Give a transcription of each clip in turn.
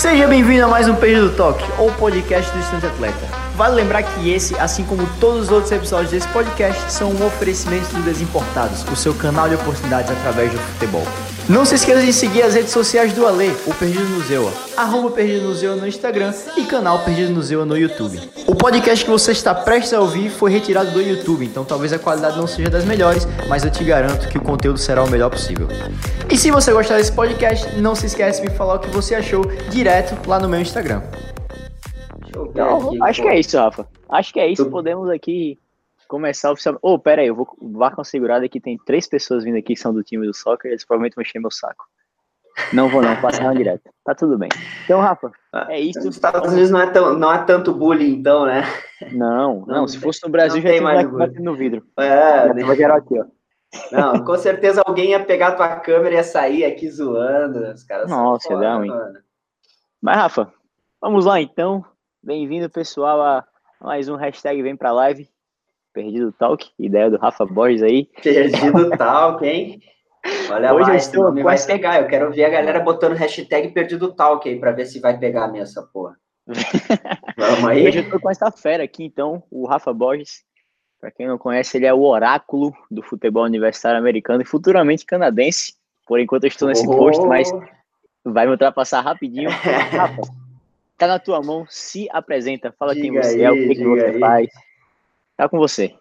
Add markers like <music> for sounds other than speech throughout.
Seja bem-vindo a mais um Perdido Talk, ou podcast do Estudante Atleta. Vale lembrar que esse, assim como todos os outros episódios desse podcast, são um oferecimento do Desimportados, o seu canal de oportunidades através do futebol. Não se esqueça de seguir as redes sociais do Ale, o Perdido no Zewa, arroba Perdido no Zewa no Instagram e canal Perdido no Zewa no YouTube. O podcast que você está prestes a ouvir foi retirado do YouTube, então talvez a qualidade não seja das melhores, mas eu te garanto que o conteúdo será o melhor possível. E se você gostar desse podcast, não se esqueça de me falar o que você achou direto lá no meu Instagram. Então, acho que é isso, Rafa. Acho que é isso. Podemos aqui começar oficialmente. Ô, oh, pera aí, eu vou vá com segurada que tem três pessoas vindo aqui que são do time do soccer, eles provavelmente vão encher meu saco. Não vou não, passar direto. Tá tudo bem. Então, Rafa, ah, é isso. Os Estados Unidos não é, tão, não é tanto bullying, então, né? Não, não, não se fosse no Brasil, já tinha mais batendo no vidro. É, vou gerar aqui, ó. Não, com certeza alguém ia pegar a tua câmera e ia sair aqui zoando. Os caras Nossa, ruim. Mas, Rafa, vamos lá então. Bem-vindo, pessoal, a mais um hashtag Vem Pra Live. Perdido Talk, ideia do Rafa Borges aí. Perdido Talk, hein? Olha Hoje lá, esse nome vai pegar. Eu quero ver a galera botando hashtag Perdido Talk aí pra ver se vai pegar mesmo essa porra. Vamos aí? Hoje eu tô com essa fera aqui, então, o Rafa Borges. Para quem não conhece, ele é o oráculo do futebol universitário americano e futuramente canadense. Por enquanto eu estou nesse oh. posto, mas vai me ultrapassar rapidinho. <laughs> Rafa, tá na tua mão, se apresenta, fala diga quem você aí, é, o que, que você aí. faz. Tá com você.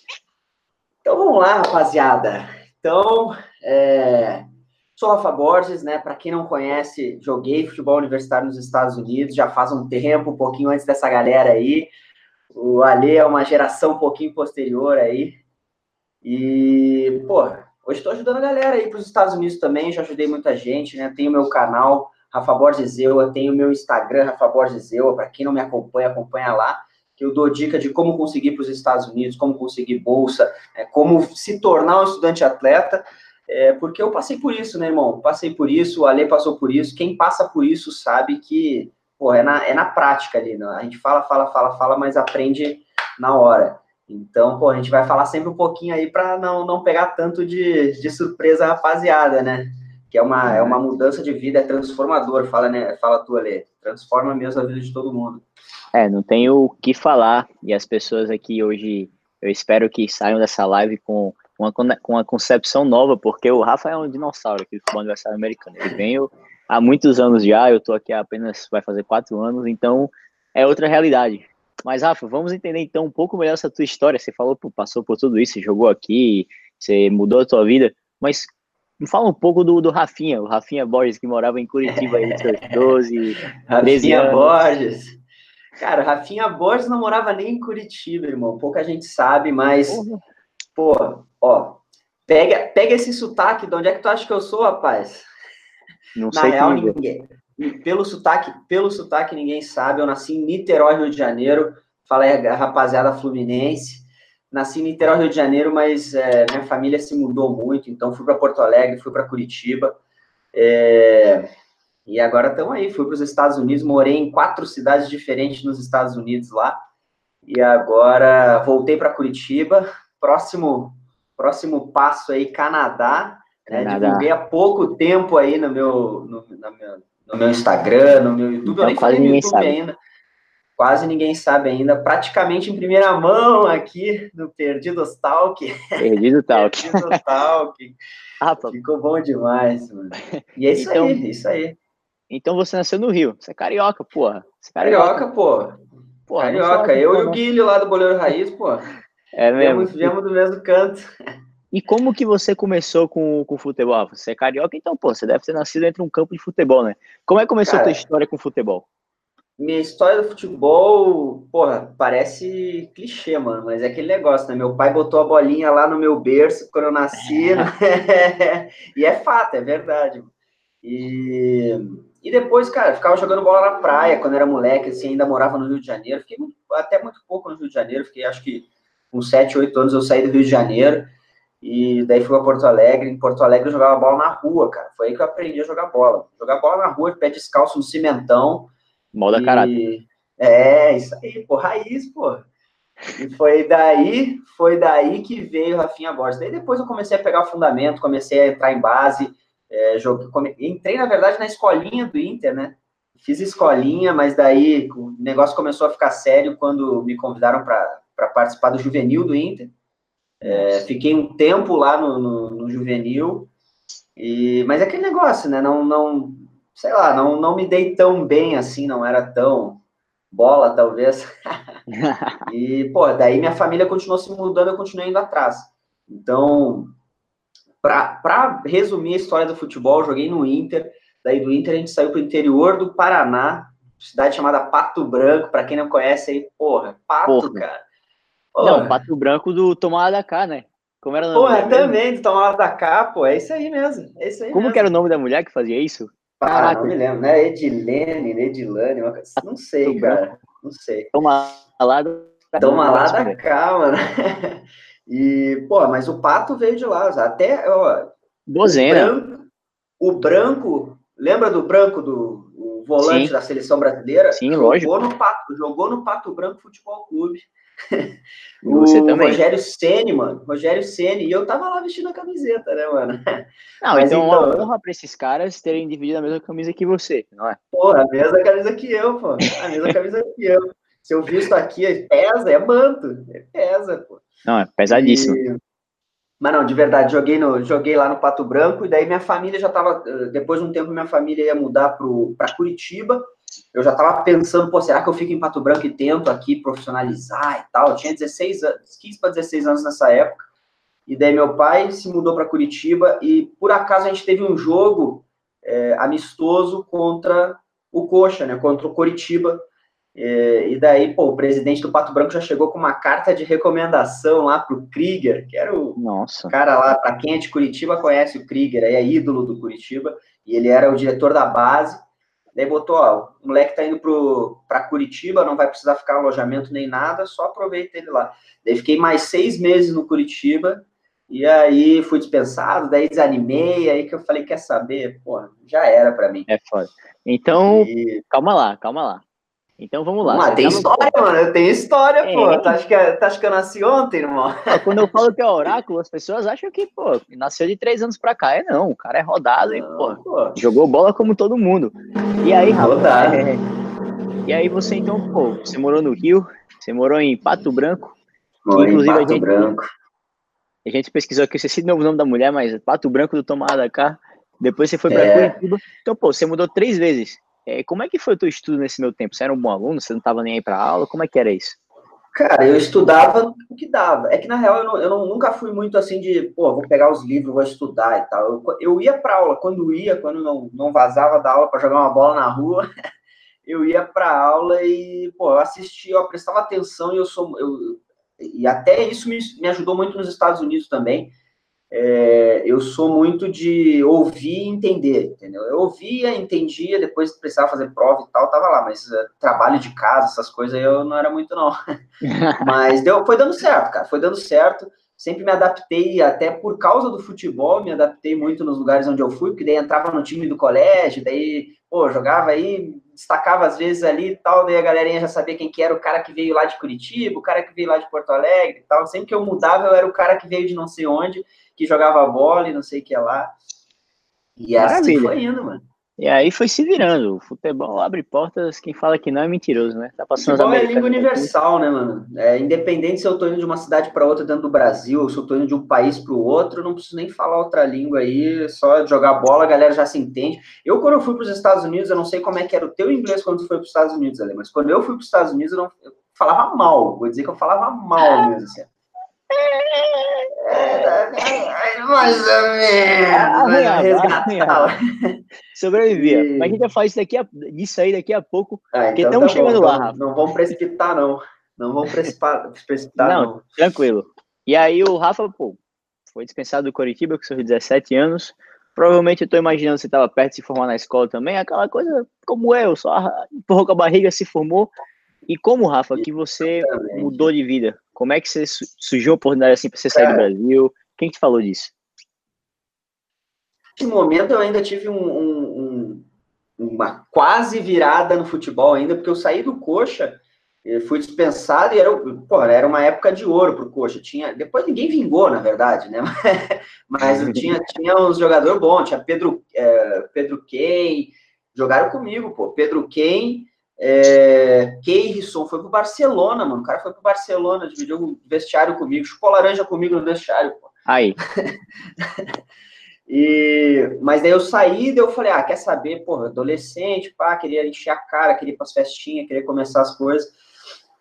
Então vamos lá, rapaziada. Então, é... sou Rafa Borges, né? Para quem não conhece, joguei futebol universitário nos Estados Unidos já faz um tempo, um pouquinho antes dessa galera aí. O Ale é uma geração um pouquinho posterior aí. E, pô, hoje estou ajudando a galera aí para os Estados Unidos também, já ajudei muita gente, né? Tenho meu canal, Rafa Borges Eua, tenho meu Instagram, Rafa Borges Eua, para quem não me acompanha, acompanha lá que eu dou dica de como conseguir para os Estados Unidos, como conseguir bolsa, é, como se tornar um estudante atleta, é, porque eu passei por isso, né, irmão? Passei por isso, o Ale passou por isso. Quem passa por isso sabe que pô, é, na, é na prática ali. Né? A gente fala, fala, fala, fala, mas aprende na hora. Então, pô, a gente vai falar sempre um pouquinho aí para não, não pegar tanto de, de surpresa rapaziada, né? Que é uma, é uma mudança de vida, é transformador. Fala, né? Fala tu, Ale. Transforma mesmo a vida de todo mundo. É, não tenho o que falar. E as pessoas aqui hoje, eu espero que saiam dessa live com uma, com uma concepção nova, porque o Rafa é um dinossauro aqui do futebol aniversário americano. Ele vem há muitos anos já, eu estou aqui apenas, vai fazer quatro anos, então é outra realidade. Mas, Rafa, vamos entender então um pouco melhor essa tua história. Você falou, passou por tudo isso, você jogou aqui, você mudou a tua vida, mas me fala um pouco do, do Rafinha, o Rafinha Borges, que morava em Curitiba aí, seus <laughs> 12, 13 Rafinha Borges. Cara, Rafinha Borges não morava nem em Curitiba, irmão. Pouca gente sabe, mas. Uhum. Pô, ó. Pega, pega esse sotaque, de onde é que tu acha que eu sou, rapaz? Não Na sei real, ninguém. Pelo sotaque, pelo sotaque, ninguém sabe. Eu nasci em Niterói, Rio de Janeiro. Falei a rapaziada fluminense. Nasci em Niterói, Rio de Janeiro, mas é, minha família se mudou muito, então fui para Porto Alegre, fui para Curitiba. É, e agora estamos aí, fui para os Estados Unidos, morei em quatro cidades diferentes nos Estados Unidos lá. E agora voltei para Curitiba. Próximo próximo passo aí, Canadá. Né? Divulguei há pouco tempo aí no meu, no, meu, no meu Instagram, no meu YouTube. Então, Eu nem falei no YouTube sabe. ainda. Quase ninguém sabe ainda. Praticamente em primeira mão aqui no Perdidos Talk. Perdido Talk. Perdido Talk. <laughs> <laughs> ah, Ficou bom demais, mano. E é isso então, aí, isso aí. Então você nasceu no Rio. Você é carioca, porra. Você é carioca, carioca porra. porra. Carioca. Eu e o Guilherme lá do Boleiro Raiz, porra. É mesmo. Viemos, viemos do mesmo canto. E como que você começou com o futebol? Você é carioca, então, pô, você deve ter nascido entre um campo de futebol, né? Como é que começou Cara, a tua história com futebol? Minha história do futebol, porra, parece clichê, mano, mas é aquele negócio, né? Meu pai botou a bolinha lá no meu berço quando eu nasci, né? <laughs> e é fato, é verdade. E e depois, cara, ficava jogando bola na praia quando era moleque, assim, ainda morava no Rio de Janeiro. Fiquei muito, até muito pouco no Rio de Janeiro, fiquei acho que com 7, 8 anos eu saí do Rio de Janeiro. E daí fui para Porto Alegre. Em Porto Alegre eu jogava bola na rua, cara. Foi aí que eu aprendi a jogar bola. Jogar bola na rua, de pé descalço no cimentão. Moda e... caráter. É, isso aí, pô, raiz, pô. E foi daí, foi daí que veio o Rafinha Borges. Daí depois eu comecei a pegar o fundamento, comecei a entrar em base. É, joguei, come... Entrei, na verdade, na escolinha do Inter, né? fiz escolinha, mas daí o negócio começou a ficar sério quando me convidaram para participar do juvenil do Inter. É, fiquei um tempo lá no, no, no, juvenil, e, mas é aquele negócio, né? Não, não, sei lá, não, não me dei tão bem assim, não era tão bola, talvez. <laughs> e, pô, daí minha família continuou se mudando, eu continuei indo atrás. Então, para resumir a história do futebol, joguei no Inter, daí do Inter a gente saiu para o interior do Paraná, cidade chamada Pato Branco, para quem não conhece aí, porra, Pato, porra. cara. Porra. Não, Pato Branco do Tomada da Cá, né? Como era o nome? Porra, também, do Tomada da Cá, pô, é isso aí mesmo, é isso aí Como mesmo. que era o nome da mulher que fazia isso? Ah, não me lembro, né? Edilene, Edilane, uma não sei, cara, não sei. Toma lá Toma lá da cá, mano. E, pô, mas o Pato veio de lá, até, ó... Bozena. O branco, o branco, lembra do branco do volante Sim. da seleção brasileira? Sim, jogou lógico. No Pato, jogou no Pato Branco Futebol Clube. <laughs> o Você também. Rogério Ceni, mano. Rogério Ceni. E eu tava lá vestindo a camiseta, né, mano? <laughs> Não, Mas então, então uma honra pra esses caras terem dividido a mesma camisa que você, não é? Pô, a mesma camisa que eu, pô. A mesma <laughs> camisa que eu. Se eu visto aqui, pesa, é manto. É pesa, pô. Não, é pesadíssimo. E... Mas não, de verdade, joguei, no, joguei lá no Pato Branco, e daí minha família já estava. Eh, depois de um tempo, minha família ia mudar para Curitiba. Eu já estava pensando, pô, será que eu fico em Pato Branco e tento aqui profissionalizar e tal? Eu tinha 16 anos, 15 para 16 anos nessa época. E daí meu pai se mudou para Curitiba e por acaso a gente teve um jogo é, amistoso contra o Coxa, né? Contra o Curitiba. E, e daí, pô, o presidente do Pato Branco já chegou com uma carta de recomendação lá pro Krieger, que era o Nossa. cara lá, para quem é de Curitiba conhece o Krieger, é ídolo do Curitiba, e ele era o diretor da base. Daí botou, ó, o moleque tá indo para Curitiba, não vai precisar ficar alojamento nem nada, só aproveita ele lá. Daí fiquei mais seis meses no Curitiba, e aí fui dispensado, daí desanimei, aí que eu falei, quer saber? Pô, já era para mim. É foda. Então, e... calma lá, calma lá. Então vamos lá. Lá tem história, mano. Eu tenho história, é. pô. Tá acho, que, tá acho que eu nasci ontem, irmão. Quando eu falo que é oráculo, as pessoas acham que, pô, nasceu de três anos pra cá. É não, o cara é rodado, e, pô, pô, jogou bola como todo mundo. E aí, rapaz, é... E aí você, então, pô, você morou no Rio, você morou em Pato Branco. Morou inclusive, em Pato a gente, Branco. A gente pesquisou aqui, eu esqueci de o nome da mulher, mas Pato Branco do Tomada cá. Depois você foi pra é. Curitiba. Então, pô, você mudou três vezes. É, como é que foi o teu estudo nesse meu tempo? Você era um bom aluno? Você não estava nem aí para aula? Como é que era isso? Cara, eu estudava o que dava. É que, na real, eu, não, eu não, nunca fui muito assim de, pô, vou pegar os livros, vou estudar e tal. Eu, eu ia para aula, quando ia, quando não, não vazava da aula para jogar uma bola na rua, <laughs> eu ia para aula e, pô, eu assistia, eu prestava atenção e eu sou. Eu, e até isso me, me ajudou muito nos Estados Unidos também é, eu sou muito de ouvir e entender, entendeu? Eu ouvia, entendia, depois precisava fazer prova e tal, tava lá, mas uh, trabalho de casa, essas coisas eu não era muito, não. <laughs> mas deu, foi dando certo, cara, foi dando certo. Sempre me adaptei, até por causa do futebol, me adaptei muito nos lugares onde eu fui, porque daí entrava no time do colégio, daí, pô, jogava aí, destacava às vezes ali e tal, daí a galerinha já sabia quem que era o cara que veio lá de Curitiba, o cara que veio lá de Porto Alegre e tal. Sempre que eu mudava, eu era o cara que veio de não sei onde, que jogava bola e não sei o que lá. E assim Maravilha. assim foi indo, mano. E aí foi se virando. O futebol abre portas, quem fala que não é mentiroso, né? Tá passando futebol é língua universal, né, mano? É, independente se eu tô indo de uma cidade para outra dentro do Brasil, ou se eu tô indo de um país para o outro, não preciso nem falar outra língua aí, só jogar bola, a galera já se entende. Eu, quando eu fui para os Estados Unidos, eu não sei como é que era o teu inglês quando tu foi para os Estados Unidos, ali, mas quando eu fui para os Estados Unidos, eu, não, eu falava mal, vou dizer que eu falava mal mesmo, assim. Mais ou menos. Resgatar. Sobrevivia. E... Mas a gente vai falar isso, daqui a, isso aí daqui a pouco. Ah, porque então estamos tá chegando bom, lá, Rafa. Não vamos precipitar, não. Não vamos precipitar, <laughs> precipitar não, não. Tranquilo. E aí o Rafa, pô, foi dispensado do Coritiba com seus 17 anos. Provavelmente eu tô imaginando que você estava perto de se formar na escola também, aquela coisa como eu, só <laughs> empurrou com a barriga, se formou. E como, Rafa, que você mudou de vida? Como é que você surgiu a oportunidade assim para você sair Cara, do Brasil? Quem te falou disso? Nesse momento eu ainda tive um, um, um, uma quase virada no futebol ainda, porque eu saí do Coxa, fui dispensado e era, pô, era uma época de ouro pro Coxa. Tinha, depois ninguém vingou, na verdade, né? <laughs> Mas tinha, tinha uns jogadores bons, tinha Pedro, é, Pedro Key, Jogaram comigo, pô. Pedro Ken, é, Keirson foi pro Barcelona, mano. O cara foi pro Barcelona, dividiu o vestiário comigo, chupou laranja comigo no vestiário, pô. Aí. <laughs> e, mas daí eu saí, daí eu falei, ah, quer saber, pô, adolescente, pá, queria encher a cara, queria ir pras festinhas, queria começar as coisas.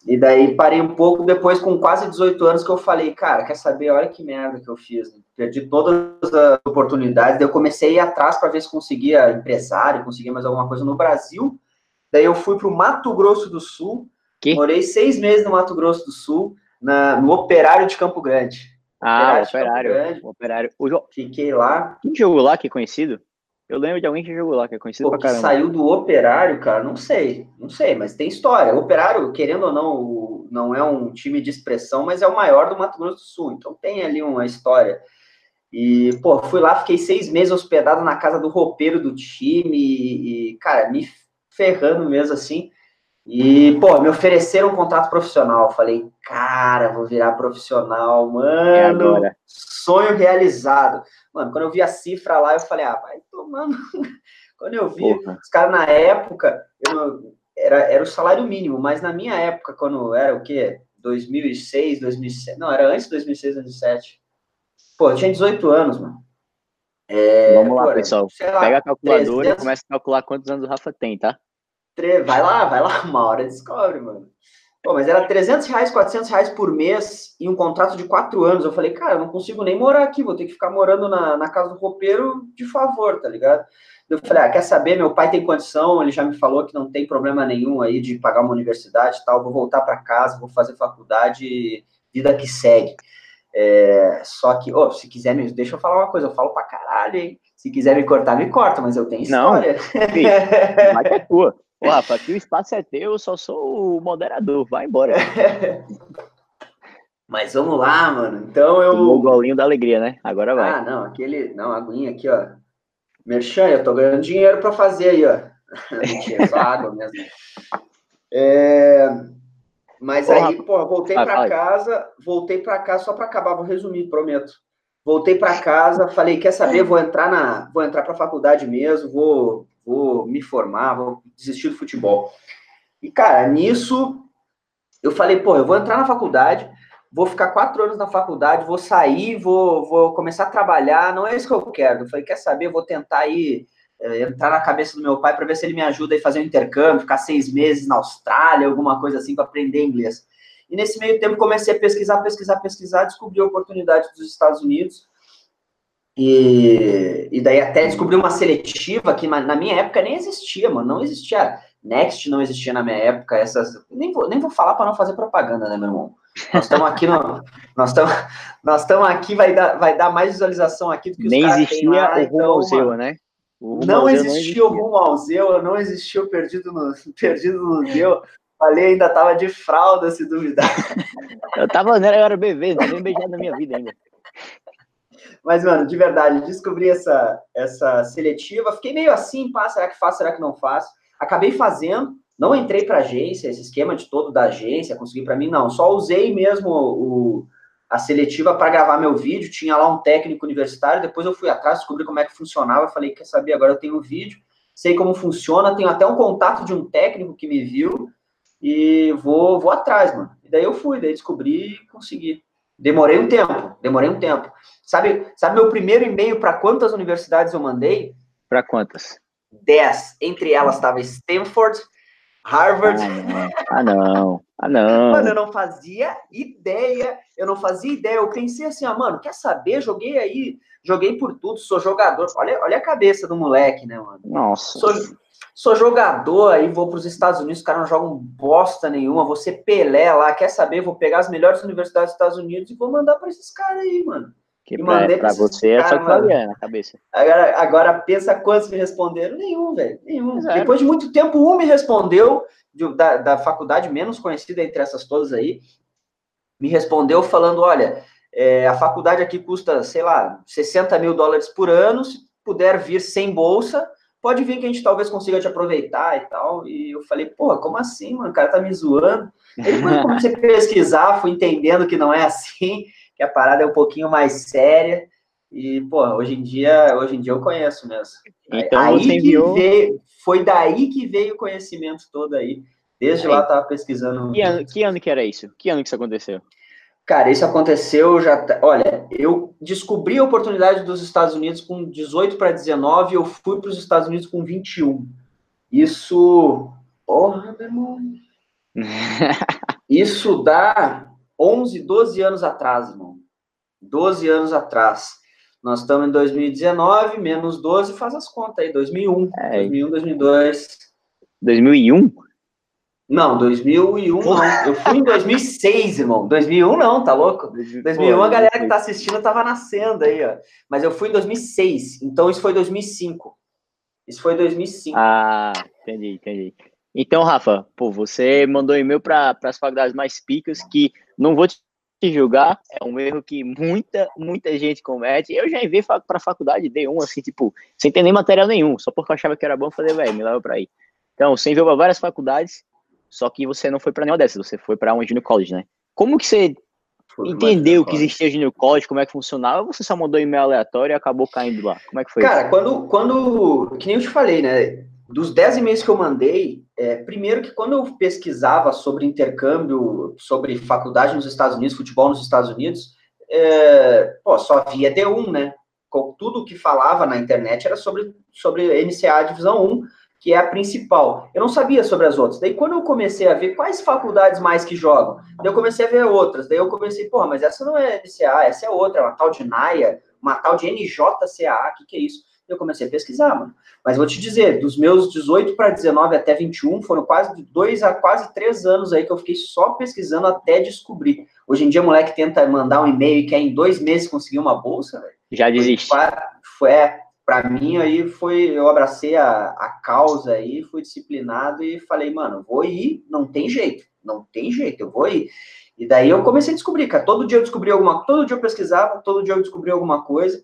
E daí parei um pouco depois, com quase 18 anos, que eu falei, cara, quer saber? Olha que merda que eu fiz. Né? Perdi todas as oportunidades. Daí eu comecei a ir atrás para ver se conseguia empresário, conseguia mais alguma coisa no Brasil. Daí eu fui para o Mato Grosso do Sul. Que? Morei seis meses no Mato Grosso do Sul, na, no Operário de Campo Grande. Ah, Operário. Operário. operário. O jo... Fiquei lá. Quem jogou lá que é conhecido? Eu lembro de alguém que jogou lá, que é conhecido Pô, pra caramba. saiu do Operário, cara, não sei, não sei, mas tem história. O Operário, querendo ou não, não é um time de expressão, mas é o maior do Mato Grosso do Sul, então tem ali uma história. E, pô, fui lá, fiquei seis meses hospedado na casa do roupeiro do time e, cara, me ferrando mesmo assim. E, pô, me ofereceram um contrato profissional. Falei, cara, vou virar profissional, mano. É sonho realizado. Mano, quando eu vi a cifra lá, eu falei, ah, vai tomando. <laughs> quando eu vi, os caras na época, eu, era, era o salário mínimo, mas na minha época, quando era o quê? 2006, 2007. Não, era antes de 2006, 2007. Pô, eu tinha 18 anos, mano. É, Vamos lá, pô, pessoal. Lá, Pega a calculadora 300... e começa a calcular quantos anos o Rafa tem, tá? Vai lá, vai lá, uma hora descobre, mano. Pô, mas era 300 reais, 400 reais por mês e um contrato de quatro anos. Eu falei, cara, eu não consigo nem morar aqui, vou ter que ficar morando na, na casa do roupeiro de favor, tá ligado? Eu falei, ah, quer saber, meu pai tem condição, ele já me falou que não tem problema nenhum aí de pagar uma universidade e tal, vou voltar para casa, vou fazer faculdade, vida que segue. É, só que, oh, se quiser me. Deixa eu falar uma coisa, eu falo pra caralho, hein? Se quiser me cortar, me corta, mas eu tenho história. Não, filho, é tua. Ô, Rafa, aqui o espaço é teu, eu só sou o moderador, vai embora. <laughs> Mas vamos lá, mano. Então eu. O golinho da alegria, né? Agora vai. Ah, não, aquele. Não, a aguinha aqui, ó. Merchan, eu tô ganhando dinheiro para fazer aí, ó. <laughs> Mentira, só água mesmo. É... Mas Porra. aí, pô, voltei para casa, voltei para casa só para acabar, vou resumir, prometo. Voltei para casa, falei, quer saber, vou entrar na, vou entrar para faculdade mesmo, vou vou me formar, vou desistir do futebol. E, cara, nisso, eu falei, pô, eu vou entrar na faculdade, vou ficar quatro anos na faculdade, vou sair, vou, vou começar a trabalhar, não é isso que eu quero. Eu falei, quer saber, eu vou tentar ir, é, entrar na cabeça do meu pai para ver se ele me ajuda a fazer um intercâmbio, ficar seis meses na Austrália, alguma coisa assim, para aprender inglês. E nesse meio tempo comecei a pesquisar, pesquisar, pesquisar, descobri a oportunidade dos Estados Unidos, e, e daí até descobri uma seletiva que na minha época nem existia, mano. Não existia. Next não existia na minha época. Essas. Nem vou, nem vou falar para não fazer propaganda, né, meu irmão? Nós estamos aqui no. <laughs> Nós estamos nós estamos aqui, vai dar, vai dar mais visualização aqui do que os Nem existia lá, o então, museu, né? O não, existia não existia o rumo ao museu, não existia o perdido no, <laughs> perdido no museu. Falei, ainda tava de fralda, se duvidar. eu tava, eu era bebê, não nem beijado na minha vida ainda. Mas, mano, de verdade, descobri essa, essa seletiva. Fiquei meio assim, pá, será que faço, será que não faço? Acabei fazendo, não entrei para agência, esse esquema de todo da agência, consegui para mim, não. Só usei mesmo o, a seletiva para gravar meu vídeo. Tinha lá um técnico universitário, depois eu fui atrás, descobri como é que funcionava. Falei, quer saber, agora eu tenho um vídeo, sei como funciona, tenho até um contato de um técnico que me viu e vou, vou atrás, mano. E daí eu fui, daí descobri e consegui. Demorei um tempo, demorei um tempo. Sabe, sabe meu primeiro e-mail para quantas universidades eu mandei? Para quantas? Dez. Entre elas estava Stanford, Harvard. Ah, não. Ah, não. Mano, eu não fazia ideia. Eu não fazia ideia. Eu pensei assim, ah, mano, quer saber? Joguei aí, joguei por tudo, sou jogador. Olha, olha a cabeça do moleque, né, mano? Nossa. Sou, sou jogador, aí vou para os Estados Unidos, os caras não jogam bosta nenhuma, vou ser Pelé lá, quer saber? Vou pegar as melhores universidades dos Estados Unidos e vou mandar para esses caras aí, mano. Que e mandei pra, pra você é só na cabeça. Agora, agora pensa quantos me responderam? Nenhum, velho. Nenhum. Exato. Depois de muito tempo, um me respondeu, de, da, da faculdade menos conhecida entre essas todas aí, me respondeu falando: olha, é, a faculdade aqui custa, sei lá, 60 mil dólares por ano, se puder vir sem bolsa, pode vir que a gente talvez consiga te aproveitar e tal. E eu falei, porra, como assim, mano? O cara tá me zoando. E depois eu comecei a pesquisar, fui entendendo que não é assim, que a parada é um pouquinho mais séria. E, pô, hoje em dia, hoje em dia eu conheço mesmo. Então, aí você enviou... veio, foi daí que veio o conhecimento todo aí. Desde Aí. lá eu tava pesquisando. Que ano, que ano que era isso? Que ano que isso aconteceu? Cara, isso aconteceu já. tá- Olha, eu descobri a oportunidade dos Estados Unidos com 18 para 19, eu fui para os Estados Unidos com 21. Isso. Porra, meu irmão. <laughs> Isso dá 11, 12 anos atrás, irmão. 12 anos atrás. Nós estamos em 2019, menos 12, faz as contas aí, 2001. É. 2001, 2002. 2001? Não, 2001 não. Eu fui em 2006, irmão. 2001 não, tá louco? 2001 a galera que tá assistindo tava nascendo aí, ó. Mas eu fui em 2006, então isso foi 2005. Isso foi 2005. Ah, entendi, entendi. Então, Rafa, pô, você mandou e-mail para as faculdades mais picas que não vou te julgar, é um erro que muita, muita gente comete. Eu já enviei para a faculdade D1, assim, tipo, sem ter nem material nenhum, só porque eu achava que era bom, eu falei, velho, me leva para aí. Então, você enviou para várias faculdades, só que você não foi para nenhuma dessas, você foi para um junior college, né? Como que você Foi entendeu que existia junior college, como é que funcionava, ou você só mandou e-mail aleatório e acabou caindo lá? Como é que foi? Cara, quando, quando. Que nem eu te falei, né? Dos 10 e-mails que eu mandei, é, primeiro que quando eu pesquisava sobre intercâmbio, sobre faculdade nos Estados Unidos, futebol nos Estados Unidos, é, pô, só via D1, né? Com- Tudo que falava na internet era sobre, sobre NCA Divisão 1, que é a principal. Eu não sabia sobre as outras. Daí, quando eu comecei a ver quais faculdades mais que jogam, daí eu comecei a ver outras. Daí eu comecei, porra, mas essa não é NCA, essa é outra, é uma tal de NAIA, uma tal de NJCA, o que, que é isso? Eu comecei a pesquisar, mano. Mas vou te dizer, dos meus 18 para 19 até 21, foram quase dois a quase três anos aí que eu fiquei só pesquisando até descobrir. Hoje em dia, moleque tenta mandar um e-mail e quer em dois meses conseguir uma bolsa, velho. Já desiste. Foi, foi, é, pra mim aí foi, eu abracei a, a causa aí, fui disciplinado e falei, mano, vou ir, não tem jeito, não tem jeito, eu vou ir. E daí eu comecei a descobrir, cara, todo dia eu descobri alguma, todo dia eu pesquisava, todo dia eu descobri alguma coisa.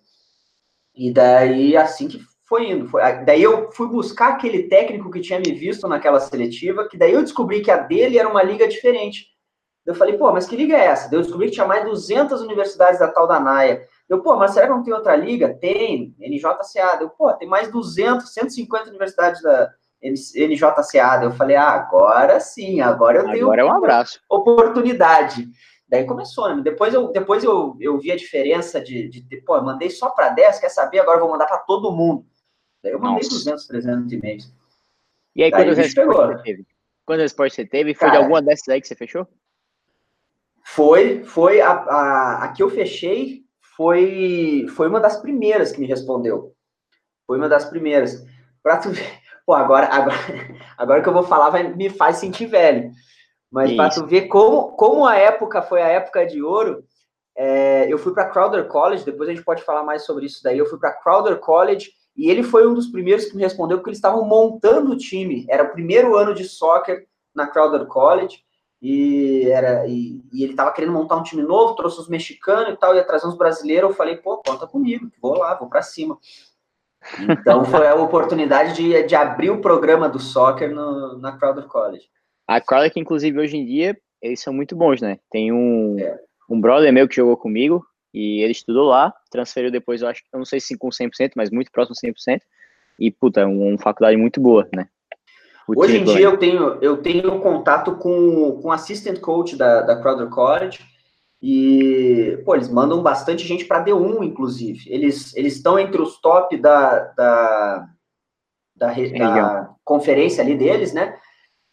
E daí assim que foi indo, foi, daí eu fui buscar aquele técnico que tinha me visto naquela seletiva, que daí eu descobri que a dele era uma liga diferente. Eu falei, pô, mas que liga é essa? Daí eu descobri que tinha mais 200 universidades da tal da NAIA. Eu, pô, mas será que não tem outra liga? Tem, NJCA. Eu, pô, tem mais 200, 150 universidades da NJCA. Eu falei, ah, agora sim, agora eu tenho Agora é um abraço. oportunidade. Daí começou, né? Depois eu, depois eu, eu vi a diferença de, de, de pô, eu mandei só para 10, quer saber? Agora eu vou mandar para todo mundo. Daí eu mandei Nossa. 200, 300 e-mails. E aí, Daí quantas o bicho respostas pegou. você teve? Quantas respostas você teve? Foi de Cara, alguma dessas aí que você fechou? Foi, foi a, a, a que eu fechei foi, foi uma das primeiras que me respondeu. Foi uma das primeiras. Pra tu ver. Pô, agora, agora, <laughs> agora que eu vou falar vai, me faz sentir velho. Mas para tu ver como, como a época foi a época de ouro, é, eu fui para Crowder College, depois a gente pode falar mais sobre isso daí. Eu fui para Crowder College e ele foi um dos primeiros que me respondeu porque eles estavam montando o time. Era o primeiro ano de soccer na Crowder College e, era, e, e ele estava querendo montar um time novo, trouxe uns mexicanos e tal, ia trazer uns brasileiros. Eu falei, pô, conta comigo, vou lá, vou para cima. Então foi a oportunidade de, de abrir o programa do soccer no, na Crowder College. A Crowder, que inclusive hoje em dia, eles são muito bons, né? Tem um, É. um brother meu que jogou comigo e ele estudou lá, transferiu depois, eu acho, eu não sei se com 100%, mas muito próximo a 100%. E, puta, é uma faculdade muito boa, né? O Hoje em dia eu tenho, eu tenho contato com, com o assistant coach da, da Crowder College e, pô, eles mandam bastante gente para D1, inclusive. Eles eles estão entre os top da, da, da, da conferência ali deles, né?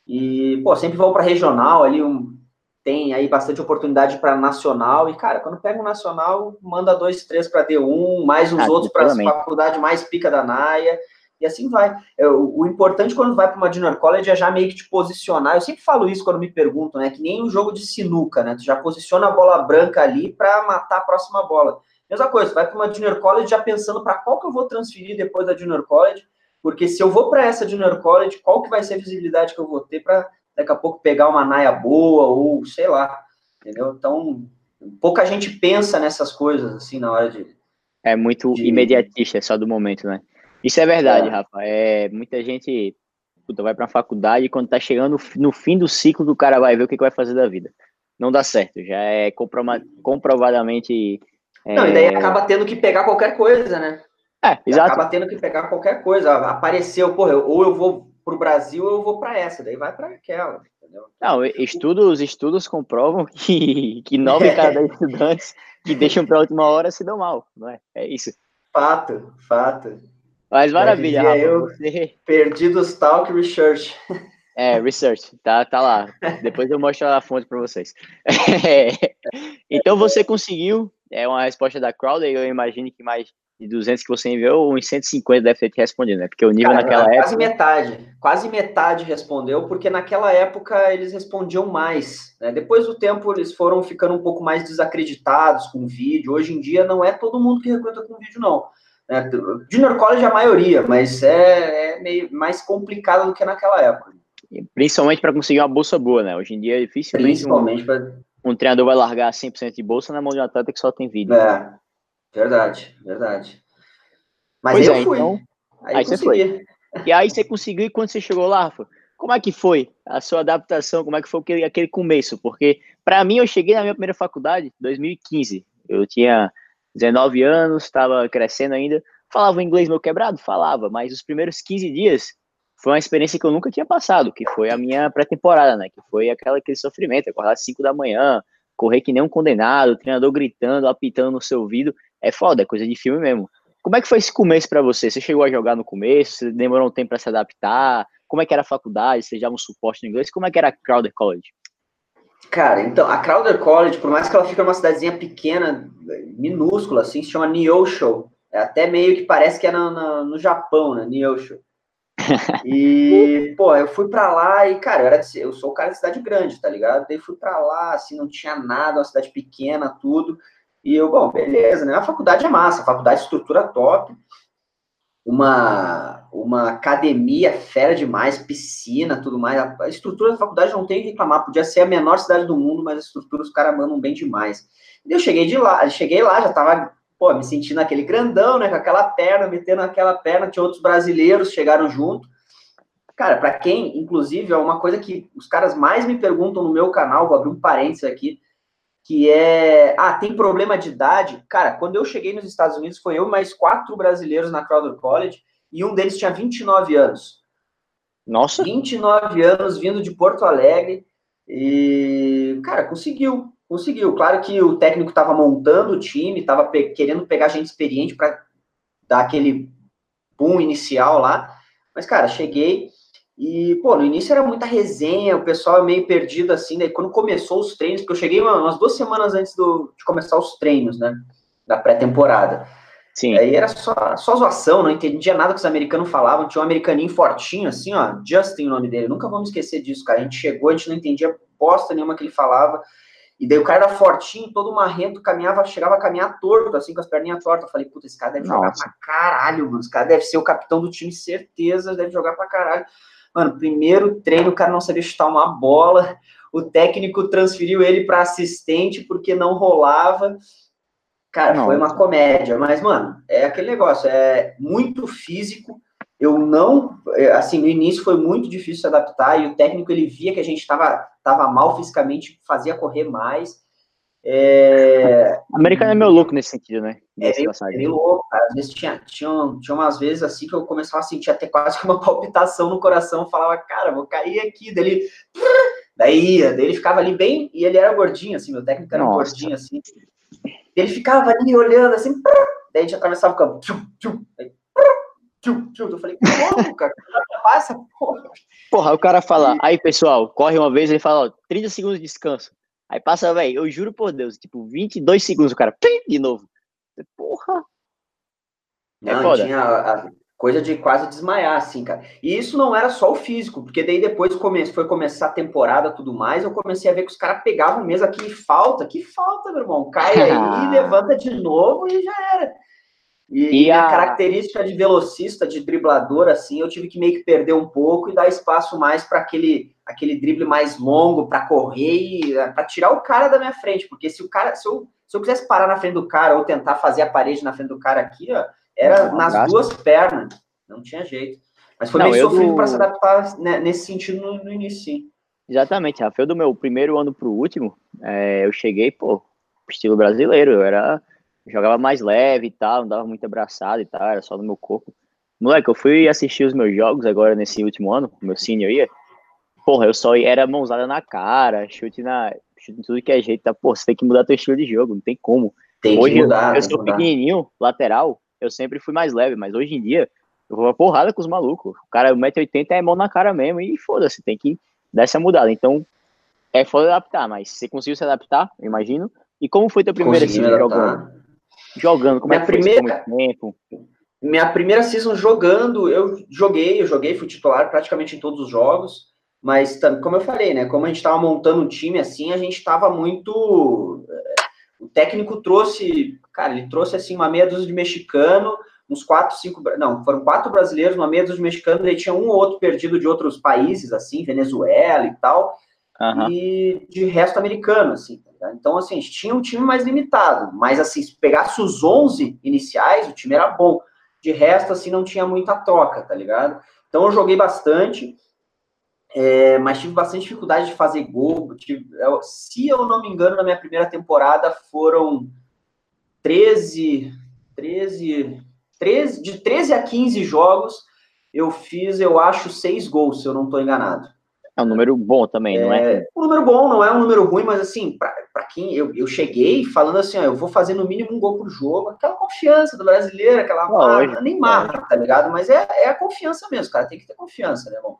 E, pô, sempre vão para regional ali, um, tem aí bastante oportunidade para nacional. E, cara, quando pega um nacional, manda dois, três para D1, mais uns Ah, outros para a faculdade mais pica da Naia. E assim vai. É, o, o importante quando vai para uma junior college é já meio que te posicionar. Eu sempre falo isso quando me perguntam, né? Que nem um jogo de sinuca, né? Tu já posiciona a bola branca ali para matar a próxima bola. Mesma coisa, tu vai para uma junior college já pensando para qual que eu vou transferir depois da junior college, porque se eu vou para essa junior college, qual que vai ser a visibilidade que eu vou ter para daqui a pouco pegar uma naia boa ou sei lá, entendeu? Então, pouca gente pensa nessas coisas assim na hora de É muito de- imediatista, é só do momento, né? Isso é verdade, É. Rafa. É, muita gente puta, vai pra faculdade e quando tá chegando no fim do ciclo, o cara vai ver o que, que vai fazer da vida. Não dá certo, já é comprova- comprovadamente Não, e daí é. acaba tendo que pegar qualquer coisa, né? É, exato. Acaba tendo que pegar qualquer coisa. Apareceu, porra, ou eu vou para o Brasil ou eu vou para essa, daí vai para aquela. Entendeu? Não, estudos, estudos comprovam que, <laughs> que nove em cada <laughs> estudantes que deixam para a última hora se dão mal, não é? É isso. Fato, fato. Mas maravilha, Rafa, eu você... Perdidos Talk Research. É, research, tá, tá lá. Depois eu mostro a fonte para vocês. <laughs> então você conseguiu, é uma resposta da Crowder, eu imagino que mais de 200 que você enviou, uns 150 deve ter te respondido, né? Porque o nível Cara, naquela quase época. Quase metade, quase metade respondeu, porque naquela época eles respondiam mais. Né? Depois do tempo eles foram ficando um pouco mais desacreditados com vídeo. Hoje em dia não é todo mundo que recruta com vídeo, não. Né? Junior College é a maioria, mas é, é meio mais complicado do que naquela época. Principalmente para conseguir uma bolsa boa, né? Hoje em dia é difícil. Principalmente um, pra... um treinador vai largar 100% de bolsa na mão de um atleta que só tem vídeo. É. Verdade, verdade. Mas pois eu é, fui. Então, aí, aí você foi. E aí você conseguiu, e quando você chegou lá, Rafa, como é que foi a sua adaptação? Como é que foi aquele, aquele começo? Porque, para mim, eu cheguei na minha primeira faculdade em 2015. Eu tinha 19 anos, estava crescendo ainda. Falava inglês meu quebrado? Falava, mas os primeiros 15 dias foi uma experiência que eu nunca tinha passado, que foi a minha pré-temporada, né? Que foi aquela, aquele sofrimento, acordar às 5 da manhã, correr que nem um condenado, o treinador gritando, apitando no seu ouvido. É foda, é coisa de filme mesmo. Como é que foi esse começo para você? Você chegou a jogar no começo? Você demorou um tempo para se adaptar? Como é que era a faculdade? Você já um suporte no inglês? Como é que era a Crowder College? Cara, então, a Crowder College, por mais que ela fique numa cidadezinha pequena, minúscula, assim, se chama Neosho. É até meio que parece que é no, no, no Japão, né? Neosho. <laughs> E, pô, eu fui pra lá e, cara, eu, era de, eu sou o cara de cidade grande, tá ligado? Daí fui pra lá, assim, não tinha nada, uma cidade pequena, tudo. E eu, bom, beleza, né? A faculdade é massa, a faculdade estrutura top, uma, uma academia fera demais, piscina, tudo mais. A estrutura da faculdade não tem que reclamar, podia ser a menor cidade do mundo, mas a estrutura os caras mandam bem demais. E eu cheguei de lá, cheguei lá, já tava, pô, me sentindo aquele grandão, né, com aquela perna, metendo aquela perna, tinha outros brasileiros, chegaram junto. Cara, para quem, inclusive, é uma coisa que os caras mais me perguntam no meu canal, vou abrir um parênteses aqui, que é, ah, tem problema de idade? Cara, quando eu cheguei nos Estados Unidos, foi eu mais quatro brasileiros na Crowder College, e um deles tinha 29 anos. Nossa! 29 anos, vindo de Porto Alegre, e, cara, conseguiu, conseguiu. Claro que o técnico estava montando o time, estava pe querendo pegar gente experiente para dar aquele boom inicial lá, mas, cara, cheguei e, pô, no início era muita resenha, o pessoal é meio perdido assim, daí quando começou os treinos, porque eu cheguei umas duas semanas antes do, de começar os treinos, né, da pré-temporada. Sim. Aí era só, só zoação, não entendia nada que os americanos falavam, tinha um americaninho fortinho assim, ó, Justin o nome dele, nunca me esquecer disso, cara, a gente chegou, a gente não entendia bosta nenhuma que ele falava, e daí o cara era fortinho, todo marrento, caminhava, chegava a caminhar torto, assim, com as perninhas tortas. Eu falei, puta, esse cara deve Nossa. jogar pra caralho, mano. Esse cara deve ser o capitão do time, certeza, deve jogar pra caralho. Mano, primeiro treino o cara não sabia chutar uma bola, o técnico transferiu ele para assistente porque não rolava. Cara, não. foi uma comédia, mas, mano, é aquele negócio, é muito físico. Eu não, é, assim, no início foi muito difícil se adaptar e o técnico ele via que a gente estava tava mal fisicamente, fazia correr mais. É... Americano é meio louco nesse sentido, né? É meio, é meio louco, cara. Às vezes tinha, tinha, tinha umas vezes assim que eu começava a sentir até quase que uma <laughs> palpitação no coração. Falava, cara, vou cair aqui. Daí ele, daí ia, daí ele ficava ali bem, e ele era gordinho, assim, meu técnico era Nossa. gordinho, assim. Ele ficava ali olhando assim, daí a gente atravessava o campo. Tchum, tchum, tchum, tchum. Eu falei, como, cara? Passa, porra. Porra, o cara fala, aí pessoal, corre uma vez, ele fala, ó, 30 segundos de descanso. Aí passa, velho, eu juro por Deus, tipo, 22 segundos, o cara, pim, de novo. Porra! É não, foda. tinha a coisa de quase desmaiar, assim, cara. E isso não era só o físico, porque daí depois come, foi começar a temporada tudo mais, eu comecei a ver que os caras pegavam mesmo aqui, falta, que falta, meu irmão. Cai aí, <laughs> levanta de novo e já era. E, e a... a... característica de velocista, de driblador, assim, eu tive que meio que perder um pouco e dar espaço mais para aquele, aquele drible mais longo, para correr e eh, para tirar o cara da minha frente. Porque se o cara, se eu, se eu quisesse parar na frente do cara ou tentar fazer a parede na frente do cara aqui, ó, era não, nas duas pernas. Não tinha jeito. Mas foi não, meio sofrido do... para se adaptar né, nesse sentido no, no, início, sim. Exatamente, Rafael, do meu primeiro ano para o último, é, eu cheguei, pô, estilo brasileiro, eu era jogava mais leve e tal, não dava muito abraçado e tal, era só no meu corpo. Moleque, eu fui assistir os meus jogos agora nesse último ano, meu senior ia. Porra, eu só era mãozada na cara, chute na. Chute em tudo que é jeito, tá? Pô, você tem que mudar teu estilo de jogo, não tem como. Tem hoje que mudar, eu sou pequenininho, lateral, eu sempre fui mais leve, mas hoje em dia eu vou porrada com os malucos. O cara 1,80m é mão na cara mesmo e foda-se, tem que dar essa mudada. Então, é foda adaptar, mas você conseguiu se adaptar, eu imagino. E como foi teu primeiro season jogando? Jogando, como minha é que primeira, foi tempo? Minha primeira season jogando, eu joguei, eu joguei, fui titular praticamente em todos os jogos, mas como eu falei, né, como a gente estava montando um time assim, a gente estava muito... Eh, o técnico trouxe, cara, ele trouxe assim uma meia dúzia de mexicano, uns quatro, cinco, não, foram quatro brasileiros, uma meia dúzia de mexicano, daí tinha um ou outro perdido de outros países, assim, Venezuela e tal, uhum. e de resto americano, assim, tá Então, assim, a gente tinha um time mais limitado, mas, assim, se pegasse os 11 iniciais, o time era bom. De resto, assim, não tinha muita troca, tá ligado? Então, eu joguei bastante, é, mas tive bastante dificuldade de fazer gol. Tive, eu, se eu não me engano, na minha primeira temporada foram 13, 13, 13, de 13 a 15 jogos, eu fiz, eu acho, seis gols, se eu não estou enganado. É um número bom também, não é? é? Um número bom, não é um número ruim, mas assim, para quem eu, eu cheguei falando assim, ó, eu vou fazer no mínimo um gol por jogo, aquela confiança do brasileiro, aquela marca, nem marca, tá ligado? Mas é, é a confiança mesmo, cara, tem que ter confiança, né, irmão?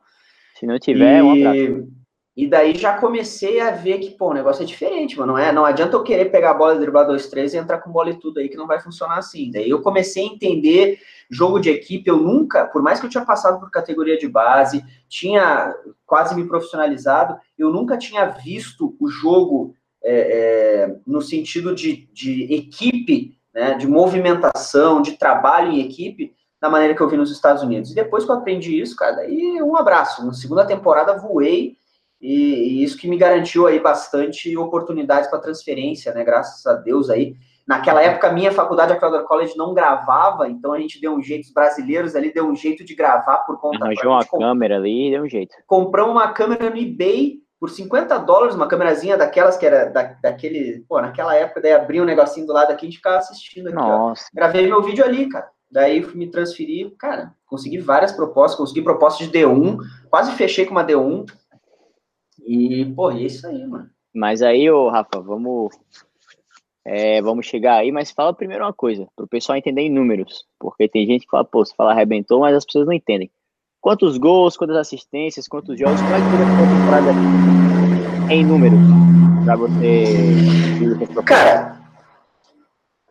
Se não tiver, e, é um abraço. E daí já comecei a ver que, pô, o negócio é diferente, mano. Não, é, não adianta eu querer pegar a bola, driblar dois, três e entrar com bola e tudo aí, que não vai funcionar assim. Daí eu comecei a entender jogo de equipe. Eu nunca, por mais que eu tinha passado por categoria de base, tinha quase me profissionalizado, eu nunca tinha visto o jogo é, é, no sentido de, de equipe, né, de movimentação, de trabalho em equipe, da maneira que eu vi nos Estados Unidos. E depois que eu aprendi isso, cara, daí um abraço. Na segunda temporada voei e, e isso que me garantiu aí bastante oportunidades para transferência, né? Graças a Deus aí. Naquela época, a minha faculdade, a Crowder College, não gravava, então a gente deu um jeito, os brasileiros ali deu um jeito de gravar por conta... Arranjou uma câmera ali e deu um jeito. Comprou uma câmera no eBay por 50 dólares, uma câmerazinha daquelas que era da, daquele... Pô, naquela época, daí abria um negocinho do lado aqui, a gente ficava assistindo aqui, Nossa. Ó. Gravei meu vídeo ali, cara. Daí me transferi, cara, consegui várias propostas, consegui propostas de D1, quase fechei com uma D1, e, pô, é isso aí, mano. Mas aí, ô, Rafa, vamos. É, vamos chegar aí, mas fala primeiro uma coisa, para o pessoal entender em números. Porque tem gente que fala, pô, você fala arrebentou, mas as pessoas não entendem. Quantos gols, quantas assistências, quantos jogos, como é que foi a temporada em números? Pra você. Cara,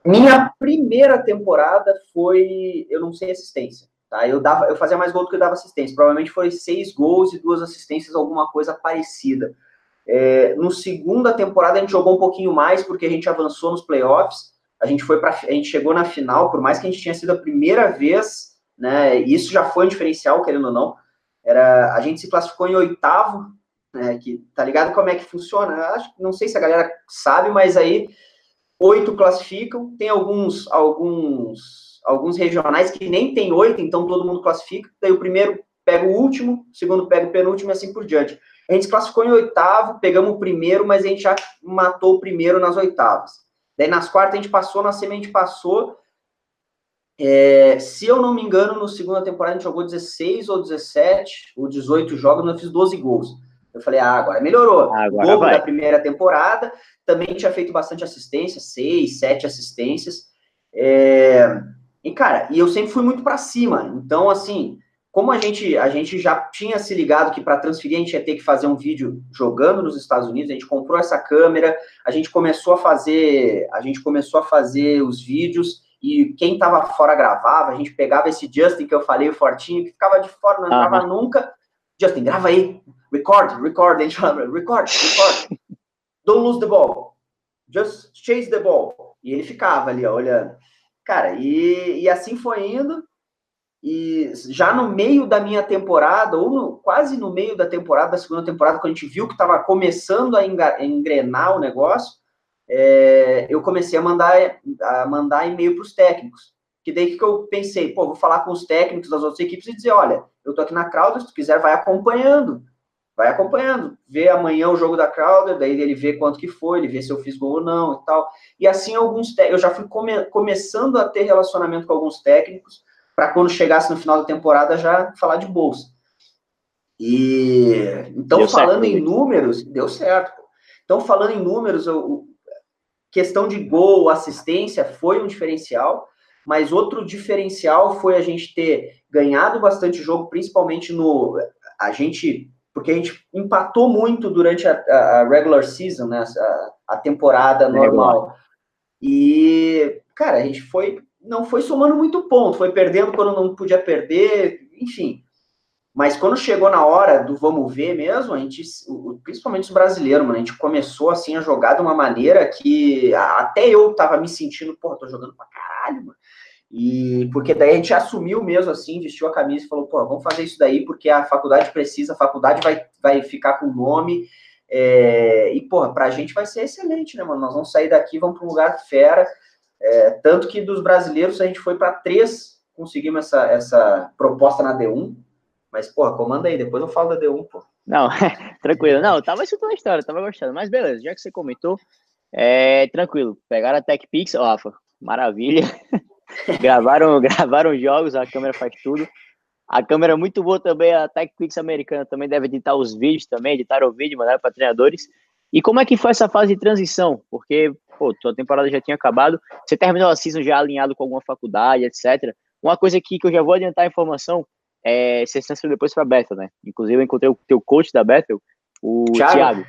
minha primeira temporada foi, eu não sei assistência. Tá? Eu, dava, eu fazia mais gol do que eu dava assistência. Provavelmente foi seis gols e duas assistências, alguma coisa parecida. É, no segunda temporada a gente jogou um pouquinho mais porque a gente avançou nos playoffs. A gente foi para a gente chegou na final, por mais que a gente tinha sido a primeira vez, né? Isso já foi um diferencial, querendo ou não. Era a gente se classificou em oitavo, né? Que tá ligado como é que funciona? Acho, não sei se a galera sabe, mas aí oito classificam. Tem alguns alguns alguns regionais que nem tem oito, então todo mundo classifica. Daí o primeiro pega o último, o segundo pega o penúltimo e assim por diante. A gente se classificou em oitavo, pegamos o primeiro, mas a gente já matou o primeiro nas oitavas. Daí nas quartas a gente passou, na semi a gente passou. É, se eu não me engano, no segunda temporada a gente jogou 16 ou 17 ou 18 jogos, eu fiz 12 gols. Eu falei, ah, agora melhorou. Ah, agora o da primeira temporada, também tinha feito bastante assistência, seis, sete assistências. É, e, cara, e eu sempre fui muito para cima. Então, assim, como a gente, a gente já tinha se ligado que para transferir a gente ia ter que fazer um vídeo jogando nos Estados Unidos, a gente comprou essa câmera, a gente começou a fazer, a gente começou a fazer os vídeos e quem tava fora gravava, a gente pegava esse Justin que eu falei, o fortinho, que ficava de fora, não entrava uhum. nunca. Justin, grava aí. Record, record, a gente falava, record, record. Don't lose the ball. Just chase the ball. E ele ficava ali, ó, olhando. Cara, e, e assim foi indo. E já no meio da minha temporada, ou no, quase no meio da temporada, da segunda temporada, quando a gente viu que estava começando a engrenar o negócio, é, eu comecei a mandar, a mandar e-mail para os técnicos. Que daí que eu pensei, pô, vou falar com os técnicos das outras equipes e dizer, olha, eu tô aqui na Crowder, se tu quiser, vai acompanhando. Vai acompanhando, vê amanhã o jogo da Crowder, daí ele vê quanto que foi, ele vê se eu fiz gol ou não e tal. E assim alguns eu já fui come começando a ter relacionamento com alguns técnicos para quando chegasse no final da temporada já falar de bolsa. E então deu falando certo, em números, deu certo. Então falando em números, eu, questão de gol, assistência foi um diferencial, mas outro diferencial foi a gente ter ganhado bastante jogo, principalmente no a gente porque a gente empatou muito durante a, a regular season, né, a, a temporada normal. E, cara, a gente foi, não foi somando muito ponto, foi perdendo quando não podia perder, enfim. Mas quando chegou na hora do vamos ver mesmo, a gente, principalmente os brasileiros, mano, a gente começou assim a jogar de uma maneira que até eu tava me sentindo, pô, tô jogando pra caralho, mano. E porque daí a gente assumiu mesmo assim, vestiu a camisa e falou, pô, vamos fazer isso daí porque a faculdade precisa, a faculdade vai, vai ficar com o nome. É, e, porra, pra gente vai ser excelente, né, mano? Nós vamos sair daqui, vamos para um lugar fera. É, tanto que dos brasileiros a gente foi para três, conseguimos essa, essa proposta na D1. Mas, porra, comanda aí, depois eu falo da D1, pô. Não, <laughs> tranquilo. Não, tava escutando a história, tava gostando. Mas beleza, já que você comentou, é, tranquilo. Pegaram a TechPix, ó, maravilha. <laughs> gravaram, <laughs> gravaram jogos, a câmera faz tudo. A câmera é muito boa também, a TechPix americana também deve editar os vídeos também, editar o vídeo, mandar para treinadores. E como é que foi essa fase de transição? Porque, pô, tua temporada já tinha acabado, você terminou a season já alinhado com alguma faculdade, etc. Uma coisa aqui que eu já vou adiantar a informação, é, você se transferiu depois para Bethel, né? Inclusive eu encontrei o teu coach da Bethel, o Thiago. Thiago.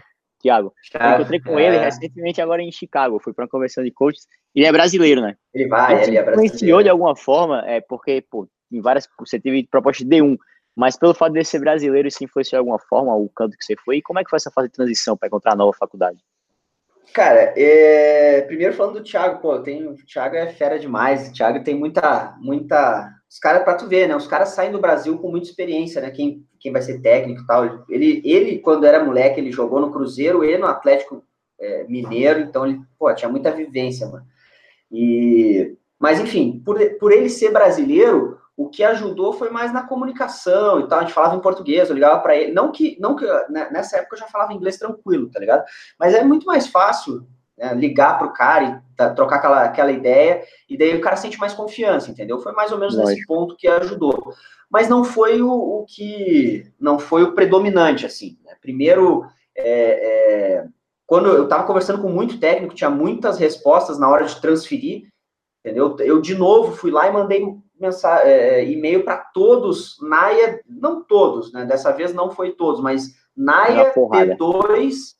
Eu encontrei com é. ele recentemente agora em Chicago. Fui para uma conversão de coaches. Ele é brasileiro, né? Ele vai, ele, ele é brasileiro. influenciou de alguma forma, é porque, pô, em várias. Você teve proposta de D1, mas pelo fato de ser brasileiro, isso influenciou de alguma forma o canto que você foi. E como é que foi essa fase de transição para encontrar a nova faculdade? Cara, é... primeiro falando do Thiago, pô, tem... o Thiago é fera demais. O Thiago tem muita, muita. Os caras, para tu ver, né? Os caras saem do Brasil com muita experiência, né? Quem, quem vai ser técnico e tal. Ele, ele, quando era moleque, ele jogou no Cruzeiro e no Atlético é, Mineiro, então ele, pô, tinha muita vivência, mano. E, mas, enfim, por, por ele ser brasileiro, o que ajudou foi mais na comunicação e tal. A gente falava em português, eu ligava para ele. Não que, não que né, nessa época eu já falava inglês tranquilo, tá ligado? Mas é muito mais fácil né, ligar pro cara e tá, trocar aquela, aquela ideia, e daí o cara sente mais confiança, entendeu? Foi mais ou menos Lógico. nesse ponto que ajudou. Mas não foi o, o que. Não foi o predominante, assim. Né? Primeiro, é, é, quando eu estava conversando com muito técnico, tinha muitas respostas na hora de transferir, entendeu? Eu, de novo, fui lá e mandei mensagem, é, e-mail para todos, Naia, não todos, né? Dessa vez não foi todos, mas Naia D2,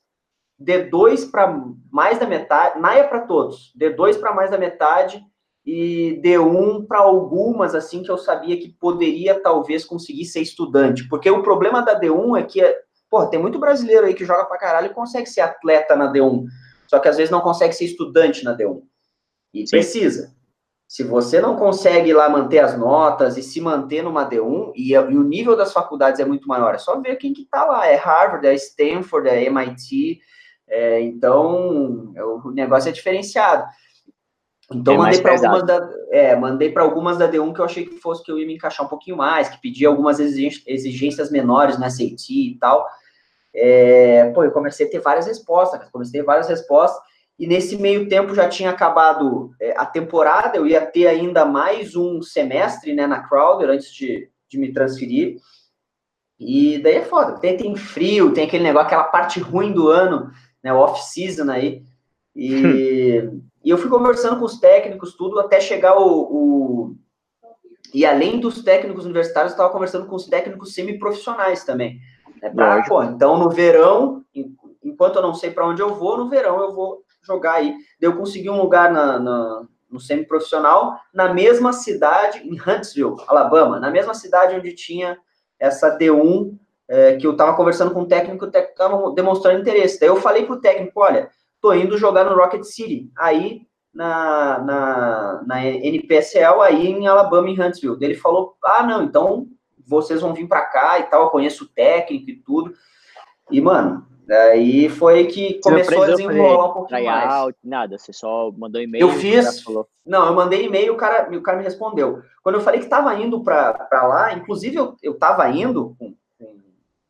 D2 para mais da metade, Naia para todos, D2 para mais da metade e D1 para algumas, assim, que eu sabia que poderia talvez conseguir ser estudante, porque o problema da D1 é que, pô, tem muito brasileiro aí que joga para caralho e consegue ser atleta na D1, só que às vezes não consegue ser estudante na D1. E Sim. precisa. Se você não consegue lá manter as notas e se manter numa D1, e, e o nível das faculdades é muito maior, é só ver quem que tá lá. É Harvard, é Stanford, é MIT. É, então, o negócio é diferenciado. Então, é mandei para algumas da, é, mandei algumas da D1 que eu achei que fosse que eu ia me encaixar um pouquinho mais, que pedia algumas exigências menores na SAT e tal. É, pô, eu comecei a ter várias respostas, comecei a ter várias respostas e nesse meio tempo já tinha acabado é, a temporada, eu ia ter ainda mais um semestre né, na Crowder antes de, de me transferir. E daí é foda, tem, tem frio, tem aquele negócio, aquela parte ruim do ano, né, off-season aí. E, e eu fui conversando com os técnicos, tudo, até chegar o. o e além dos técnicos universitários, eu estava conversando com os técnicos semiprofissionais também. Né, pra, pô, então, no verão, enquanto eu não sei para onde eu vou, no verão eu vou jogar aí. Eu consegui um lugar na, na, no semi-profissional, na mesma cidade, em Huntsville, Alabama, na mesma cidade onde tinha essa D1, é, que eu estava conversando com o técnico, o técnico estava demonstrando interesse. Daí eu falei pro técnico, olha, tô indo jogar no Rocket City, aí na, na, na NPSL, aí em Alabama, em Huntsville. Daí ele falou, ah, não, então vocês vão vir para cá e tal, eu conheço o técnico e tudo. E, mano, Daí foi que começou a desenrolar um pouquinho mais. Out, nada, você só mandou e-mail. Eu fiz. Não, eu mandei e-mail, o cara, o cara me respondeu. Quando eu falei que estava indo para lá, inclusive eu, eu tava indo com,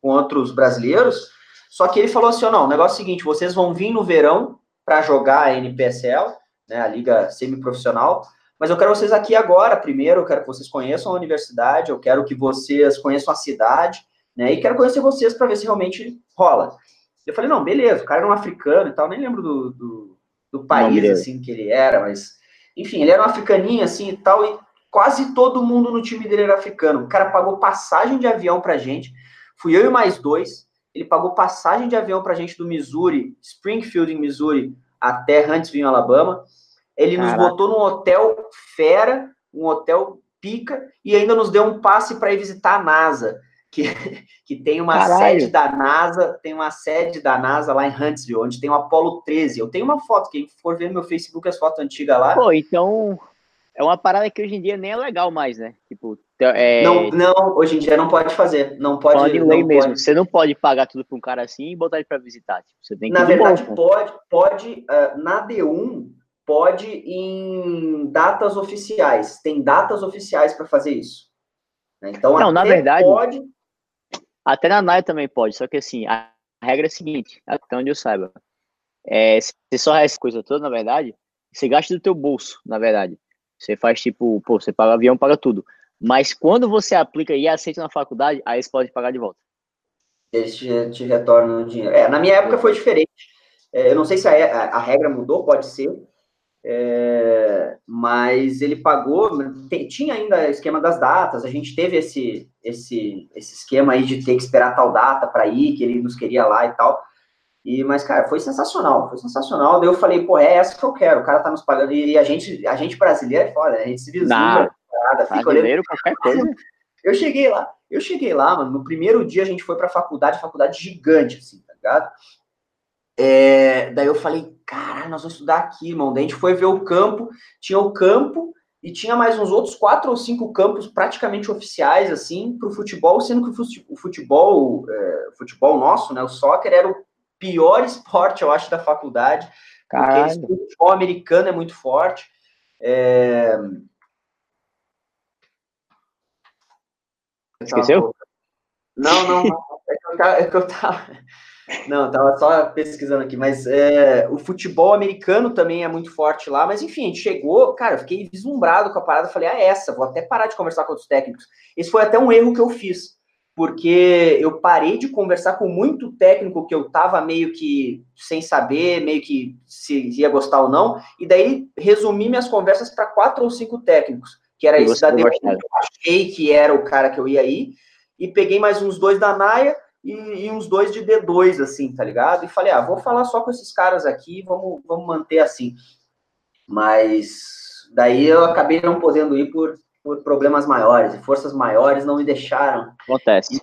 com, outros brasileiros, só que ele falou assim, oh, não, o negócio é o seguinte, vocês vão vir no verão para jogar a NPSL, né, a liga semiprofissional, mas eu quero vocês aqui agora, primeiro, eu quero que vocês conheçam a universidade, eu quero que vocês conheçam a cidade, né, e quero conhecer vocês para ver se realmente rola. Eu falei, não, beleza, o cara era um africano e tal, nem lembro do, do, do país, assim, que ele era, mas, enfim, ele era um africaninho, assim, e tal, e quase todo mundo no time dele era africano. O cara pagou passagem de avião pra gente, fui eu e mais dois, ele pagou passagem de avião pra gente do Missouri, Springfield, em Missouri, até Huntsville, Alabama, ele Caraca. nos botou num hotel fera, um hotel pica, e ainda nos deu um passe para ir visitar a NASA que, <laughs> que tem uma Caralho. sede da NASA, tem uma sede da NASA lá em Huntsville, onde tem o Apollo 13. Eu tenho uma foto, quem for ver no meu Facebook as fotos antigas lá. Pô, então é uma parada que hoje em dia nem é legal mais, né? Tipo, é... não, não, hoje em dia não pode fazer, não pode. Pode lei mesmo. Pode. Você não pode pagar tudo para um cara assim e botar ele para visitar. Tipo, você tem que na verdade bom, pode, pode uh, na D1 pode em datas oficiais. Tem datas oficiais para fazer isso. Então, não, na verdade, pode, até na NAI também pode, só que assim, a regra é a seguinte, até onde eu saiba. É, você só essa coisa toda, na verdade, você gasta do teu bolso, na verdade. Você faz tipo, pô, você paga avião, paga tudo. Mas quando você aplica e aceita na faculdade, aí você pode pagar de volta. Eles te, te retornam o dinheiro. É, na minha época foi diferente. É, eu não sei se a, a, a regra mudou, pode ser, é, mas ele pagou, tinha ainda esquema das datas, a gente teve esse, esse, esse esquema aí de ter que esperar tal data para ir, que ele nos queria lá e tal. E, mas, cara, foi sensacional, foi sensacional. Daí eu falei, pô, é essa que eu quero, o cara tá nos pagando. E a gente, a gente brasileiro é foda, né? A gente se vislumbra, fica olhando. qualquer coisa. <laughs> Eu cheguei lá, eu cheguei lá, mano, no primeiro dia a gente foi pra faculdade, faculdade gigante, assim, tá ligado? É, daí eu falei, caralho, nós vamos estudar aqui, irmão. Daí a gente foi ver o campo, tinha o campo e tinha mais uns outros quatro ou cinco campos praticamente oficiais, assim, para o futebol, sendo que o futebol, é, o futebol nosso, né, o soccer, era o pior esporte, eu acho, da faculdade. Caralho. Porque o futebol americano é muito forte. É... Esqueceu? Não, não, não. É que eu tava. É que eu tava... Não, tava só pesquisando aqui, mas é, o futebol americano também é muito forte lá, mas enfim, a gente chegou, cara, eu fiquei vislumbrado com a parada, falei, ah, essa, vou até parar de conversar com outros técnicos. Esse foi até um erro que eu fiz, porque eu parei de conversar com muito técnico que eu tava meio que sem saber, meio que se ia gostar ou não, e daí resumi minhas conversas para quatro ou cinco técnicos, que era esse da eu achei que era o cara que eu ia ir, e peguei mais uns dois da Naia, e, e, uns dois de D2, assim, tá ligado? E falei, ah, vou falar só com esses caras aqui, vamos, vamos manter assim. Mas daí eu acabei não podendo ir por, por problemas maiores, e forças maiores não me deixaram. Acontece.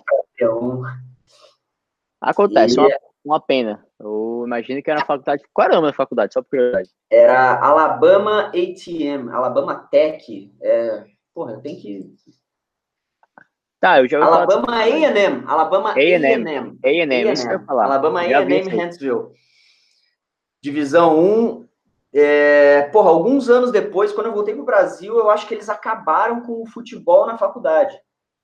Acontece, e, uma, uma pena. Eu imagino que era na faculdade. Qual era o nome da faculdade? Só por curiosidade. Era Alabama ATM, Alabama Tech. É, porra, eu tenho que Tá, eu já ouvi Alabama falar... A&M, Alabama A&M. A&M, isso que eu ia falar. Alabama A&M Huntsville. Divisão 1. É, porra, alguns anos depois, quando eu voltei pro Brasil, eu acho que eles acabaram com o futebol na faculdade,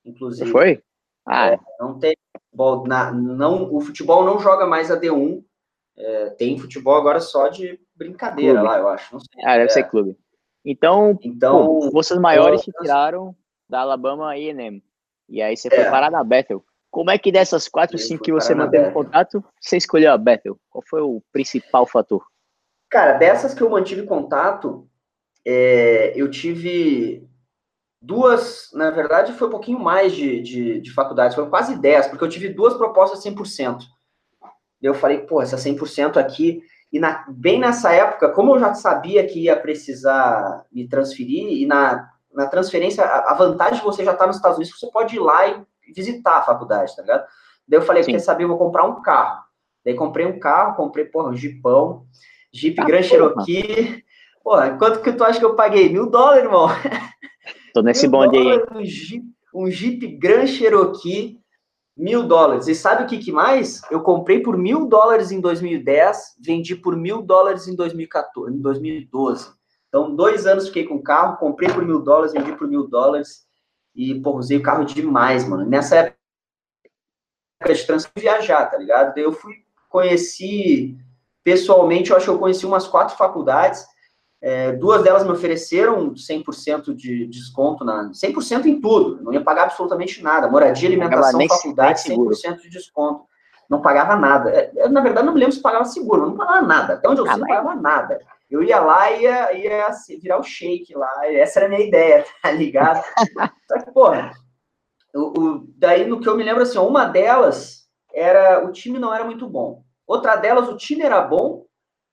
inclusive. Foi? Ah, é, não tem futebol, na, não, o futebol não joga mais a D1. É, tem futebol agora só de brincadeira clube. lá, eu acho. Não sei. Ah, deve ser é. clube. Então, então pô, vocês maiores se tiraram da Alabama A&M. E aí você foi é. parar na Bethel. Como é que dessas quatro, cinco que você manteve contato, você escolheu a Bethel? Qual foi o principal fator? Cara, dessas que eu mantive contato, é, eu tive duas, na verdade, foi um pouquinho mais de, de, de faculdades, foram quase dez, porque eu tive duas propostas 100%. Eu falei, pô, essa 100% aqui, e na, bem nessa época, como eu já sabia que ia precisar me transferir, e na na transferência, a, vantagem de você já estar tá nos Estados Unidos, você pode ir lá e visitar a faculdade, tá ligado? Daí eu falei, Sim. quer saber, eu vou comprar um carro. Daí comprei um carro, comprei, porra, um Jeepão, Jeep ah, Grand Cherokee. Porra, quanto que tu acha que eu paguei? Mil dólares, irmão. Tô nesse bonde aí. Um Jeep, um Jeep Grand Cherokee, mil dólares. E sabe o que, que mais? Eu comprei por mil dólares em 2010, vendi por mil dólares em 2014, em 2012. Então, dois anos fiquei com o carro, comprei por mil dólares, vendi por mil dólares e, pô, usei o carro demais, mano. Nessa época de trânsito viajar, tá ligado? Eu fui, conheci pessoalmente, eu acho que eu conheci umas quatro faculdades, é, duas delas me ofereceram 100% de desconto, na 100% em tudo, não ia pagar absolutamente nada, moradia, alimentação, faculdade, 100% de desconto. Não pagava nada. É, eu, na verdade, não me lembro se pagava seguro, não pagava nada. Até onde eu ah, sei, não pagava nada. Eu ia lá e ia, ia virar o shake lá. Essa era a minha ideia, <laughs> tá ligado? Só que, porra, o, o, daí no que eu me lembro, assim, uma delas era o time não era muito bom. Outra delas, o time era bom,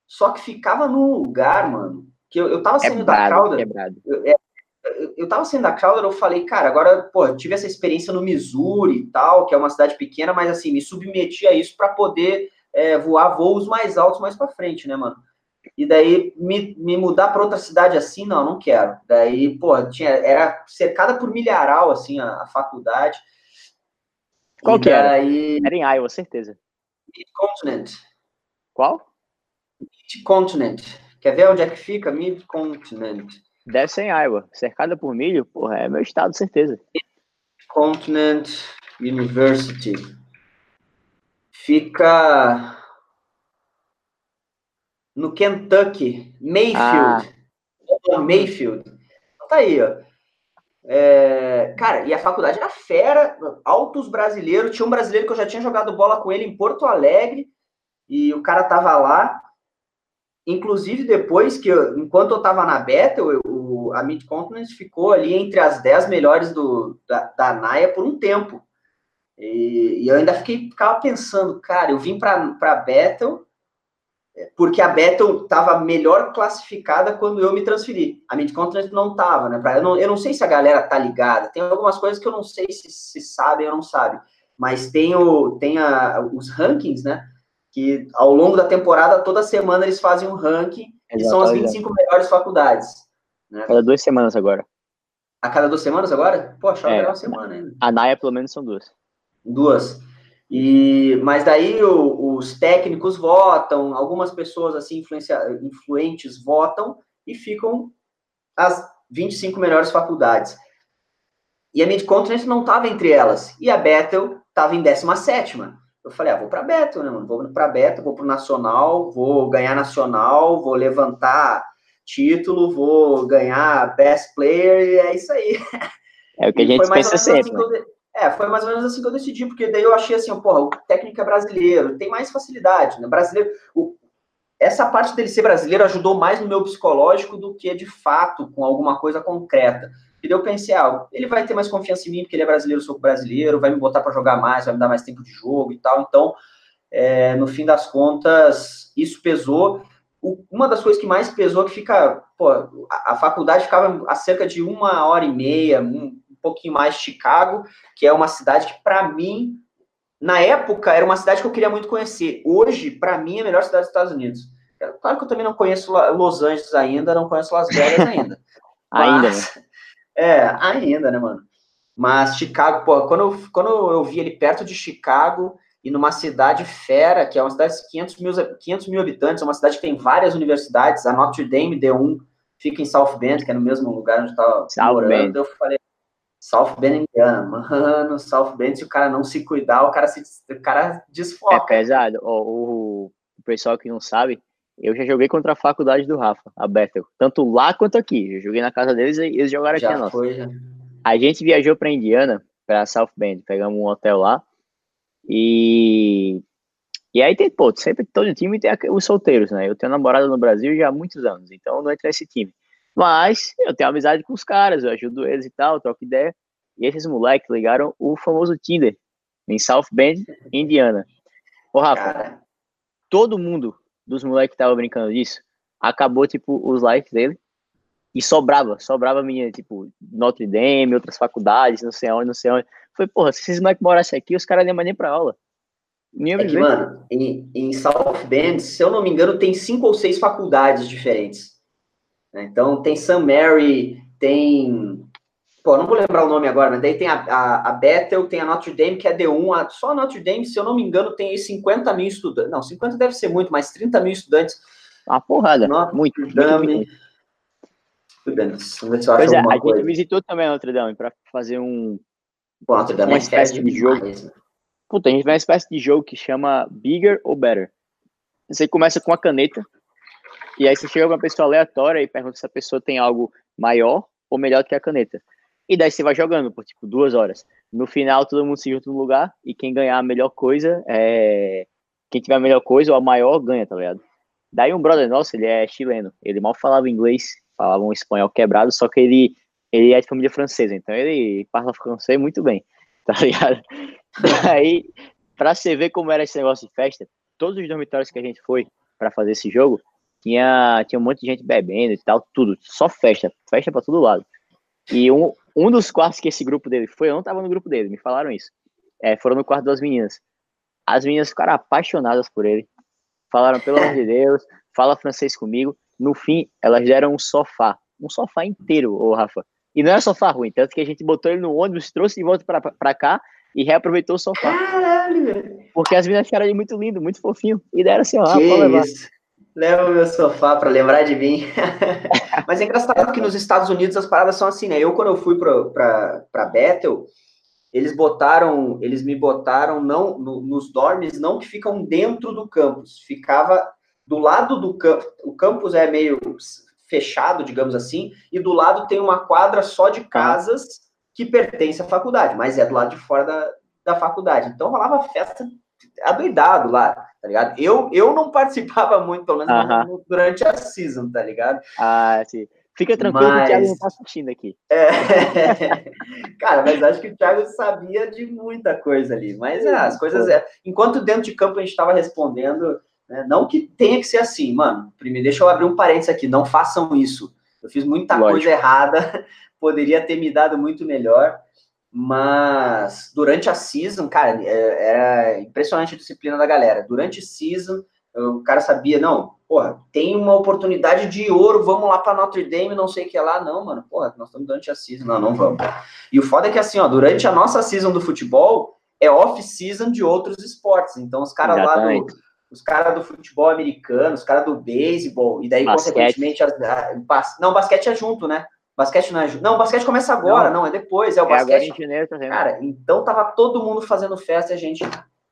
só que ficava num lugar, mano, que eu, eu tava saindo da. Quebrado. Eu, é, eu, eu tava saindo da Calder, eu falei, cara, agora, pô, tive essa experiência no Missouri e tal, que é uma cidade pequena, mas assim, me submeti a isso para poder é, voar voos mais altos mais para frente, né, mano? E daí me, me mudar para outra cidade assim, não, não quero. Daí, pô, tinha, era cercada por milharal, assim, a, a faculdade. Qual e que daí... era? Era em Iowa, certeza. Mid-Continent. Qual? Mid-Continent. Quer ver onde é que fica? Mid-Continent. Deve ser em Iowa. Cercada por milho, porra, é meu estado, certeza. Mid-Continent University. Fica no Kentucky, Mayfield. Ah. Mayfield. Tá aí, ó. É, cara, e a faculdade era fera, altos brasileiros. Tinha um brasileiro que eu já tinha jogado bola com ele em Porto Alegre, e o cara tava lá. Inclusive, depois que, eu, enquanto eu tava na beta, eu, o, a Mid Continent ficou ali entre as 10 melhores do, da, da NAIA por um tempo. E, e eu ainda fiquei, ficava pensando, cara, eu vim para Battle porque a Battle estava melhor classificada quando eu me transferi. A Mid-Continent não estava, né? Eu não, eu não sei se a galera tá ligada. Tem algumas coisas que eu não sei se, se sabem ou não sabem. Mas tem, o, tem a, os rankings, né? Que ao longo da temporada, toda semana eles fazem um ranking, que são as 25 melhores faculdades. Né? Cada duas semanas agora. A cada duas semanas agora? Poxa, é, uma semana ainda. A NAIA, pelo menos, são duas. Duas. E, mas daí o, os técnicos votam, algumas pessoas assim influentes votam e ficam as 25 melhores faculdades. E a Mid-Continent não estava entre elas. E a Bethel estava em 17 Eu falei, ah, vou para Bethel, né, mano? Vou para Bethel, vou para Nacional, vou ganhar Nacional, vou levantar título, vou ganhar Best Player, e é isso aí. <laughs> É o que a gente pensa sempre. Assim né? É, foi mais ou menos assim que eu decidi, porque daí eu achei assim, porra, o técnico é brasileiro, tem mais facilidade, né? Brasileiro, o, essa parte dele ser brasileiro ajudou mais no meu psicológico do que de fato com alguma coisa concreta. E daí eu pensei, ah, ele vai ter mais confiança em mim porque ele é brasileiro, eu sou brasileiro, vai me botar para jogar mais, vai me dar mais tempo de jogo e tal. Então, é, no fim das contas, isso pesou. O, uma das coisas que mais pesou é que fica, pô, a, a faculdade ficava a cerca de uma hora e meia, um, pouquinho mais Chicago, que é uma cidade que, para mim, na época, era uma cidade que eu queria muito conhecer. Hoje, para mim, é a melhor cidade dos Estados Unidos. É, claro que eu também não conheço Los Angeles ainda, não conheço Las Vegas <laughs> ainda. ainda, né? É, ainda, né, mano? Mas Chicago, pô, quando eu, quando eu vi ele perto de Chicago e numa cidade fera, que é uma cidade de 500 mil, 500 mil habitantes, é uma cidade que tem várias universidades, a Notre Dame D1 fica em South Bend, que é no mesmo lugar onde eu estava morando. Eu falei, South Bend Indiana, mano, <laughs> South Bend, se o cara não se cuidar, o cara se o cara desfoca. É pesado. o, o pessoal que não sabe, eu já joguei contra a faculdade do Rafa, a Bethel, tanto lá quanto aqui. Eu joguei na casa deles e eles jogaram já aqui na foi, Já. A gente viajou para Indiana, para South Bend, pegamos um hotel lá e e aí tem, pô, sempre todo time tem os solteiros, né? Eu tenho namorada no Brasil já há muitos anos, então não entra nesse time. Mas eu tenho amizade com os caras, eu ajudo eles e tal, troco ideia. E esses moleques ligaram o famoso Tinder em South Bend, Indiana. Ô, Rafa, Cara. todo mundo dos moleques que tava brincando disso acabou, tipo, os likes dele e sobrava, sobrava minha, tipo, Notre Dame, outras faculdades, não sei onde, não sei onde. Foi, porra, se esses moleques morassem aqui, os caras nem mais nem pra aula. Nem é que, mano, em, em South Bend, se eu não me engano, tem cinco ou seis faculdades diferentes. Né? Então, tem St. Mary, tem. Pô, não vou lembrar o nome agora, mas daí tem a, a, a Bethel, tem a Notre Dame, que é D1. A, só a Notre Dame, se eu não me engano, tem 50 mil estudantes. Não, 50 deve ser muito, mas 30 mil estudantes. Uma porrada. Notre muito, Dame. Muito, muito. Pois é, a gente visitou também a Notre Dame para fazer um. Pô, Notre Dame uma é espécie de jogo. Demais, né? Puta, a gente vai uma espécie de jogo que chama Bigger or Better. Você começa com a caneta, e aí você chega pra uma pessoa aleatória e pergunta se a pessoa tem algo maior ou melhor do que a caneta. E daí você vai jogando por tipo duas horas. No final, todo mundo se junta no lugar e quem ganhar a melhor coisa é. Quem tiver a melhor coisa ou a maior ganha, tá ligado? Daí um brother nosso, ele é chileno. Ele mal falava inglês, falava um espanhol quebrado, só que ele, ele é de família francesa, então ele fala francês muito bem, <laughs> tá ligado? Daí, pra você ver como era esse negócio de festa, todos os dormitórios que a gente foi para fazer esse jogo, tinha, tinha um monte de gente bebendo e tal, tudo, só festa, festa para todo lado. E um, um dos quartos que esse grupo dele foi, eu não tava no grupo dele, me falaram isso. É, foram no quarto das meninas. As meninas ficaram apaixonadas por ele. Falaram, pelo amor de Deus, fala francês comigo. No fim, elas deram um sofá. Um sofá inteiro, ô Rafa. E não era sofá ruim, tanto que a gente botou ele no ônibus, trouxe de volta pra, pra cá e reaproveitou o sofá. Caralho, Porque as meninas acharam ele muito lindo, muito fofinho. E deram assim, ó, pode levar. isso. Leva o meu sofá para lembrar de mim. <laughs> Mas é engraçado que nos Estados Unidos as paradas são assim, né? Eu, quando eu fui para Bethel, eles botaram, eles me botaram não no, nos dormes, não que ficam dentro do campus, ficava do lado do campus. O campus é meio fechado, digamos assim, e do lado tem uma quadra só de casas que pertence à faculdade, mas é do lado de fora da, da faculdade. Então rolava festa adoidado lá, tá ligado? Eu, eu não <laughs> participava muito, pelo menos Uh -huh. durante a season, tá ligado? Ah, sim. Fica tranquilo Mas- que o Thiago não tá assistindo aqui. É. <laughs> Cara, mas acho que o Thiago sabia de muita coisa ali. Mas é, as coisas. É... Enquanto dentro de campo a gente estava respondendo, né, não que tenha que ser assim, mano. Primeiro, deixa eu abrir um parênteses aqui, não façam isso. Eu fiz muita Lógico. coisa errada, <laughs> poderia ter me dado muito melhor. Mas durante a season, cara, é- era impressionante a disciplina da galera. Durante a season, o cara sabia, não, porra, tem uma oportunidade de ouro, vamos lá para Notre Dame, não sei o que lá, não, mano, porra, nós estamos durante a season, não, não vamos. E o foda é que assim, ó, durante a nossa season do futebol, é off-season de outros esportes, então os caras lá do, os caras do futebol americano, os caras do beisebol, e daí, Basquete. consequentemente, as, a- bas- não, basquete é junto, né? Basquete não é. Não, basquete começa agora, não, é depois, é o É agora basquete. em janeiro? Cara, então tava todo mundo fazendo festa e a gente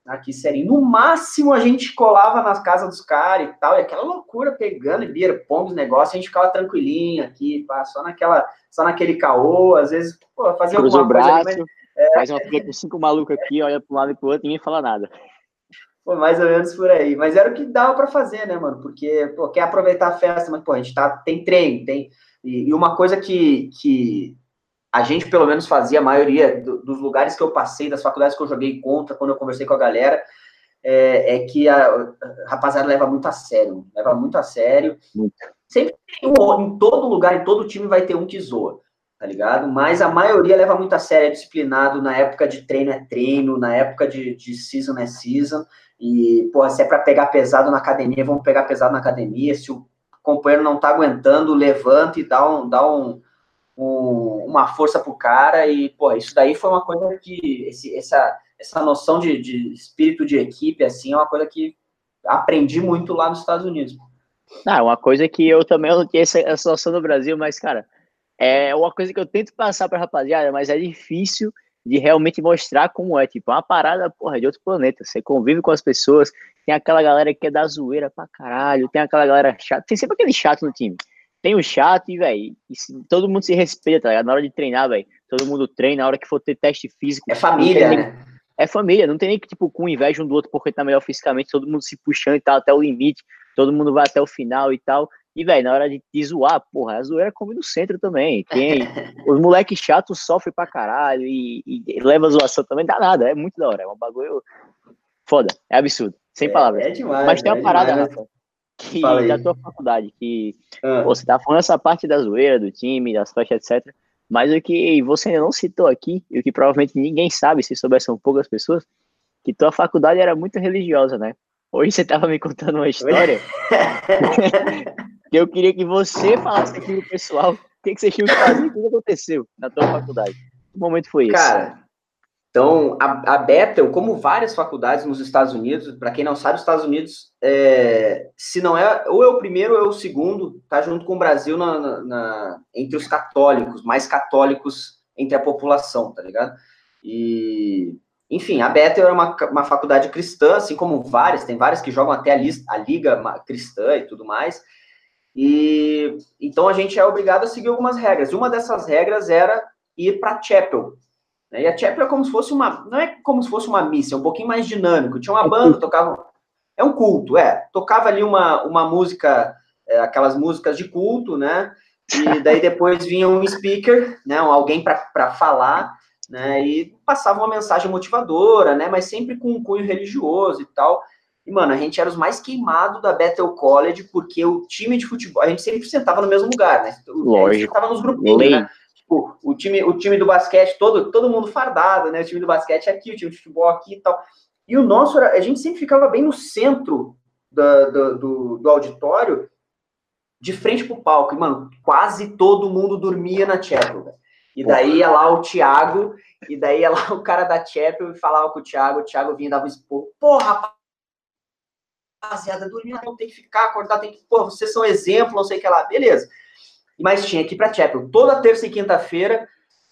aqui sério. No máximo a gente colava nas casas dos caras e tal, e aquela loucura pegando e beer pong, os negócios, a gente ficava tranquilinho aqui, pá, só naquela, só naquele caô, às vezes, pô, fazia Cruza o alguma coisa braço, mas faz uma fila com cinco malucos aqui, olha para um lado e pro outro, ninguém fala nada. Pô, mais ou menos por aí. Mas era o que dava pra fazer, né, mano? Porque, pô, quer aproveitar a festa, mas, pô, a gente tá, tem treino, tem. E, e uma coisa que, que a gente, pelo menos, fazia, a maioria do- dos lugares que eu passei, das faculdades que eu joguei contra, quando eu conversei com a galera, é, é que a, a rapaziada leva muito a sério. Leva muito a sério. Muito. Sempre tem um, em todo lugar, em todo time vai ter um que zoa, tá ligado? Mas a maioria leva muito a sério, é disciplinado. Na época de treino é treino, na época de, de season é season. E, pô, se é para pegar pesado na academia, vamos pegar pesado na academia. Se o companheiro não tá aguentando, levanta e dá, um, dá um, um- uma força pro cara. E, pô, isso daí foi uma coisa que. Esse, essa, essa noção de, de espírito de equipe, assim, é uma coisa que aprendi muito lá nos Estados Unidos. Ah, uma coisa que eu também não tinha essa, essa noção no Brasil, mas, cara, é uma coisa que eu tento passar pra rapaziada, mas é difícil de realmente mostrar como é. Tipo, é uma parada, porra, de outro planeta. Você convive com as pessoas, tem aquela galera que é da zoeira pra caralho, tem aquela galera chata, tem sempre aquele chato no time. Tem o chato e, velho, todo mundo se respeita, tá ligado? Na hora de treinar, velho, todo mundo treina, na hora que for ter teste físico. É família, nem- né? É família, não tem nem que, tipo, com inveja um do outro porque tá melhor fisicamente, todo mundo se puxando e tal, até o limite, todo mundo vai até o final e tal. E, velho, na hora de, de zoar, porra, a zoeira come no centro também. Quem, <laughs> os moleques chatos sofrem pra caralho e, e leva a zoação também, dá nada, é muito da hora, é um bagulho foda, é absurdo, sem palavras. É, demais. Mas tem uma é parada, demais, Rafa, que, da tua faculdade, que Ah, Você tá falando essa parte da zoeira, do time, das festas, etc. Mas o que você ainda não citou aqui, e o que provavelmente ninguém sabe, se soubesse são poucas pessoas, que tua faculdade era muito religiosa, né? Hoje você tava me contando uma história <laughs> eu queria que você falasse aqui pro pessoal o que, que você tinha que fazer o que aconteceu na tua faculdade. Que momento foi esse? Cara, então a, a Bethel, como várias faculdades nos Estados Unidos, para quem não sabe, os Estados Unidos, é, se não é, ou é o primeiro ou é o segundo, tá junto com o Brasil na, na- na- entre os católicos, mais católicos entre a população, tá ligado? E enfim, a Bethel era uma, uma faculdade cristã, assim como várias, tem várias que jogam até a, a liga cristã e tudo mais. E então a gente é obrigado a seguir algumas regras. Uma dessas regras era ir para chapel. Né? E a chapel é como se fosse uma, não é como se fosse uma missa, é um pouquinho mais dinâmico. Tinha uma é banda, tocava, é um culto, é, tocava ali uma, uma música, é, aquelas músicas de culto, né? E daí depois vinha um speaker, né? Alguém para falar né? E passava uma mensagem motivadora, né? Mas sempre com um cunho religioso e tal. E, mano, a gente era os mais queimados da Bethel College, porque o time de futebol, a gente sempre sentava no mesmo lugar, né? Lógico. A gente sentava nos grupinhos, né? Tipo, o time, o time do basquete, todo, todo mundo fardado, né? O time do basquete aqui, o time de futebol aqui e tal. E o nosso, a gente sempre ficava bem no centro do, do, do, do auditório, de frente pro palco. E, mano, quase todo mundo dormia na Chapel. E daí ia lá o Thiago, e daí ia lá <laughs> o cara da Chapel e falava com o Thiago, o Thiago vinha e dava um expor. Porra, rapaziada, dormir não tem que ficar, acordar, tem que. Pô, vocês são exemplo, não sei o que lá. Beleza. Mas tinha que ir pra Chapel. Toda terça e quinta-feira,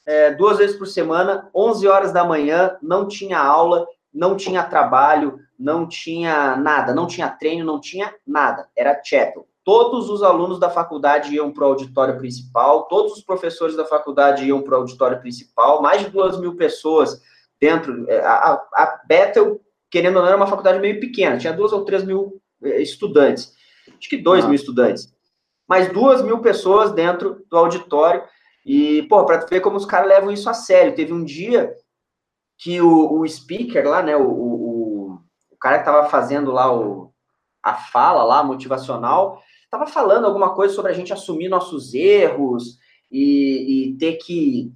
é, duas vezes por semana, 11 horas da manhã, não tinha aula, não tinha trabalho, não tinha nada, não tinha treino, não tinha nada. Era Chapel todos os alunos da faculdade iam para o auditório principal, todos os professores da faculdade iam para o auditório principal, mais de duas mil pessoas dentro. É, a, a Bethel, querendo ou não, era uma faculdade meio pequena, tinha duas ou três mil é, estudantes, acho que dois ah. mil estudantes, mais duas mil pessoas dentro do auditório. E, pô, para ver como os caras levam isso a sério. Teve um dia que o, o speaker lá, né, o, o, o cara que estava fazendo lá o, a fala lá, motivacional, estava falando alguma coisa sobre a gente assumir nossos erros e, e ter que.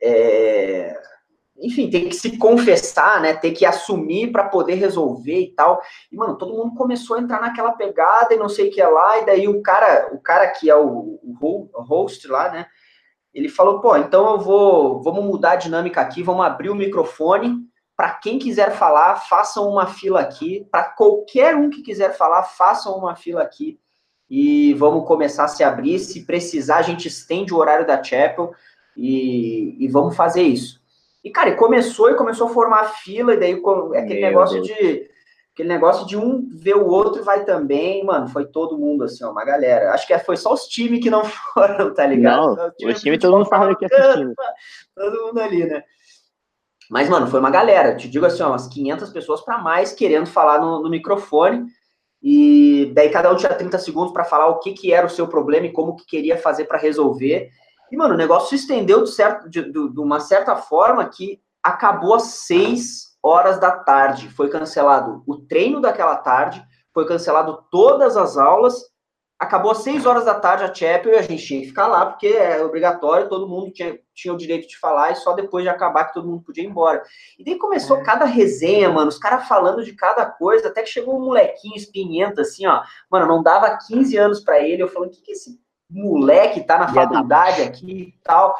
É, enfim, ter que se confessar, né? Ter que assumir para poder resolver e tal. E, mano, todo mundo começou a entrar naquela pegada e não sei o que é lá, e daí o cara, o cara que é o, o host lá, né? Ele falou, pô, então eu vou, vamos mudar a dinâmica aqui, vamos abrir o microfone. Para quem quiser falar, façam uma fila aqui. Para qualquer um que quiser falar, façam uma fila aqui e vamos começar a se abrir. Se precisar, a gente estende o horário da Chapel e, e vamos fazer isso. E, cara, e começou e começou a formar fila, e daí é aquele Meu negócio Deus. de. Aquele negócio de um ver o outro vai também, mano, foi todo mundo, assim, ó, uma galera. Acho que foi só os times que não <laughs> foram, tá ligado? Não, o time todo mundo falando aqui assistindo. <laughs> Todo mundo ali, né? Mas, mano, foi uma galera. Te digo assim, ó, umas 500 pessoas para mais querendo falar no, no microfone. E daí cada um tinha 30 segundos para falar o que, que era o seu problema e como que queria fazer para resolver. E, mano, o negócio se estendeu de, certo, de, de, de uma certa forma que acabou às 6 horas da tarde. Foi cancelado o treino daquela tarde, foi cancelado todas as aulas acabou às 6 horas da tarde a Chapel e a gente tinha que ficar lá, porque é obrigatório, todo mundo tinha, tinha o direito de falar, e só depois de acabar que todo mundo podia ir embora. E daí começou é. cada resenha, mano, os caras falando de cada coisa, até que chegou um molequinho espinhento, assim, ó, mano, não dava 15 anos para ele, eu falando, o que que esse moleque tá na faculdade aqui e tal?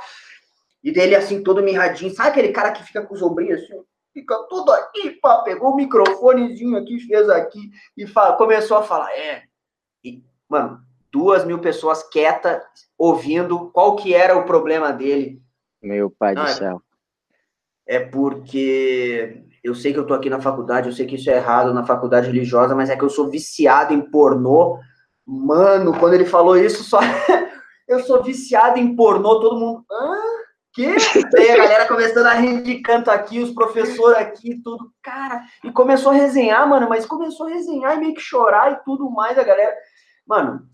E dele, assim, todo mirradinho, sabe aquele cara que fica com os ombrinhos assim, fica tudo aqui, pá, pegou o microfonezinho aqui, fez aqui, e fala, começou a falar, é, mano, duas mil pessoas quieta ouvindo qual que era o problema dele. Meu pai Não, do é, céu. É porque eu sei que eu tô aqui na faculdade, eu sei que isso é errado na faculdade religiosa, mas é que eu sou viciado em pornô. Mano, quando ele falou isso, só <laughs> eu sou viciado em pornô, todo mundo. Hã? Que? A galera começando a rir de canto aqui, os professores aqui, tudo. Cara, e começou a resenhar, mano, mas começou a resenhar e meio que chorar e tudo mais, a galera. Mano,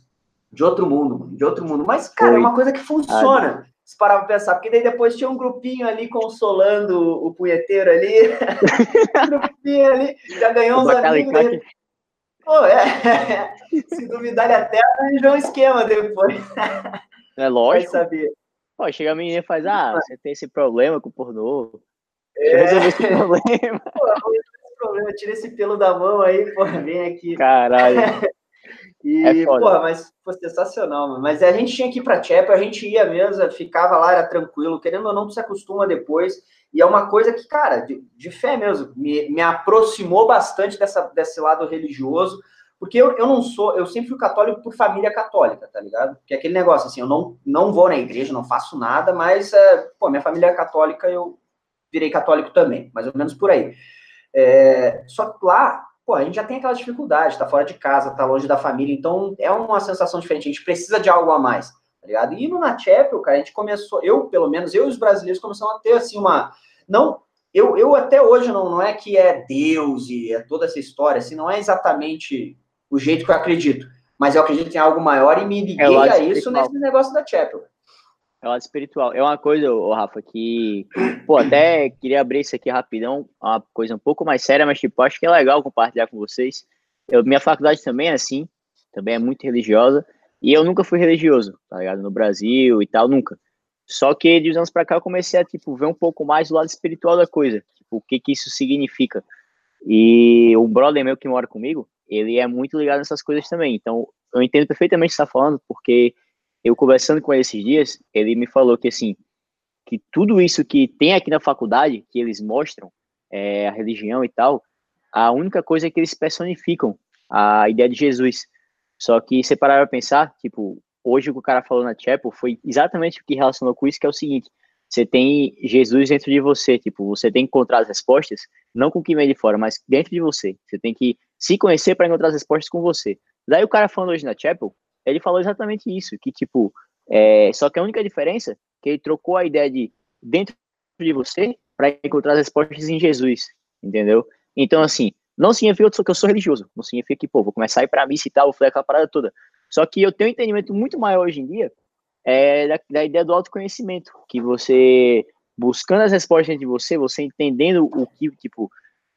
de outro mundo, de outro mundo. Mas, cara, é uma coisa que funciona. Se parar pra pensar, porque daí depois tinha um grupinho ali consolando o punheteiro ali. <laughs> <laughs> um grupinho ali, já ganhou uns amigos dele. Pô, é. <laughs> Se duvidar ele até arranjou um esquema depois. É lógico. Vai saber. Pô, chega a menina e faz, ah, você tem esse problema com o pornô. É. Resolver esse problema. <laughs> Pô, esse problema, tira esse pelo da mão aí, pô, vem aqui. Caralho. <laughs> E, é porra, mas foi sensacional, mano. Mas a gente tinha que ir pra Chepa, a gente ia mesmo, ficava lá, era tranquilo, querendo ou não, tu se acostuma depois. E é uma coisa que, cara, de, de fé mesmo, me, me aproximou bastante dessa, desse lado religioso, porque eu, eu não sou, eu sempre fui católico por família católica, tá ligado? Porque aquele negócio, assim, eu não, não vou na igreja, não faço nada, mas, é, pô, minha família é católica, eu, virei católico também, mais ou menos por aí. É, só que lá, pô, a gente já tem aquela dificuldade, tá fora de casa, tá longe da família, então é uma sensação diferente, a gente precisa de algo a mais, tá ligado? E no Na Chapel, cara, a gente começou, eu, pelo menos, eu e os brasileiros começamos a ter, assim, uma, não, eu, eu até hoje não, não é que é Deus e é toda essa história, assim, não é exatamente o jeito que eu acredito, mas eu acredito em algo maior e me liguei é a isso nesse negócio da Chapel. É o lado espiritual. É uma coisa, ô, Rafa, que, pô, até queria abrir isso aqui rapidão, uma coisa um pouco mais séria, mas, tipo, acho que é legal compartilhar com vocês. Eu, minha faculdade também é assim, também é muito religiosa, e eu nunca fui religioso, tá ligado? No Brasil e tal, nunca. Só que de uns anos pra cá eu comecei a, tipo, ver um pouco mais o lado espiritual da coisa, tipo, o que que isso significa. E o brother meu que mora comigo, ele é muito ligado nessas coisas também, então eu entendo perfeitamente o que você tá falando, porque eu conversando com ele esses dias, ele me falou que assim, que tudo isso que tem aqui na faculdade, que eles mostram, é, a religião e tal, a única coisa é que eles personificam a ideia de Jesus. Só que você parar pra pensar, tipo, hoje o que o cara falou na Chapel foi exatamente o que relacionou com isso, que é o seguinte, você tem Jesus dentro de você, tipo, você tem que encontrar as respostas, não com o que vem de fora, mas dentro de você. Você tem que se conhecer para encontrar as respostas com você. Daí o cara falando hoje na Chapel, ele falou exatamente isso, que tipo, é, só que a única diferença é que ele trocou a ideia de dentro de você para encontrar as respostas em Jesus, entendeu? Então, assim, não significa que eu sou religioso, não significa que, pô, vou começar a ir pra missa e tal, vou fazer aquela parada toda. Só que eu tenho um entendimento muito maior hoje em dia é, da, da ideia do autoconhecimento, que você, buscando as respostas dentro de você, você entendendo o que, tipo,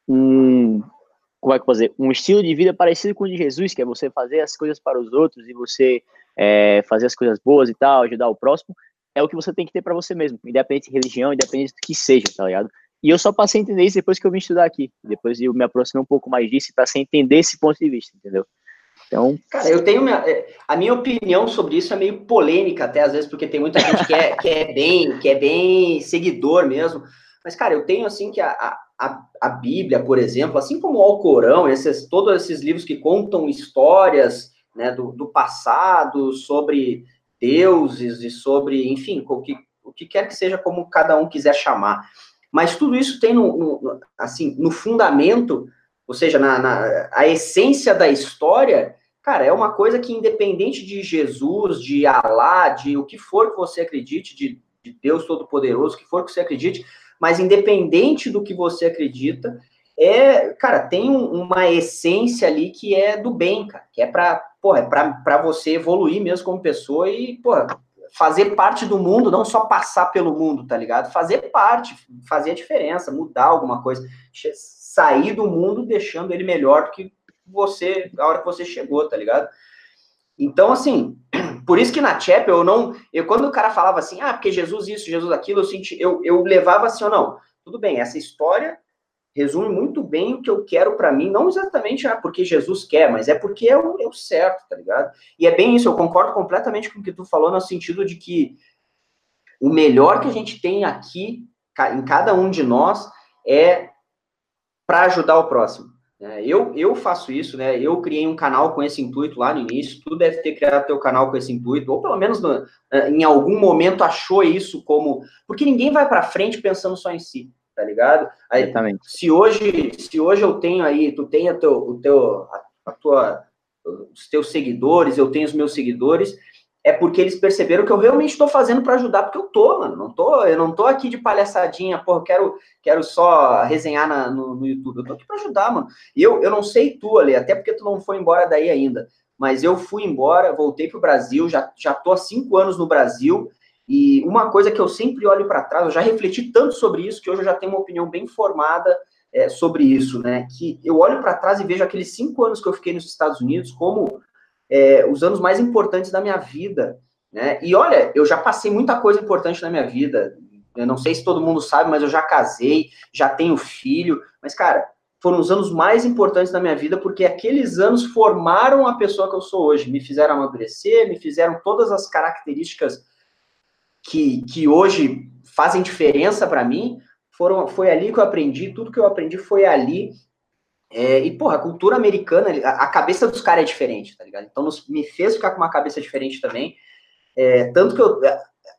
um, como é que fazer um estilo de vida parecido com o de Jesus, que é você fazer as coisas para os outros e você é, fazer as coisas boas e tal, ajudar o próximo, é o que você tem que ter para você mesmo, independente de religião, independente do que seja, tá ligado? E eu só passei a entender isso depois que eu vim estudar aqui, depois eu me aproximei um pouco mais disso e passei a entender esse ponto de vista, entendeu? Então, cara, eu tenho minha, é, a minha opinião sobre isso é meio polêmica até às vezes, porque tem muita gente que é, que é bem, que é bem seguidor mesmo. Mas, cara, eu tenho assim que a, a, a Bíblia, por exemplo, assim como o Alcorão, esses, todos esses livros que contam histórias né, do, do passado, sobre deuses e sobre, enfim, o que, o que quer que seja como cada um quiser chamar. Mas tudo isso tem no, no assim, no fundamento, ou seja, na, na, a essência da história, cara, é uma coisa que independente de Jesus, de Alá, de o que for que você acredite, de, de Deus Todo-Poderoso, o que for que você acredite, mas independente do que você acredita, é, cara, tem um, uma essência ali que é do bem, cara, que é para, porra, é para você evoluir mesmo como pessoa e, porra, fazer parte do mundo, não só passar pelo mundo, tá ligado? Fazer parte, fazer a diferença, mudar alguma coisa, sair do mundo deixando ele melhor do que você, a hora que você chegou, tá ligado? Então, assim, por isso que na Chapel eu não. Eu, quando o cara falava assim, ah, porque Jesus isso, Jesus aquilo, eu senti, eu, eu levava assim, ou não, tudo bem, essa história resume muito bem o que eu quero para mim, não exatamente ah, porque Jesus quer, mas é porque é o, é o certo, tá ligado? E é bem isso, eu concordo completamente com o que tu falou, no sentido de que o melhor que a gente tem aqui, em cada um de nós, é para ajudar o próximo. É, eu, eu faço isso, né? Eu criei um canal com esse intuito lá no início. Tu deve ter criado teu canal com esse intuito, ou pelo menos no, é, em algum momento achou isso como. Porque ninguém vai para frente pensando só em si, tá ligado? Aí, Exatamente. Se hoje, se hoje eu tenho aí, tu tem a teu, o teu, a, a tua, os teus seguidores, eu tenho os meus seguidores, é porque eles perceberam que eu realmente estou fazendo para ajudar, porque eu tô, mano. Não tô, eu não tô aqui de palhaçadinha, pô, quero, quero só resenhar na, no, no, YouTube. Eu tô aqui para ajudar, mano. E eu, eu não sei tu, ali, até porque tu não foi embora daí ainda. Mas eu fui embora, voltei pro Brasil, já, já tô há cinco anos no Brasil. E uma coisa que eu sempre olho para trás, eu já refleti tanto sobre isso, que hoje eu já tenho uma opinião bem formada é, sobre isso, né? Que eu olho para trás e vejo aqueles cinco anos que eu fiquei nos Estados Unidos como é, os anos mais importantes da minha vida. Né? E olha, eu já passei muita coisa importante na minha vida. Eu não sei se todo mundo sabe, mas eu já casei, já tenho filho. Mas, cara, foram os anos mais importantes da minha vida, porque aqueles anos formaram a pessoa que eu sou hoje. Me fizeram amadurecer, me fizeram todas as características que, que hoje fazem diferença para mim. Foram, foi ali que eu aprendi, tudo que eu aprendi foi ali. É, e, porra, a cultura americana, a, cabeça dos caras é diferente, tá ligado? Então nos, me fez ficar com uma cabeça diferente também. É, tanto que eu,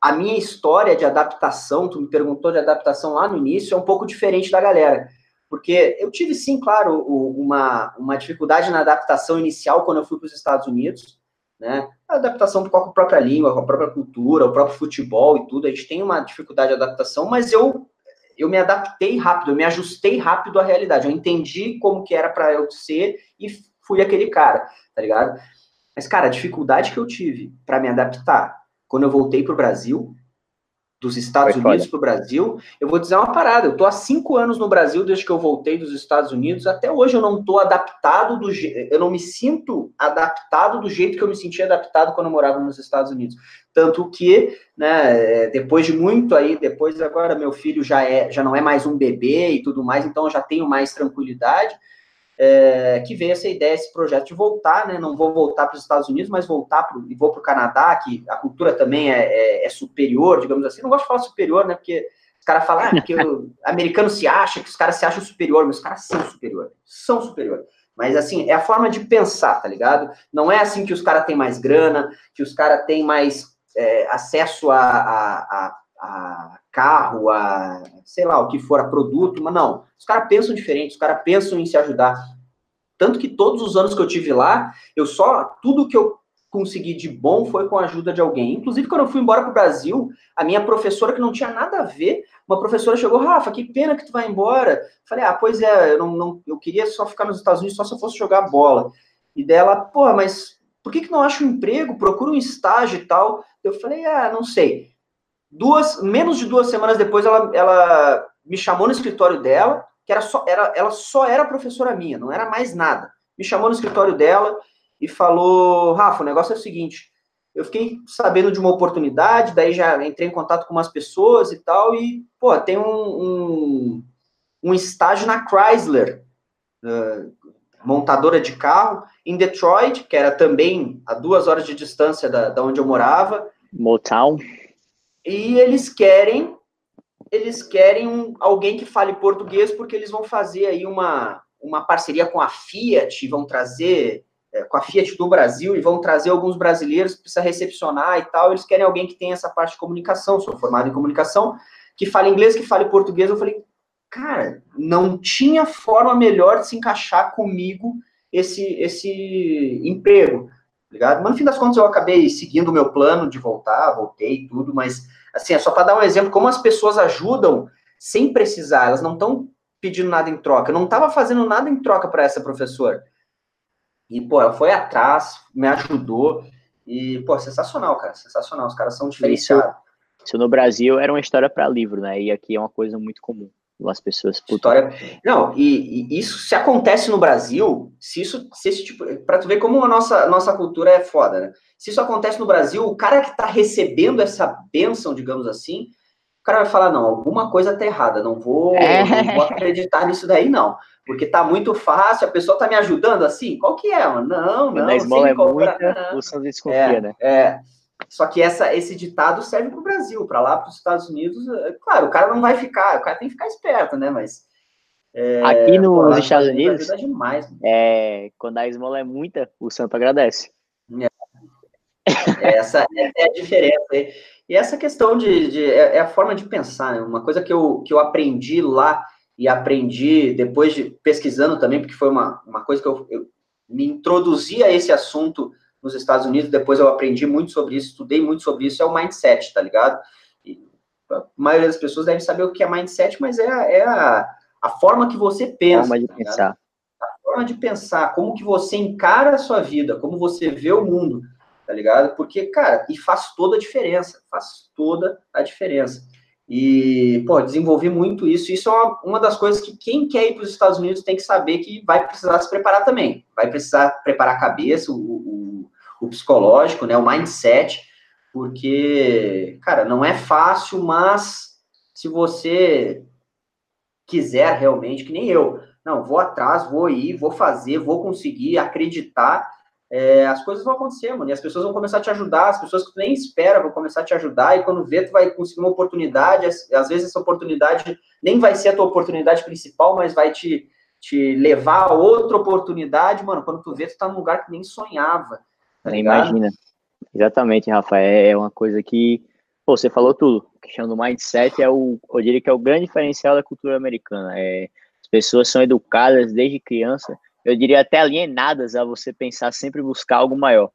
a minha história de adaptação, tu me perguntou de adaptação lá no início, é um pouco diferente da galera. Porque eu tive, sim, claro, uma, uma dificuldade na adaptação inicial quando eu fui para os Estados Unidos, né? A adaptação com a própria língua, com a própria cultura, o próprio futebol e tudo, a gente tem uma dificuldade de adaptação, mas eu eu me adaptei rápido, eu me ajustei rápido à realidade. Eu entendi como que era para eu ser e fui aquele cara, tá ligado? Mas, cara, a dificuldade que eu tive para me adaptar quando eu voltei para o Brasil, dos Estados Unidos para o Brasil, eu vou dizer uma parada. Eu tô há cinco anos no Brasil desde que eu voltei dos Estados Unidos. Até hoje eu não tô adaptado do eu não me sinto adaptado do jeito que eu me sentia adaptado quando eu morava nos Estados Unidos. Tanto que, né, depois de muito aí, depois agora meu filho já é já não é mais um bebê e tudo mais, então eu já tenho mais tranquilidade é, que veio essa ideia, esse projeto de voltar, né? Não vou voltar para os Estados Unidos, mas voltar pro, e vou para o Canadá, que a cultura também é, é, é, superior, digamos assim. Não gosto de falar superior, né? Porque os caras falam ah, que o <laughs> americano se acha, que os caras se acham superior, mas os caras são superior, são superior. Mas assim, é a forma de pensar, tá ligado? Não é assim que os caras têm mais grana, que os caras têm mais é, acesso a, a, a, a carro, a sei lá, o que for, a produto, mas não. Os caras pensam diferente, os caras pensam em se ajudar. Tanto que todos os anos que eu tive lá, eu só, tudo que eu consegui de bom foi com a ajuda de alguém. Inclusive, quando eu fui embora para o Brasil, a minha professora, que não tinha nada a ver, uma professora chegou, Rafa, que pena que tu vai embora. Falei, ah, pois é, eu, não, não, eu queria só ficar nos Estados Unidos só se eu fosse jogar bola. E dela, pô, mas por que, que não acha um emprego? Procura um estágio e tal. Eu falei, ah, não sei. Duas, menos de duas semanas depois, ela, ela me chamou no escritório dela, que era só, era, ela só era professora minha, não era mais nada. Me chamou no escritório dela e falou: Rafa, o negócio é o seguinte. Eu fiquei sabendo de uma oportunidade, daí já entrei em contato com umas pessoas e tal, e, pô, tem um, um, um estágio na Chrysler, uh, montadora de carro, em Detroit, que era também a duas horas de distância da, da onde eu morava. Motown. E eles querem eles querem um, alguém que fale português porque eles vão fazer aí uma, uma parceria com a Fiat, vão trazer é, com a Fiat do Brasil e vão trazer alguns brasileiros que precisa recepcionar e tal. Eles querem alguém que tenha essa parte de comunicação. Sou formado em comunicação, que fale inglês, que fale português. Eu falei, cara, não tinha forma melhor de se encaixar comigo esse esse emprego, tá ligado? Mas no fim das contas eu acabei seguindo o meu plano de voltar, voltei e tudo, mas Assim, é só para dar um exemplo como as pessoas ajudam sem precisar, elas não estão pedindo nada em troca. Eu não estava fazendo nada em troca para essa professora. E, pô, ela foi atrás, me ajudou. E, pô, sensacional, cara. Sensacional. Os caras são diferenciados. Isso, isso no Brasil era uma história para livro, né? E aqui é uma coisa muito comum as pessoas história. não e, e, isso se acontece no Brasil se isso se esse tipo para tu ver como a nossa nossa cultura é foda né? Se isso acontece no Brasil o cara que está recebendo essa benção digamos assim o cara vai falar não alguma coisa tá errada não vou <laughs> é. não vou acreditar nisso daí não. Porque tá muito fácil a pessoa tá me ajudando assim? Qual que é mano? não não esmola é muita o desconfia é, né? é só que essa, esse ditado serve para o Brasil, para lá, para os Estados Unidos. É, claro, o cara não vai ficar, o cara tem que ficar esperto, né? Mas. É, Aqui nos pô, Estados Unidos, demais, é, quando a esmola é muita, o santo agradece. É. Essa é a diferença. E essa questão de. de é, é, a forma de pensar, né? Uma coisa que eu, que eu aprendi lá e aprendi depois de pesquisando também, porque foi uma, uma coisa que eu, eu me introduzi a esse assunto nos Estados Unidos, depois eu aprendi muito sobre isso, estudei muito sobre isso, é o mindset, tá ligado? E a maioria das pessoas deve saber o que é mindset, mas é, é a, a forma que você pensa. Forma de tá pensar. A forma de pensar, como que você encara a sua vida, como você vê o mundo, tá ligado? Porque, cara, e faz toda a diferença, faz toda a diferença. E, pô, desenvolvi muito isso. Isso é uma, uma das coisas que quem quer ir para os Estados Unidos tem que saber que vai precisar se preparar também. Vai precisar preparar a cabeça, o, o, o psicológico, né, o mindset, porque, cara, não é fácil, mas se você quiser realmente, que nem eu, não, vou atrás, vou ir, vou fazer, vou conseguir acreditar, é, as coisas vão acontecer, mano, e as pessoas vão começar a te ajudar, as pessoas que tu nem espera vão começar a te ajudar, e quando vê, tu vai conseguir uma oportunidade, às vezes essa oportunidade nem vai ser a tua oportunidade principal, mas vai te, te levar a outra oportunidade, mano, quando tu vê, tu tá num lugar que nem sonhava, tá Imagina, exatamente, Rafa, é uma coisa que Pô, você falou tudo. A questão do mindset é o, eu diria que é o grande diferencial da cultura americana. É, as pessoas são educadas desde criança, eu diria até alienadas a você pensar sempre buscar algo maior.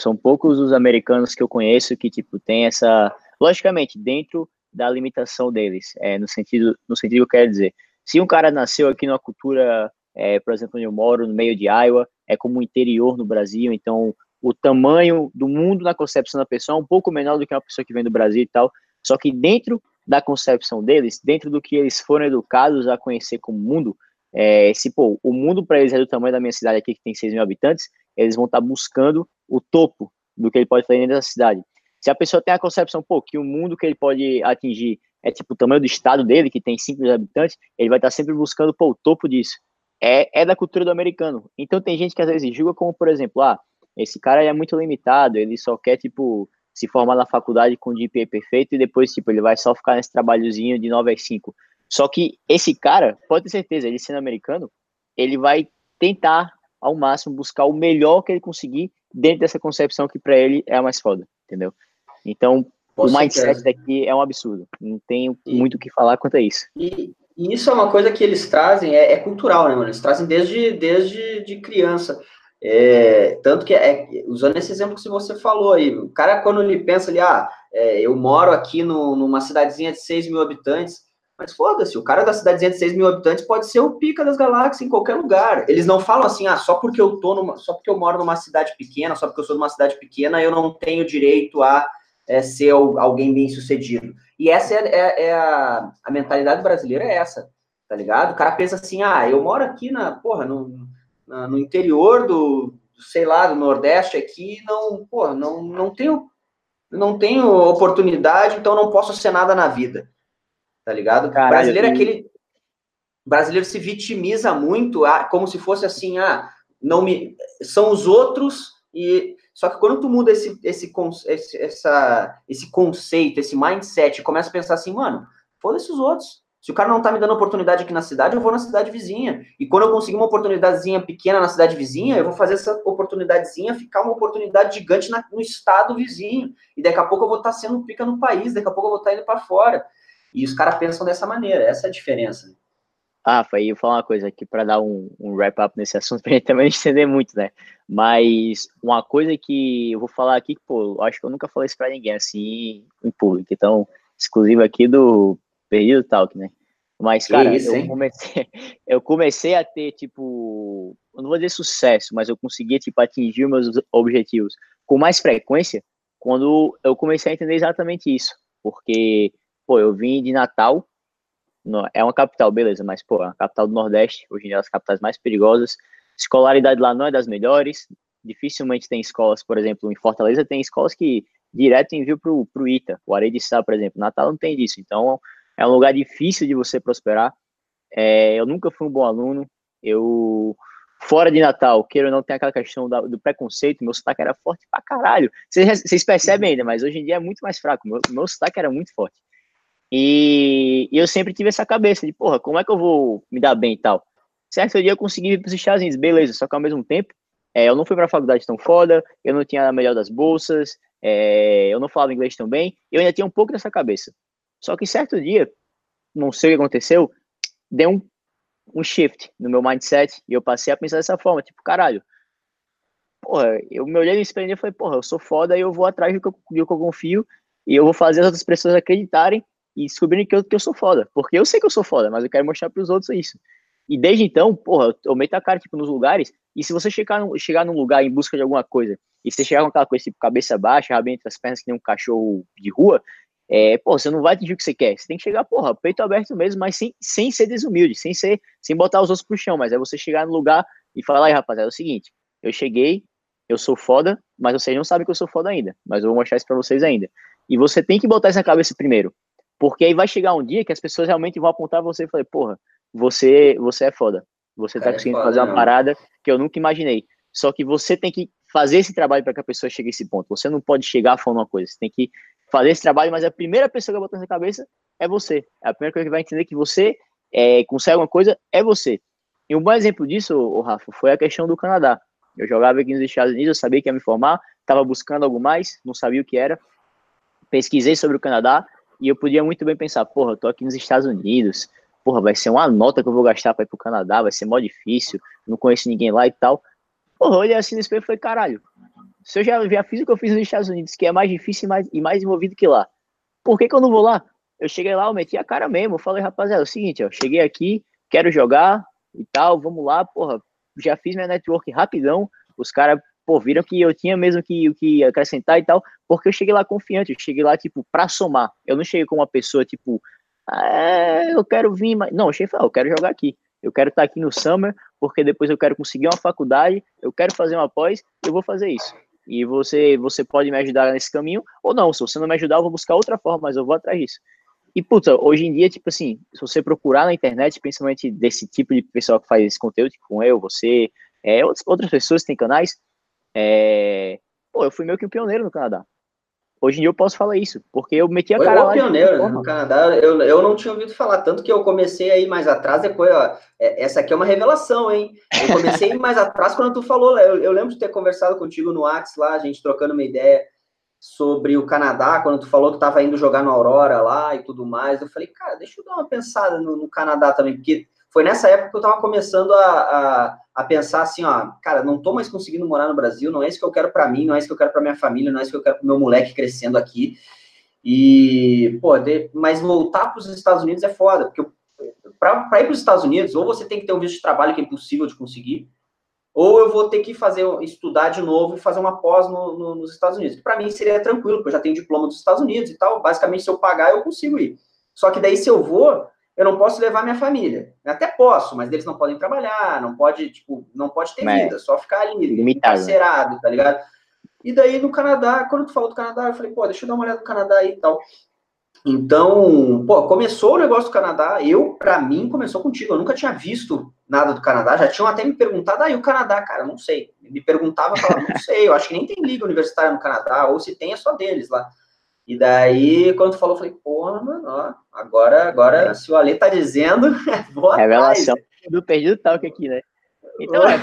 São poucos os americanos que eu conheço que tipo tem essa, logicamente, dentro da limitação deles, é, no sentido, no sentido que eu quero dizer. Se um cara nasceu aqui numa cultura, é, por exemplo, onde eu moro, no meio de Iowa, é como o interior no Brasil, então o tamanho do mundo na concepção da pessoa é um pouco menor do que uma pessoa que vem do Brasil e tal. Só que dentro da concepção deles, dentro do que eles foram educados a conhecer como mundo, é, se pô, o mundo para eles é do tamanho da minha cidade aqui, que tem 6 mil habitantes, eles vão estar tá buscando o topo do que ele pode fazer dentro da cidade. Se a pessoa tem a concepção, pô, que o mundo que ele pode atingir é tipo o tamanho do estado dele, que tem 5 mil habitantes, ele vai estar tá sempre buscando, pô, o topo disso. É, é da cultura do americano. Então tem gente que às vezes julga como, por exemplo, ah, esse cara é muito limitado, ele só quer, tipo, se formar na faculdade com o GPA perfeito e depois, tipo, ele vai só ficar nesse trabalhozinho de 9 às 5. Só que esse cara, pode ter certeza, ele sendo americano, ele vai tentar ao máximo buscar o melhor que ele conseguir dentro dessa concepção que para ele é a mais foda, entendeu? Então, o mindset daqui é um absurdo. Não tenho e, muito o que falar quanto a isso. E, e, isso é uma coisa que eles trazem, é, é, cultural, né, mano? Eles trazem desde, desde de criança. É, tanto que, é, usando esse exemplo que você falou aí, o cara, quando ele pensa ali, ah, é, eu moro aqui no, numa cidadezinha de 6 mil habitantes, mas foda-se, o cara da cidadezinha de 6 mil habitantes pode ser o pica das galáxias em qualquer lugar. Eles não falam assim, ah, só porque eu tô numa, só porque eu moro numa cidade pequena, só porque eu sou de uma cidade pequena, eu não tenho direito a é, ser alguém bem sucedido. E essa é, é, é, a, a mentalidade brasileira é essa, tá ligado? O cara pensa assim, ah, eu moro aqui na, porra, no, na, no interior do, sei lá, do Nordeste aqui, não, porra, não, não tenho, não tenho oportunidade, então não posso ser nada na vida tá ligado? Caralho, brasileiro é aquele. Brasileiro se vitimiza muito, ah, como se fosse assim, ah, não me. São os outros, e. Só que quando tu muda esse, esse, esse, essa, esse conceito, esse mindset, começa a pensar assim, mano, foda-se os outros. Se o cara não tá me dando oportunidade aqui na cidade, eu vou na cidade vizinha. E quando eu conseguir uma oportunidadezinha pequena na cidade vizinha, eu vou fazer essa oportunidadezinha ficar uma oportunidade gigante na, no estado vizinho. E daqui a pouco eu vou estar tá sendo pica no país, daqui a pouco eu vou estar tá indo para fora. E os caras pensam dessa maneira, essa é a diferença. Rafa, e eu vou falar uma coisa aqui para dar um, um wrap-up nesse assunto, para a gente também entender muito, né? Mas uma coisa que eu vou falar aqui, pô, acho que eu nunca falei isso para ninguém, assim, em público, então, exclusivo aqui do Perdido Talk, né? Mas, cara, isso, eu, comecei, <laughs> eu comecei a ter, tipo, eu não vou dizer sucesso, mas eu conseguia, tipo, atingir meus objetivos com mais frequência quando eu comecei a entender exatamente isso. Porque pô, eu vim de Natal, é uma capital, beleza, mas, pô, é uma capital do Nordeste, hoje em dia é das capitais mais perigosas, escolaridade lá não é das melhores, dificilmente tem escolas, por exemplo, em Fortaleza tem escolas que direto enviam pro, pro ITA, o Areia de Sá, por exemplo, Natal não tem disso, então é um lugar difícil de você prosperar, é, eu nunca fui um bom aluno, eu fora de Natal, queira ou não, tem aquela questão da, do preconceito, meu sotaque era forte pra caralho. Vocês percebem ainda, mas hoje em dia é muito mais fraco. Meu, meu sotaque era muito forte. E, e eu sempre tive essa cabeça de, porra, como é que eu vou me dar bem e tal? Certo dia eu consegui ir para os Estados Unidos, beleza, só que ao mesmo tempo, é, eu não fui para a faculdade tão foda, eu não tinha a melhor das bolsas, é, eu não falava inglês tão bem, eu ainda tinha um pouco dessa cabeça. Só que certo dia, não sei o que aconteceu, deu um, um shift no meu mindset e eu passei a pensar dessa forma, tipo, caralho, porra, eu me olhei no espelho e falei, porra, eu sou foda e eu vou atrás do que eu, do que eu confio e eu vou fazer as outras pessoas acreditarem e descobrindo que eu, que eu sou foda. Porque eu sei que eu sou foda, mas eu quero mostrar para os outros isso. E desde então, porra, eu meto a cara, tipo, nos lugares, e se você chegar, no, chegar num lugar em busca de alguma coisa, e você chegar com aquela coisa, tipo, cabeça baixa, rabinho entre as pernas, que nem um cachorro de rua, é, pô, você não vai atingir o que você quer. Você tem que chegar, porra, peito aberto mesmo, mas sem, sem ser desumilde, sem ser, sem botar os outros pro chão, mas é você chegar no lugar e falar, aí, rapaziada, é o seguinte, eu cheguei, eu sou foda, mas vocês não sabem que eu sou foda ainda, mas eu vou mostrar isso pra vocês ainda. E você tem que botar essa cabeça primeiro. Porque aí vai chegar um dia que as pessoas realmente vão apontar você e falar, porra, você, você é foda. Você tá conseguindo é foda, fazer uma não. parada que eu nunca imaginei. Só que você tem que fazer esse trabalho para que a pessoa chegue a esse ponto. Você não pode chegar falando uma coisa. Você tem que fazer esse trabalho, mas a primeira pessoa que vai botar na cabeça é você. A primeira coisa que vai entender que você é, consegue alguma coisa é você. E um bom exemplo disso, o Rafa, foi a questão do Canadá. Eu jogava aqui nos Estados Unidos, eu sabia que ia me formar, estava buscando algo mais, não sabia o que era. pesquisei sobre o Canadá e eu podia muito bem pensar, porra, eu tô aqui nos Estados Unidos, porra, vai ser uma nota que eu vou gastar para ir pro Canadá, vai ser mó difícil, não conheço ninguém lá e tal. Porra, eu assim no espelho e falei, caralho, se eu já, já fiz o que eu fiz nos Estados Unidos, que é mais difícil e mais, e mais envolvido que lá, por que, que eu não vou lá? Eu cheguei lá, eu meti a cara mesmo, eu falei, rapaziada, é o seguinte, ó, cheguei aqui, quero jogar e tal, vamos lá, porra, já fiz minha network rapidão, os caras, pô, viram que eu tinha mesmo que, que acrescentar e tal, porque eu cheguei lá confiante, eu cheguei lá, tipo, pra somar. Eu não cheguei com uma pessoa, tipo, ah, eu quero vir, mas. Não, eu cheguei e falei, eu quero jogar aqui. Eu quero estar aqui no Summer, porque depois eu quero conseguir uma faculdade, eu quero fazer uma pós, eu vou fazer isso. E você, você pode me ajudar nesse caminho, ou não, se você não me ajudar, eu vou buscar outra forma, mas eu vou atrás disso. E, puta, hoje em dia, tipo assim, se você procurar na internet, principalmente desse tipo de pessoal que faz esse conteúdo, tipo eu, você, é, outras pessoas que têm canais, é, pô, eu fui meio que um pioneiro no Canadá. Hoje em dia eu posso falar isso, porque eu meti a Foi cara lá. pioneiro né? no Canadá. Eu, eu não tinha ouvido falar, tanto que eu comecei aí mais atrás, depois, ó, é, essa aqui é uma revelação, hein? Eu comecei mais atrás quando tu falou, eu, eu lembro de ter conversado contigo no Ax lá, a gente trocando uma ideia sobre o Canadá, quando tu falou que tava indo jogar no Aurora lá e tudo mais. Eu falei, cara, deixa eu dar uma pensada no, no Canadá também, porque foi nessa época que eu estava começando a, a, a, pensar assim, ó, cara, não tô mais conseguindo morar no Brasil, não é isso que eu quero para mim, não é isso que eu quero para minha família, não é isso que eu quero para meu moleque crescendo aqui. E, pô, de, mas voltar para os Estados Unidos é foda, porque para ir para os Estados Unidos, ou você tem que ter um visto de trabalho que é impossível de conseguir, ou eu vou ter que fazer estudar de novo e fazer uma pós no, no, nos Estados Unidos. Para mim seria tranquilo, porque eu já tenho diploma dos Estados Unidos e tal. Basicamente, se eu pagar, eu consigo ir. Só que daí, se eu vou, eu não posso levar minha família. Eu até posso, mas eles não podem trabalhar, não pode, tipo, não pode ter mas, vida, só ficar ali, limitado, encarcerado, tá ligado? E daí no Canadá, quando tu falou do Canadá, eu falei, pô, deixa eu dar uma olhada no Canadá aí e tal. Então, pô, começou o negócio do Canadá, eu, para mim, começou contigo, eu nunca tinha visto nada do Canadá, já tinham até me perguntado, ah, e o Canadá, cara, não sei. Me perguntava, falava, não sei, eu acho que nem tem liga universitária no Canadá, ou se tem é só deles lá. E daí, quando falou, eu falei, porra, mano, ó, agora, agora, se o Ale tá dizendo, <laughs> vou Revelação do perdido talk aqui, né? Então, é,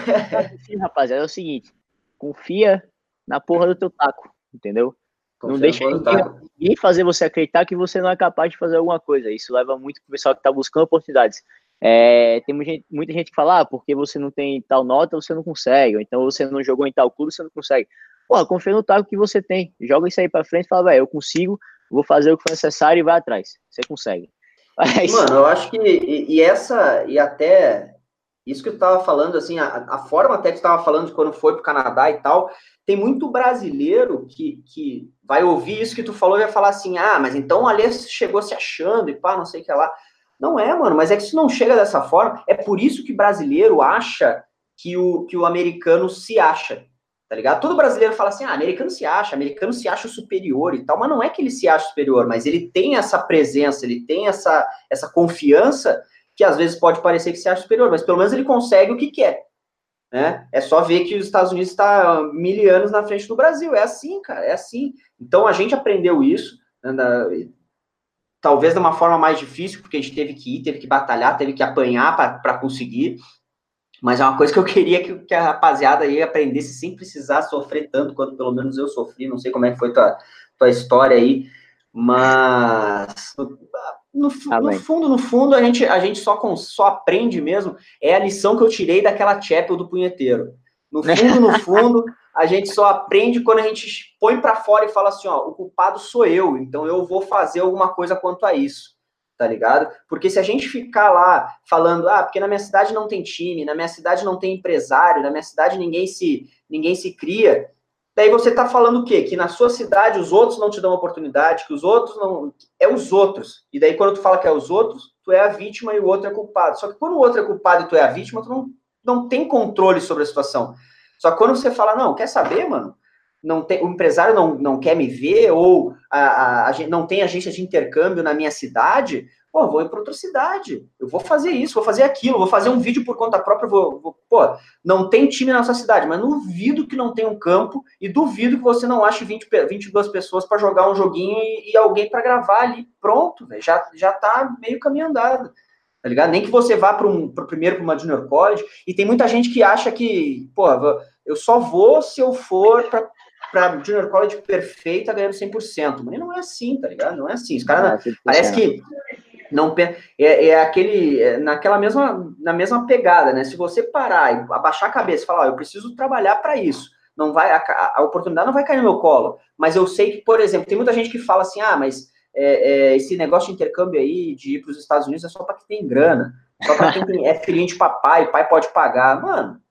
assim, rapaziada, é o seguinte, confia na porra do teu taco, entendeu? Confia não deixa ninguém, ninguém, fazer você acreditar que você não é capaz de fazer alguma coisa. Isso leva muito pro pessoal que tá buscando oportunidades. É, tem muita gente, muita gente que fala, ah, porque você não tem tal nota, você não consegue, ou então você não jogou em tal clube, você não consegue. Pô, confia no taco que você tem. Joga isso aí pra frente e fala, velho, eu consigo, vou fazer o que for necessário e vai atrás. Você consegue. <laughs> Mas... Mano, eu acho que. E, e, essa, e até. Isso que eu tava falando, assim, a, a forma até que tu tava falando de quando foi pro Canadá e tal, tem muito brasileiro que, que vai ouvir isso que tu falou e vai falar assim: ah, mas então ali chegou se achando e pá, não sei o que lá. Não é, mano, mas é que isso não chega dessa forma. É por isso que brasileiro acha que o, que o americano se acha tá ligado? Todo brasileiro fala assim, ah, americano se acha, americano se acha superior e tal, mas não é que ele se acha superior, mas ele tem essa presença, ele tem essa, essa confiança que às vezes pode parecer que se acha superior, mas pelo menos ele consegue o que quer, né? É só ver que os Estados Unidos está mil anos na frente do Brasil, é assim, cara, é assim. Então a gente aprendeu isso, né, talvez de uma forma mais difícil, porque a gente teve que ir, teve que batalhar, teve que apanhar para conseguir, mas é uma coisa que eu queria que, que, a rapaziada aí aprendesse sem precisar sofrer tanto quanto pelo menos eu sofri. Não sei como é que foi tua, tua história aí, mas no, no fundo, no fundo, a gente, a gente só, com, só aprende mesmo. É a lição que eu tirei daquela chapel do punheteiro. No <laughs> fundo, no fundo, a gente só aprende quando a gente põe para fora e fala assim: ó, o culpado sou eu, então eu vou fazer alguma coisa quanto a isso tá ligado? Porque se a gente ficar lá falando, ah, porque na minha cidade não tem time, na minha cidade não tem empresário, na minha cidade ninguém se ninguém se cria, daí você tá falando o quê? Que na sua cidade os outros não te dão oportunidade, que os outros não é os outros. E daí quando tu fala que é os outros, tu é a vítima e o outro é culpado. Só que quando o outro é culpado e tu é a vítima, tu não não tem controle sobre a situação. Só que quando você fala, não, quer saber, mano? Não tem, o empresário não, não quer me ver, ou a, a, a, não tem agência de intercâmbio na minha cidade, pô, vou ir para outra cidade, eu vou fazer isso, vou fazer aquilo, vou fazer um vídeo por conta própria, vou, vou pô, não tem time na sua cidade, mas duvido que não tenha um campo e duvido que você não ache 20, 22 pessoas para jogar um joguinho e, e alguém para gravar ali, pronto, véio, já, já tá meio caminho andado. Tá ligado? Nem que você vá para um pro primeiro para uma junior college, e tem muita gente que acha que, pô, eu só vou se eu for para para Junior College perfeita ganhando 100%. Mas não é assim, tá ligado? Não é assim. Os caras, é, parece que não é, é aquele é, naquela mesma na mesma pegada, né? Se você parar e abaixar a cabeça e falar, oh, eu preciso trabalhar para isso, não vai a, a, oportunidade não vai cair no meu colo. Mas eu sei que, por exemplo, tem muita gente que fala assim, ah, mas é, é, esse negócio de intercâmbio aí de ir para os Estados Unidos é só para quem tem grana, só para quem é filhinho de papai, pai pode pagar, mano.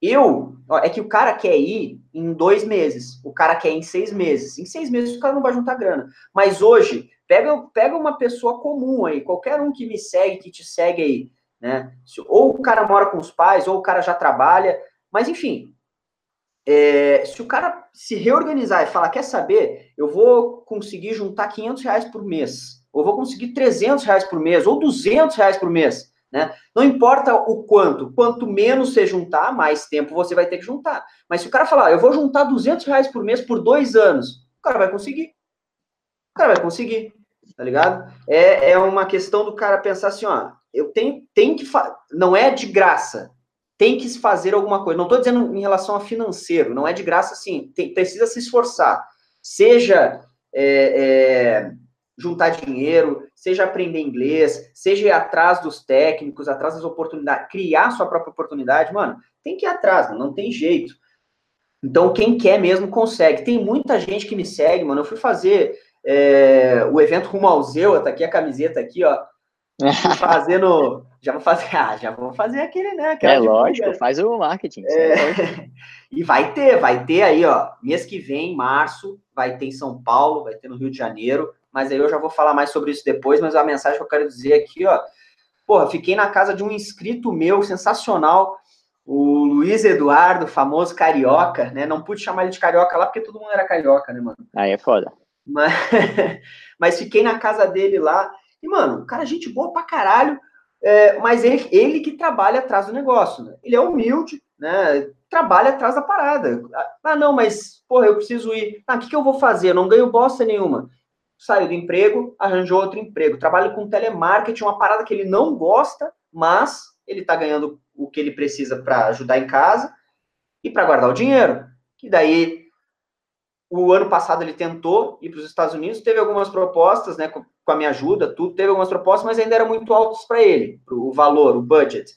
Eu, é que o cara quer ir em dois meses, o cara quer ir em seis meses. Em seis meses o cara não vai juntar grana. Mas hoje, pega, pega uma pessoa comum aí, qualquer um que me segue, que te segue aí, né? Ou o cara mora com os pais, ou o cara já trabalha, mas enfim, é, se o cara se reorganizar e falar, quer saber, eu vou conseguir juntar 500 reais por mês, ou vou conseguir 300 reais por mês, ou 200 reais por mês, né? Não importa o quanto, quanto menos você juntar, mais tempo você vai ter que juntar. Mas se o cara falar, eu vou juntar 200 reais por mês por dois anos, o cara vai conseguir. O cara vai conseguir, tá ligado? É, é uma questão do cara pensar assim, ó, eu tenho, tenho que, não é de graça, tem que se fazer alguma coisa. Não estou dizendo em relação a financeiro, não é de graça assim, tem, precisa se esforçar. Seja é, é, juntar dinheiro, seja aprender inglês, seja ir atrás dos técnicos, atrás das oportunidades, criar sua própria oportunidade, mano, tem que ir atrás, não tem jeito. Então, quem quer mesmo consegue. Tem muita gente que me segue, mano. Eu fui fazer é, o evento Rumo ao Zeu, tá aqui a camiseta aqui, ó. <laughs> Fazendo já vou fazer, ah, já vou fazer aquele, né? É lógico, faz o marketing. É, é <laughs> e vai ter, vai ter aí, ó, mês que vem, março, vai ter em São Paulo, vai ter no Rio de Janeiro, mas aí eu já vou falar mais sobre isso depois, mas a mensagem que eu quero dizer aqui, ó, porra, fiquei na casa de um inscrito meu, sensacional, o Luiz Eduardo, famoso carioca, né? Não pude chamar ele de carioca lá porque todo mundo era carioca, né, mano? Aí é foda. Mas, <laughs> mas fiquei na casa dele lá, e, mano, cara, gente boa pra caralho, é, mas ele, ele que trabalha atrás do negócio, né? Ele é humilde, né? Trabalha atrás da parada. Ah, não, mas, porra, eu preciso ir. Ah, o que, que eu vou fazer? Eu não ganho bosta nenhuma. Saiu do emprego, arranjou outro emprego. Trabalha com telemarketing, uma parada que ele não gosta, mas ele tá ganhando o que ele precisa para ajudar em casa e para guardar o dinheiro. Que daí o ano passado ele tentou ir para os Estados Unidos, teve algumas propostas, né, com, a minha ajuda, tudo, teve algumas propostas, mas ainda eram muito altos para ele, o valor, o budget.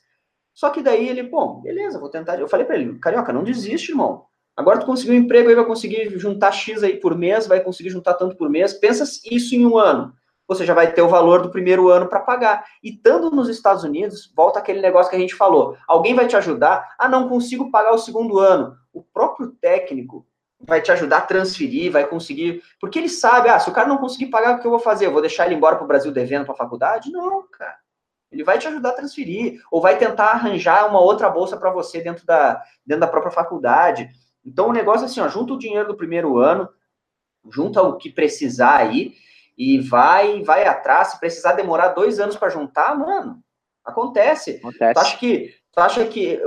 Só que daí ele, bom, beleza, vou tentar. Eu falei para ele, carioca, não desiste, irmão. Agora tu conseguiu um emprego aí, vai conseguir juntar X aí por mês, vai conseguir juntar tanto por mês. Pensa isso em um ano. Você já vai ter o valor do primeiro ano para pagar. E estando nos Estados Unidos, volta aquele negócio que a gente falou. Alguém vai te ajudar? Ah, não consigo pagar o segundo ano. O próprio técnico vai te ajudar a transferir, vai conseguir. Porque ele sabe, ah, se o cara não conseguir pagar, o que eu vou fazer? Eu vou deixar ele embora para o Brasil devendo para a faculdade? Não, cara. Ele vai te ajudar a transferir, ou vai tentar arranjar uma outra bolsa para você dentro da, dentro da própria faculdade. Então o negócio é assim, ó, junta o dinheiro do primeiro ano, junta o que precisar aí, e vai vai atrás. Se precisar demorar dois anos para juntar, mano, acontece. acontece. Tu acha que Tu acha que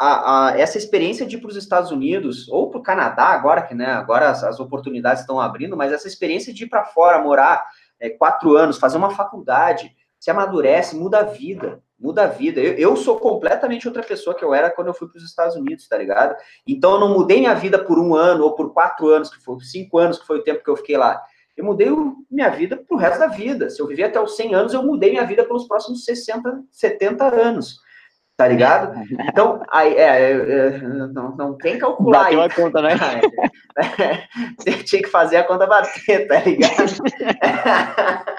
a, a, essa experiência de ir para os Estados Unidos ou para o Canadá agora que né, agora as, as oportunidades estão abrindo, mas essa experiência de ir para fora, morar é, quatro anos, fazer uma faculdade, se amadurece, muda a vida, muda a vida. Eu, eu sou completamente outra pessoa que eu era quando eu fui para os Estados Unidos, tá ligado? Então eu não mudei minha vida por um ano ou por quatro anos, que foi cinco anos que foi o tempo que eu fiquei lá. Eu mudei minha vida para o resto da vida. Se eu viver até os 100 anos, eu mudei minha vida pelos próximos 60, 70 anos tá ligado? Então, aí, é, é, é, não, não tem calcular. Bateu a conta, né? <laughs> Você tinha que fazer a conta bater, tá ligado? <laughs>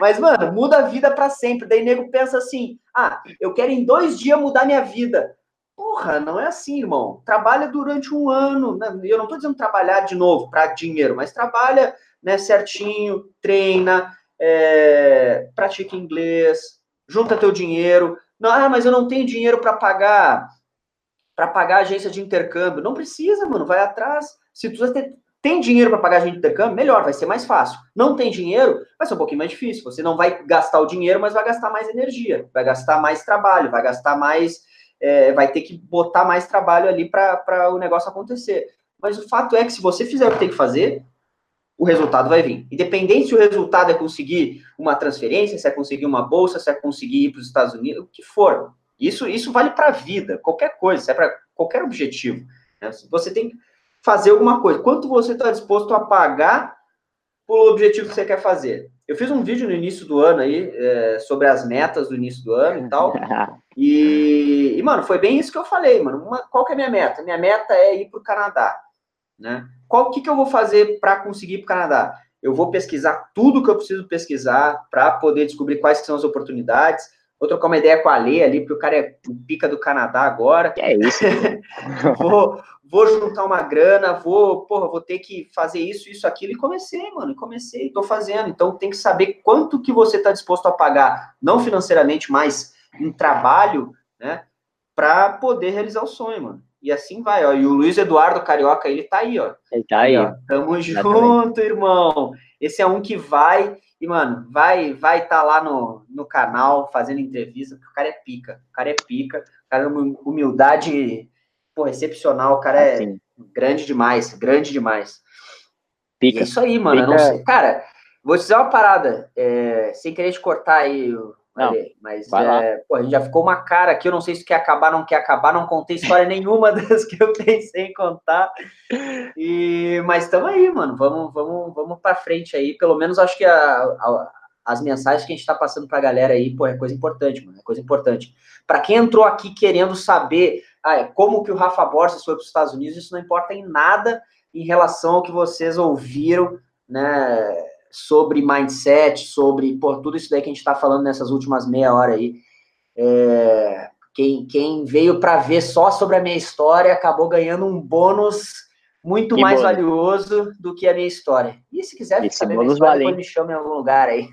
Mas, mano, muda a vida para sempre. Daí nego pensa assim: ah, eu quero em dois dias mudar minha vida. Porra, não é assim, irmão. Trabalha durante um ano. Né? Eu não tô dizendo trabalhar de novo para dinheiro, mas trabalha né, certinho, treina, é, pratica inglês, junta teu dinheiro, não, ah, mas eu não tenho dinheiro para pagar para pagar a agência de intercâmbio. Não precisa, mano, vai atrás. Se tu tem, dinheiro para pagar a agência de intercâmbio, melhor, vai ser mais fácil. Não tem dinheiro, vai ser um pouquinho mais difícil. Você não vai gastar o dinheiro, mas vai gastar mais energia, vai gastar mais trabalho, vai gastar mais, é, vai ter que botar mais trabalho ali para o negócio acontecer. Mas o fato é que se você fizer o que tem que fazer, o resultado vai vir. Independente se o resultado é conseguir uma transferência, se é conseguir uma bolsa, se é conseguir ir para os Estados Unidos, o que for. Isso, isso vale para a vida, qualquer coisa, se é para qualquer objetivo. Né? Você tem fazer alguma coisa. Quanto você está disposto a pagar pelo objetivo que você quer fazer? Eu fiz um vídeo no início do ano aí é, sobre as metas do início do ano e tal. <laughs> E, e, mano, foi bem isso que eu falei, mano. Uma, qual que é a minha meta? Minha meta é ir para o Canadá, né? Qual que, que eu vou fazer para conseguir ir para o Canadá? Eu vou pesquisar tudo que eu preciso pesquisar para poder descobrir quais são as oportunidades. Vou trocar uma ideia com a Lê ali, porque o cara é pica do Canadá agora. Que é isso? <laughs> vou, vou juntar uma grana, vou, porra, vou ter que fazer isso, isso, aquilo, e comecei, mano, comecei, tô fazendo. Então tem que saber quanto que você está disposto a pagar, não financeiramente, mas em trabalho, né, para poder realizar o sonho, mano. E assim vai, ó. E o Luiz Eduardo Carioca, ele tá aí, ó. Ele tá aí. Ó. Tamo junto, irmão. Esse é um que vai e, mano, vai vai tá lá no, no canal fazendo entrevista, porque o cara é pica. O cara é pica. O cara é uma humildade pô, excepcional, o cara é assim. grande demais, grande demais. Pica. É isso aí, mano. Cara, vou te dizer uma parada, é, sem querer te cortar aí, não, mas é, pô, a gente já ficou uma cara aqui, eu não sei se quer acabar, não quer acabar, não contei história <laughs> nenhuma das que eu pensei em contar. E, mas estamos aí, mano, vamos, vamos, vamos para frente aí. Pelo menos acho que a, a, as mensagens que a gente está passando para a galera aí, pô, é coisa importante, mano, é coisa importante. Para quem entrou aqui querendo saber ah, é, como que o Rafa Borges foi para os Estados Unidos, isso não importa em nada em relação ao que vocês ouviram, né, sobre mindset, sobre por tudo isso daí que a gente está falando nessas últimas meia hora aí. É, quem, quem veio para ver só sobre a minha história acabou ganhando um bônus muito que mais bônus. valioso do que a minha história. E se quiser saber minha história, vale. me chama em algum lugar aí.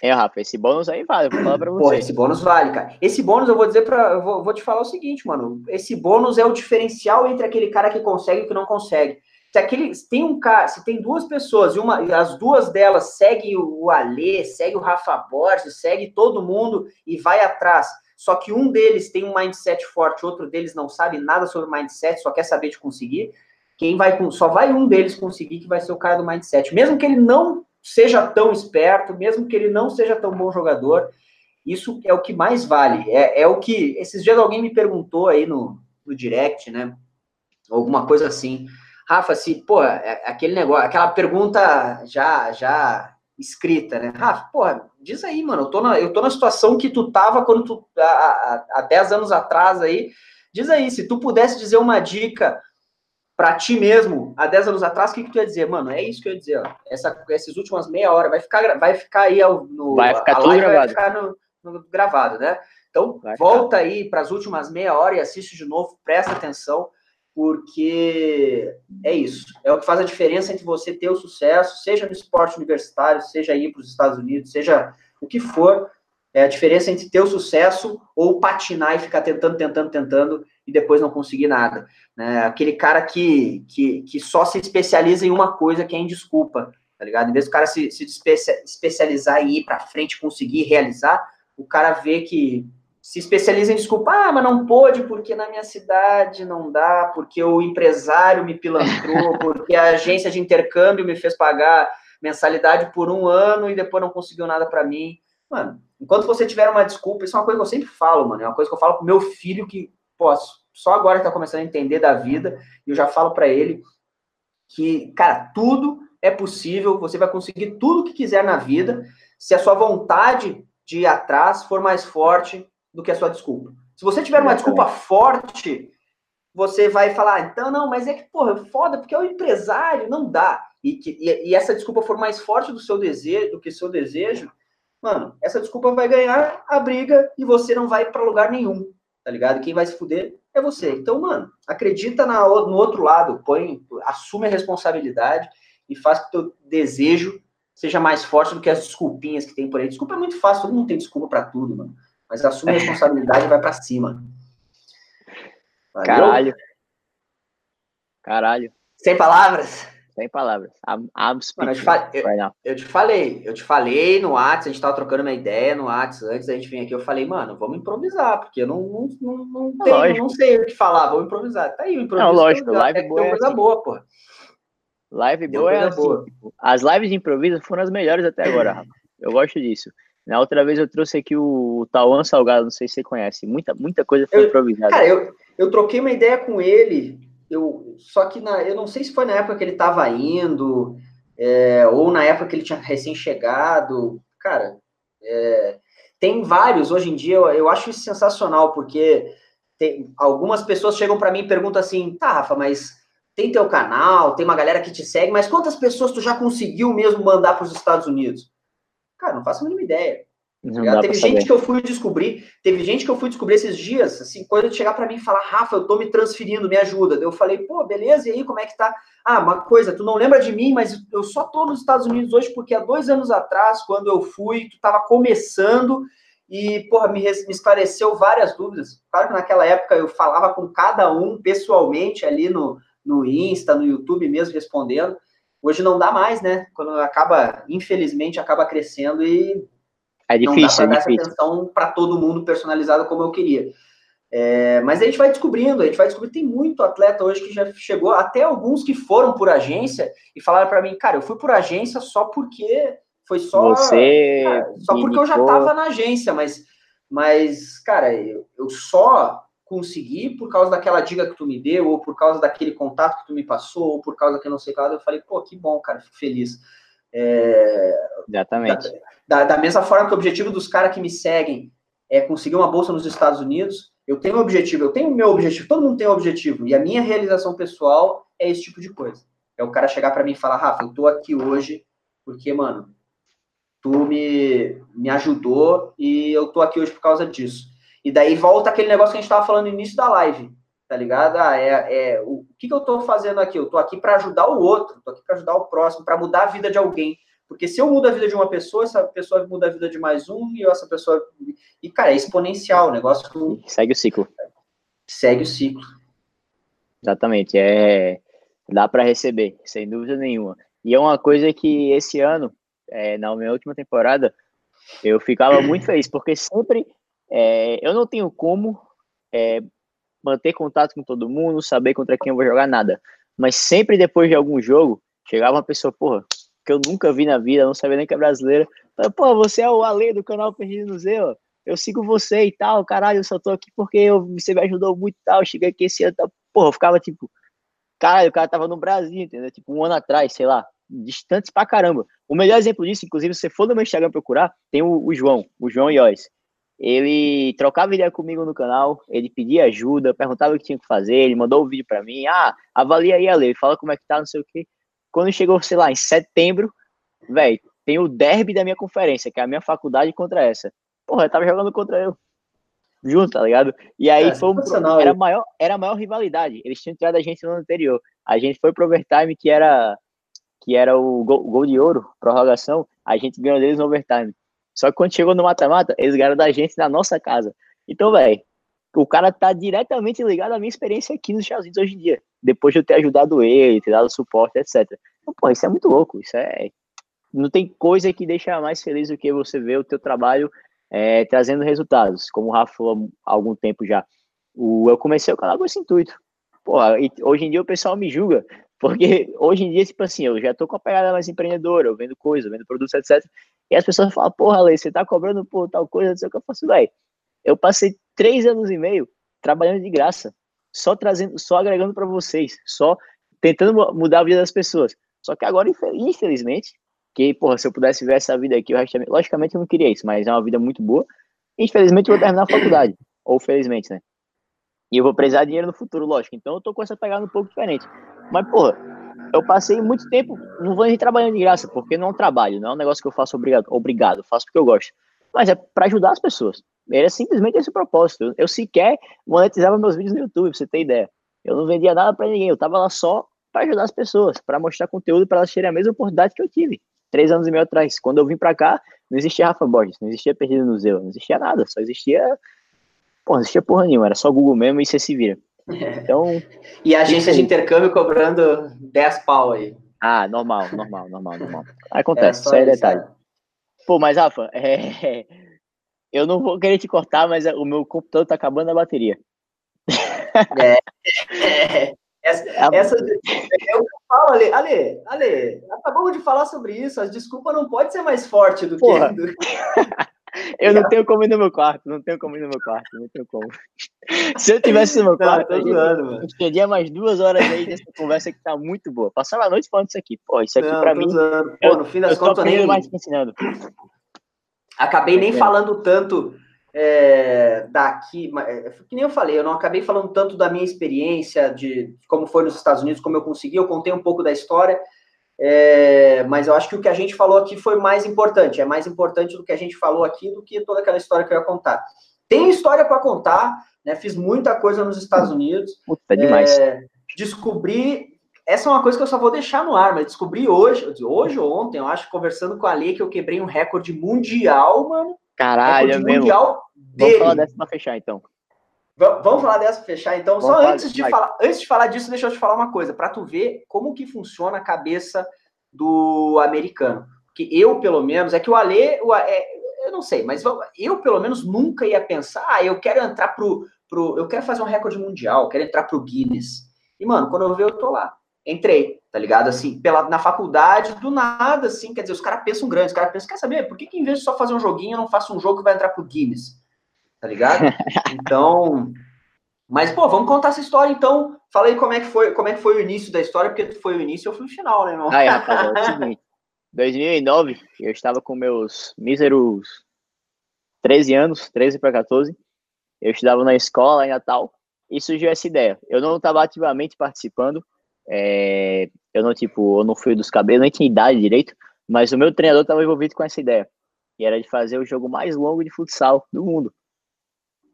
É, Rafa, esse bônus aí vale, vou falar pra você. Pô, esse bônus vale, cara. Esse bônus eu vou dizer para, eu vou, vou, te falar o seguinte, mano. Esse bônus é o diferencial entre aquele cara que consegue e o que não consegue. Se aquele, se tem um cara, se tem duas pessoas e uma, as duas delas seguem o Alê, segue o Rafa Borges, segue todo mundo e vai atrás. Só que um deles tem um mindset forte, outro deles não sabe nada sobre mindset, só quer saber de conseguir. Quem vai só vai um deles conseguir que vai ser o cara do mindset. Mesmo que ele não seja tão esperto, mesmo que ele não seja tão bom jogador, isso é o que mais vale. É, é o que. Esses dias alguém me perguntou aí no, no direct, né? Alguma coisa assim. Rafa, se, pô, é, aquele negócio, aquela pergunta já, já escrita, né? Rafa, pô, diz aí, mano, eu tô na, eu tô na situação que tu tava quando tu, há, há 10 anos atrás aí. Diz aí, se tu pudesse dizer uma dica para ti mesmo, há 10 anos atrás, o que, que tu ia dizer? Mano, é isso que eu ia dizer, ó. Essa, essas últimas meia hora vai ficar, vai ficar aí no. Vai ficar tudo gravado. Vai ficar no, no, gravado, né? Então, vai volta ficar. aí para as últimas meia hora e assiste de novo, presta atenção, porque é isso. É o que faz a diferença entre você ter o sucesso, seja no esporte universitário, seja ir para os Estados Unidos, seja o que for. É a diferença entre ter o sucesso ou patinar e ficar tentando, tentando, tentando e depois não conseguir nada. Né? Aquele cara que, que, que só se especializa em uma coisa que é em desculpa, tá ligado? Em vez do cara se, se especializar e ir para frente, conseguir realizar, o cara vê que se especializa em desculpa, ah, mas não pôde porque na minha cidade não dá, porque o empresário me pilantrou, <laughs> porque a agência de intercâmbio me fez pagar mensalidade por um ano e depois não conseguiu nada para mim. Mano, enquanto você tiver uma desculpa, isso é uma coisa que eu sempre falo, mano, é uma coisa que eu falo pro meu filho que, posso só agora que tá começando a entender da vida, e eu já falo para ele que, cara, tudo é possível, você vai conseguir tudo que quiser na vida, se a sua vontade de ir atrás for mais forte do que a sua desculpa. Se você tiver uma desculpa forte, você vai falar, então, não, mas é que, porra, é foda, porque é o empresário, não dá. E, que, e, e, essa desculpa for mais forte do seu desejo, do que seu desejo, mano, essa desculpa vai ganhar a briga e você não vai para lugar nenhum, tá ligado? Quem vai se fuder é você. Então, mano, acredita na, no outro lado, põe, assume a responsabilidade e faz que o teu desejo seja mais forte do que as desculpinhas que tem por aí. Desculpa é muito fácil, todo mundo tem desculpa para tudo, mano. Mas assume a responsabilidade e vai para cima. Valeu? Caralho. Caralho. Sem palavras? Sem palavras. I'm, I'm Mano, eu, te falei, eu, eu, te falei, eu te falei no WhatsApp, a gente tava trocando uma ideia no WhatsApp antes da gente vir aqui. Eu falei, mano, vamos improvisar, porque eu não, não, não, não, tenho, não sei o que falar, vamos improvisar. Tá aí, o improviso. Não, lógico, live é, boa. É coisa assim. boa, pô. Live boa é assim, boa. Tipo, as lives de improviso foram as melhores até agora, Rafa. Eu gosto disso. Na outra vez eu trouxe aqui o Tauan Salgado, não sei se você conhece. Muita, muita coisa foi eu, improvisada. Cara, eu, eu troquei uma ideia com ele. Eu, só que na, eu não sei se foi na época que ele estava indo, é, ou na época que ele tinha recém-chegado. Cara, é, tem vários hoje em dia, eu, eu acho isso sensacional, porque tem, algumas pessoas chegam para mim e perguntam assim: tá, Rafa, mas tem teu canal, tem uma galera que te segue, mas quantas pessoas tu já conseguiu mesmo mandar para os Estados Unidos? Cara, não faço a mínima ideia. Não teve gente saber. que eu fui descobrir, teve gente que eu fui descobrir esses dias, assim, quando chegar para mim e falar, Rafa, eu tô me transferindo, me ajuda. Eu falei, pô, beleza, e aí, como é que tá? Ah, uma coisa, tu não lembra de mim, mas eu só tô nos Estados Unidos hoje porque há dois anos atrás, quando eu fui, tu tava começando e, porra, me, me esclareceu várias dúvidas. Claro que naquela época eu falava com cada um pessoalmente ali no, no Insta, no YouTube mesmo, respondendo. Hoje não dá mais, né? Quando acaba, infelizmente, acaba crescendo e é difícil, não dá para é dar essa atenção para todo mundo personalizada como eu queria. É, mas a gente vai descobrindo, a gente vai descobrir. Tem muito atleta hoje que já chegou, até alguns que foram por agência e falaram para mim, cara, eu fui por agência só porque foi só. Você. Cara, só porque eu já estava na agência, mas, mas cara, eu, eu só consegui por causa daquela dica que tu me deu, ou por causa daquele contato que tu me passou, ou por causa que eu não sei qual. Eu falei, pô, que bom, cara, fico feliz. É, Exatamente. Da, da, mesma forma que o objetivo dos caras que me seguem é conseguir uma bolsa nos Estados Unidos, eu tenho um objetivo, eu tenho o meu objetivo, todo mundo tem um objetivo, e a minha realização pessoal é esse tipo de coisa. É o cara chegar para mim e falar, Rafa, eu tô aqui hoje porque, mano, tu me, me ajudou e eu tô aqui hoje por causa disso. E daí volta aquele negócio que a gente estava falando no início da live, tá ligado? Ah, é, é, o, que, que eu estou fazendo aqui? Eu estou aqui para ajudar o outro, estou aqui para ajudar o próximo, para mudar a vida de alguém. Porque se eu mudo a vida de uma pessoa, essa pessoa muda a vida de mais um, e essa pessoa. E, cara, é exponencial o negócio. Que... Segue o ciclo. Segue o ciclo. Exatamente. É... Dá para receber, sem dúvida nenhuma. E é uma coisa que esse ano, é, na minha última temporada, eu ficava muito feliz, porque sempre é, eu não tenho como é, manter contato com todo mundo, saber contra quem eu vou jogar, nada. Mas sempre depois de algum jogo, chegava uma pessoa, porra, que eu nunca vi na vida, não sabia nem que é brasileira. Falei, pô, você é o Ale do canal Perdido no Zé, eu sigo você e tal, caralho, eu só tô aqui porque eu, você me ajudou muito e tal, cheguei aqui esse ano, tal. porra, eu ficava tipo, caralho, o cara tava no Brasil, entendeu? Tipo, um ano atrás, sei lá, distantes pra caramba. O melhor exemplo disso, inclusive, se você for no meu Instagram procurar, tem o, o João, o João Ióis ele trocava ideia comigo no canal, ele pedia ajuda, perguntava o que tinha que fazer, ele mandou o um vídeo para mim, ah, avalia aí a lei, fala como é que tá, não sei o quê. Quando chegou, sei lá, em setembro, velho, tem o derby da minha conferência, que é a minha faculdade contra essa. Porra, eu tava jogando contra eu. Junto, tá ligado? E aí é, foi um, era, maior, era a maior rivalidade. Eles tinham tirado a gente no ano anterior. A gente foi pro overtime, que era, que era o gol, gol de ouro, prorrogação. A gente ganhou deles no overtime. Só que quando chegou no mata-mata, eles ganharam da gente na nossa casa. Então, velho, o cara tá diretamente ligado à minha experiência aqui nos Estados Unidos hoje em dia. Depois de eu ter ajudado ele, ter dado suporte, etc. Então, pô, isso é muito louco. Isso é. Não tem coisa que deixa mais feliz do que você ver o teu trabalho é, trazendo resultados. Como o Rafa falou há algum tempo já. O, eu comecei o canal com esse intuito. Porra, hoje em dia o pessoal me julga porque hoje em dia, tipo assim, eu já tô com a pegada mais empreendedora, eu vendo coisa, vendo produtos, etc. E as pessoas falam, porra, Lei, você tá cobrando por tal coisa, não sei o que eu faço, velho. Eu passei três anos e meio trabalhando de graça, só trazendo, só agregando para vocês, só tentando mudar a vida das pessoas. Só que agora, infelizmente, que, porra, se eu pudesse ver essa vida aqui, eu, logicamente eu não queria isso, mas é uma vida muito boa. Infelizmente eu vou terminar a faculdade, ou felizmente, né? E eu vou precisar de dinheiro no futuro, lógico. Então eu tô com essa pegada um pouco diferente. Mas, porra, eu passei muito tempo, não vou nem trabalhando de graça, porque não é um trabalho, não é um negócio que eu faço obrigado, obrigado, faço porque eu gosto. Mas é para ajudar as pessoas. Era simplesmente esse propósito. Eu, sequer monetizava meus vídeos no YouTube, pra você ter ideia. Eu não vendia nada para ninguém, eu tava lá só para ajudar as pessoas, para mostrar conteúdo para elas terem a mesma oportunidade que eu tive três anos e meio atrás. Quando eu vim para cá, não existia Rafa Borges, não existia Perdido no Zeu, não existia nada, só existia. Pô, não existia porra nenhuma, era só Google mesmo e você se vira. Então. e a agência de intercâmbio cobrando 10 pau aí. Ah, normal, normal, normal, normal. Acontece, é, isso aí é detalhe. É. Pô, mas Rafa, <laughs> é... eu não vou querer te cortar, mas o meu computador tá acabando a bateria. É, é. Essa, essa é o que eu falo, Ale, Ale, Ale, acabamos de falar sobre isso, a desculpa não pode ser mais forte do Porra. que... <laughs> Eu não tenho como ir no meu quarto, não tenho como ir no meu quarto, não tenho como. <laughs> Se eu tivesse no meu quarto, não, gente teria mais duas horas aí dessa conversa que tá muito boa. Passava a noite falando isso aqui. Pô, isso aqui não, pra mim. Pô, no fim das contas, nem. mais ensinando. Acabei nem é. falando tanto é, daqui, é, que nem eu falei, eu não acabei falando tanto da minha experiência, de como foi nos Estados Unidos, como eu consegui, eu contei um pouco da história, é, mas eu acho que o que a gente falou aqui foi mais importante, é mais importante do que a gente falou aqui do que toda aquela história que eu ia contar. Tem história para contar, né? Fiz muita coisa nos Estados Unidos. Puta, demais. É, descobri. Essa é uma coisa que eu só vou deixar no ar, mas descobri hoje, hoje ou ontem, eu acho, conversando com a Lei, que eu quebrei um recorde mundial, mano. Caralho, recorde mesmo. mundial dele. Vamos falar dessa pra fechar, então. Vamos falar dessa fechar, então. Vamos Só falar, antes de, falar, antes de falar disso, deixa eu te falar uma coisa, para tu ver como que funciona a cabeça do americano. Que eu, pelo menos, é que o Ale, o, é, eu não sei, mas eu, pelo menos, nunca ia pensar, ah, eu quero entrar pro, pro. Eu quero fazer um recorde mundial, quero entrar pro Guinness. E, mano, quando eu ver, eu tô lá. Entrei, tá ligado? Assim, pela, na faculdade, do nada, assim, quer dizer, os caras pensam grande, os caras pensam, quer saber, por que, que em vez de só fazer um joguinho, eu não faço um jogo que vai entrar pro Guinness? Tá ligado? Então. Mas, pô, vamos contar essa história, então. Fala aí como é que foi, como é que foi o início da história, porque foi o início eu fui o final, né, irmão? Aí, rapaz, é o seguinte. <laughs> 2009, eu estava com meus míseros 13 anos, 13 para 14. Eu estudava na escola em Natal e surgiu essa ideia. Eu não estava ativamente participando, é, eu não, tipo, eu não fui dos cabelos, nem tinha idade direito, mas o meu treinador estava envolvido com essa ideia. E era de fazer o jogo mais longo de futsal do mundo.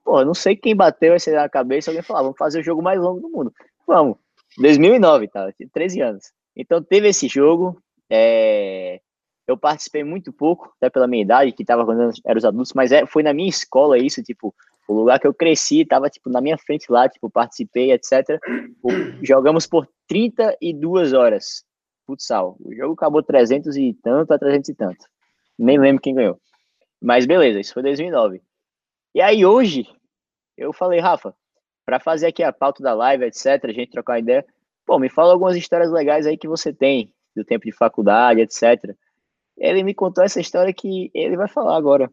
Pô, não sei quem bateu essa na cabeça, alguém falou, ah, vamos fazer o jogo mais longo do mundo. Vamos. 2009, tá? 13 anos. Então teve esse jogo, é... eu participei muito pouco, até pela minha idade, que tava quando eram os adultos, mas é, foi na minha escola isso, tipo, o lugar que eu cresci, tava, tipo, na minha frente lá, tipo, participei, etc. Jogamos por 32 horas futsal. O jogo acabou 300 e tanto a 300 e tanto. Nem lembro quem ganhou. Mas beleza, isso foi 2009. E aí hoje, eu falei, Rafa, para fazer aqui a pauta da live, etc., a gente trocar ideia, pô, me fala algumas histórias legais aí que você tem, do tempo de faculdade, etc. Ele me contou essa história que ele vai falar agora,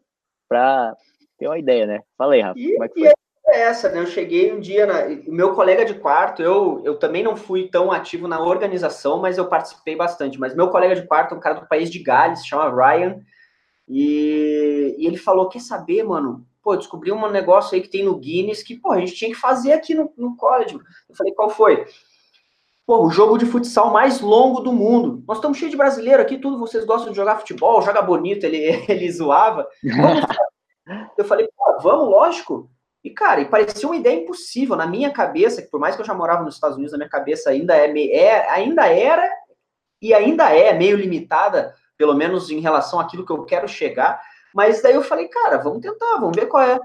para ter uma ideia, né? Falei, Rafa, e, como é que foi? É essa, né? Eu cheguei um dia, na... o meu colega de quarto, eu, eu também não fui tão ativo na organização, mas eu participei bastante. Mas meu colega de quarto é um cara do país de Gales, se chama Ryan, e, e ele falou: Quer saber, mano? Pô, descobri um negócio aí que tem no Guinness que, pô, a gente tinha que fazer aqui no, no college. Eu falei, qual foi? Pô, o jogo de futsal mais longo do mundo. Nós estamos cheios de brasileiro aqui, tudo vocês gostam de jogar futebol, joga bonito, ele, <laughs> ele zoava. eu falei, pô, vamos, lógico. E, cara, e parecia uma ideia impossível na minha cabeça, que por mais que eu já morava nos Estados Unidos, na minha cabeça ainda é, é ainda era e ainda é meio limitada, pelo menos em relação àquilo que eu quero chegar. Mas daí eu falei, cara, vamos tentar, vamos ver qual é.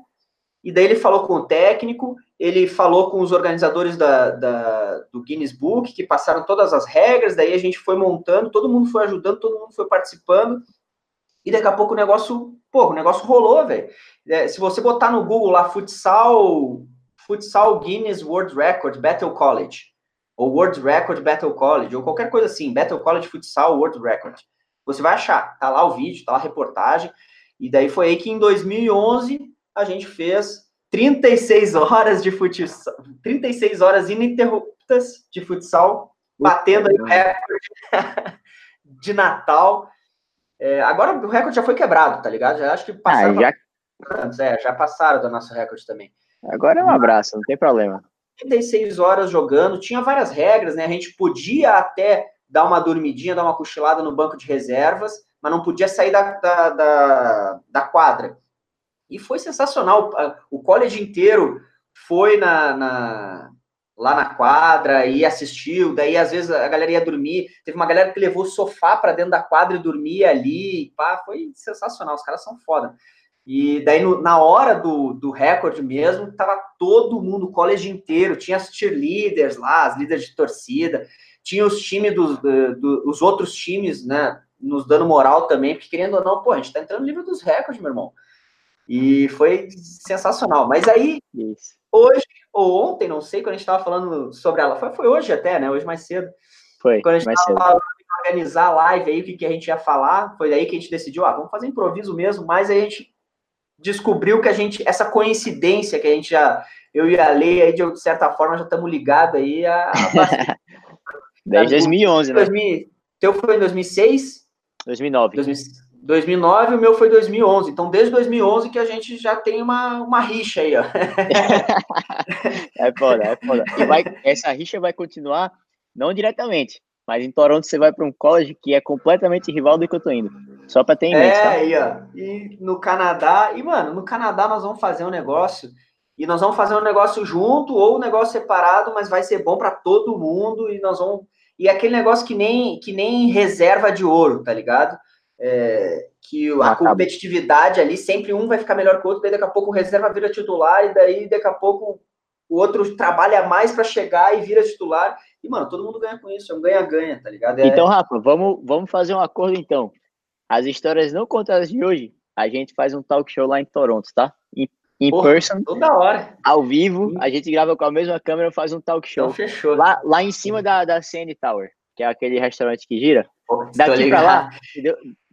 E daí ele falou com o técnico, ele falou com os organizadores da, da, do Guinness Book, que passaram todas as regras, daí a gente foi montando, todo mundo foi ajudando, todo mundo foi participando, e daqui a pouco o negócio, pô, o negócio rolou, velho. É, se você botar no Google lá, futsal, futsal Guinness World Record Battle College, ou World Record Battle College, ou qualquer coisa assim, Battle College Futsal World Record, você vai achar, tá lá o vídeo, tá lá a reportagem, e daí foi aí que em 2011 a gente fez 36 horas de futsal, 36 horas ininterruptas de futsal, batendo aí o recorde <laughs> de Natal. É, agora o recorde já foi quebrado, tá ligado? Já acho que passaram. Ah, já... É, já passaram do nosso recorde também. Agora é um abraço, não tem problema. 36 horas jogando, tinha várias regras, né? A gente podia até dar uma dormidinha, dar uma cochilada no banco de reservas, mas não podia sair da, da, da, da quadra. E foi sensacional. O college inteiro foi na, na, lá na quadra e assistiu. Daí, às vezes, a galera ia dormir. Teve uma galera que levou o sofá para dentro da quadra e dormia ali. Pá, foi sensacional. Os caras são foda. E daí, no, na hora do, do recorde mesmo, tava todo mundo, o college inteiro. Tinha as cheerleaders lá, as líderes de torcida. Tinha os times dos, do, do, os outros times, né? Nos dando moral também, porque querendo ou não, pô, a gente tá entrando no livro dos recordes, meu irmão. E foi sensacional. Mas aí, hoje, ou ontem, não sei, quando a gente tava falando sobre ela, foi, foi hoje até, né? Hoje mais cedo. Foi. Quando a gente tava falando organizar a live aí, o que, que a gente ia falar, foi daí que a gente decidiu, ah, vamos fazer improviso mesmo, mas a gente descobriu que a gente, essa coincidência que a gente já, eu e a Lei aí, de certa forma, já estamos ligados aí a... a <laughs> Desde 2011, né? 2000, teu foi em 2006? 2009. 2009, o meu foi 2011. Então, desde 2011 que a gente já tem uma, uma rixa aí, ó. <laughs> é foda, é foda. E vai, essa rixa vai continuar, não diretamente, mas em Toronto você vai para um college que é completamente rival do que eu tô indo. Só para ter em mente, É, tá? aí, ó. E no Canadá, e mano, no Canadá nós vamos fazer um negócio e nós vamos fazer um negócio junto ou um negócio separado, mas vai ser bom para todo mundo e nós vamos e aquele negócio que nem que nem reserva de ouro, tá ligado? É, que a competitividade ali, sempre um vai ficar melhor que o outro, daí daqui a pouco o reserva vira titular, e daí daqui a pouco o outro trabalha mais para chegar e vira titular. E, mano, todo mundo ganha com isso, é um ganha-ganha, tá ligado? É... Então, Rafa, vamos, vamos fazer um acordo então. As histórias não contadas de hoje, a gente faz um talk show lá em Toronto, tá? Porra, person. Toda hora. Ao vivo, a gente grava com a mesma câmera faz um talk show. Então, fechou. Lá, lá em cima da, da CN Tower, que é aquele restaurante que gira. Daqui pra lá,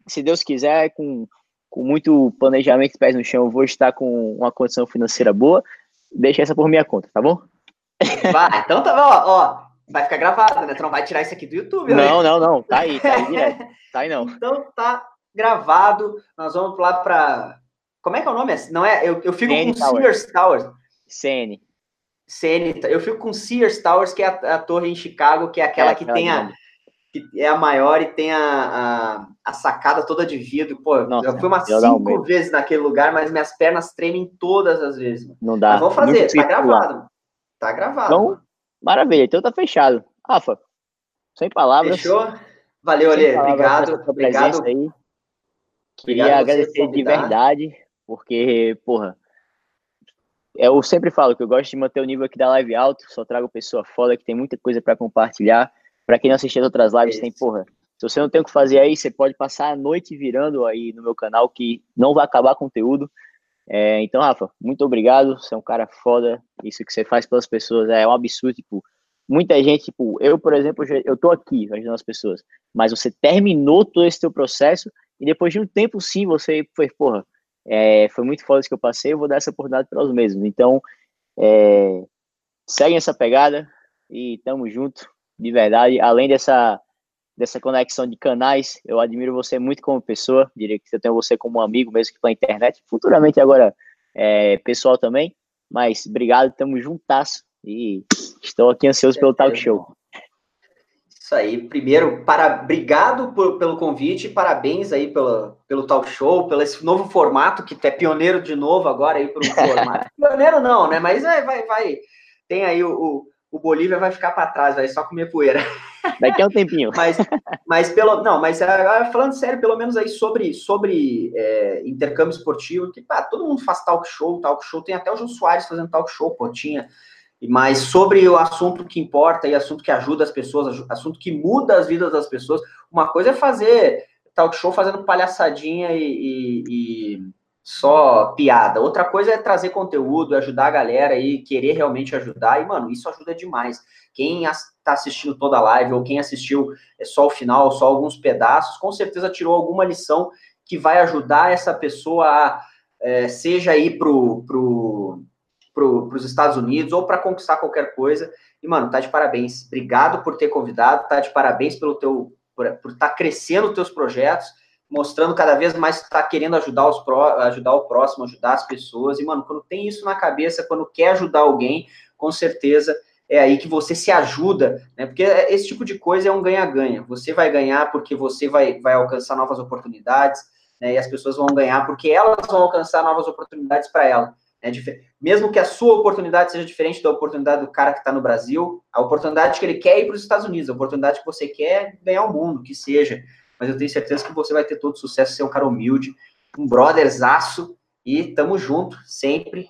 se Deus quiser, com, com muito planejamento pés no chão, vou estar com uma condição financeira boa. Deixa essa por minha conta, tá bom? Vai, então tá bom, ó. Vai ficar gravado, né? Tu não vai tirar isso aqui do YouTube, né? Não, não, não. Tá aí, tá aí direto. <laughs> Tá aí não. Então tá gravado. Nós vamos lá pra. Como é que é o nome? Não é? Eu, eu fico CN com Tower. Sears Towers. CN. CN. Eu fico com Sears Towers, que é a, a torre em Chicago, que é aquela é, que tem a, que é a maior e tem a, a, a sacada toda de vidro. Pô, Nossa, eu fui umas cinco vezes naquele lugar, mas minhas pernas tremem todas as vezes. Não dá. Mas vamos fazer, tá gravado. Tá gravado. Então, maravilha, então tá fechado. Rafa, sem palavras. Fechou? Valeu, Ale. Obrigado. Obrigado. Aí. Queria obrigado agradecer de verdade, porque, porra, eu sempre falo que eu gosto de manter o nível aqui da live alto, só trago pessoa foda que tem muita coisa para compartilhar. Para quem não assistiu as outras lives, tem, porra, se você não tem o que fazer aí, você pode passar a noite virando aí no meu canal, que não vai acabar conteúdo. É, então, Rafa, muito obrigado. Você é um cara foda. Isso que você faz pelas pessoas é um absurdo. Tipo, muita gente, tipo, eu, por exemplo, eu tô aqui ajudando as pessoas, mas você terminou todo esse teu processo e depois de um tempo, sim, você foi, porra, é, foi muito foda isso que eu passei, eu vou dar essa oportunidade para os mesmos. Então, é, segue essa pegada e tamo junto de verdade. Além dessa, dessa conexão de canais, eu admiro você muito como pessoa. Diria que eu tenho você como um amigo, mesmo que pela internet. Futuramente agora, é, pessoal também. Mas obrigado, tamo juntas E estou aqui ansioso pelo talk show. Isso aí. Primeiro, para, obrigado por, pelo convite, parabéns aí pelo, pelo talk show, pelo esse novo formato, que é pioneiro de novo agora aí para um formato. <laughs> pioneiro não, né? Mas é, vai, vai. Tem aí o, o Bolívia vai ficar para trás, vai só comer poeira. <laughs> Daqui a um tempinho. <laughs> mas, mas pelo não, mas uh, falando sério, pelo menos aí sobre sobre é, intercâmbio esportivo, que pá, todo mundo faz talk show, talk show, tem até o João Soares fazendo talk show, pô, tinha. Mas sobre o assunto que importa e assunto que ajuda as pessoas, assunto que muda as vidas das pessoas, uma coisa é fazer talk show fazendo palhaçadinha e, e, e só piada. Outra coisa é trazer conteúdo, ajudar a galera e querer realmente ajudar. E, mano, isso ajuda demais. Quem está assistindo toda a live ou quem assistiu é só o final, só alguns pedaços, com certeza tirou alguma lição que vai ajudar essa pessoa a, é, seja ir pro, pro, pro, pros Estados Unidos ou para conquistar qualquer coisa. E, mano, tá de parabéns. Obrigado por ter convidado, tá de parabéns pelo teu, por estar tá crescendo os teus projetos mostrando cada vez mais que está querendo ajudar, os pró, ajudar o próximo, ajudar as pessoas. E, mano, quando tem isso na cabeça, quando quer ajudar alguém, com certeza é aí que você se ajuda, né? Porque esse tipo de coisa é um ganha-ganha. Você vai ganhar porque você vai, vai alcançar novas oportunidades, né? E as pessoas vão ganhar porque elas vão alcançar novas oportunidades para ela. Né? Mesmo que a sua oportunidade seja diferente da oportunidade do cara que está no Brasil, a oportunidade que ele quer ir para os Estados Unidos, a oportunidade que você quer é ganhar o mundo, que seja mas eu tenho certeza que você vai ter todo sucesso, ser um cara humilde, um brotherzaço, e tamo junto, sempre,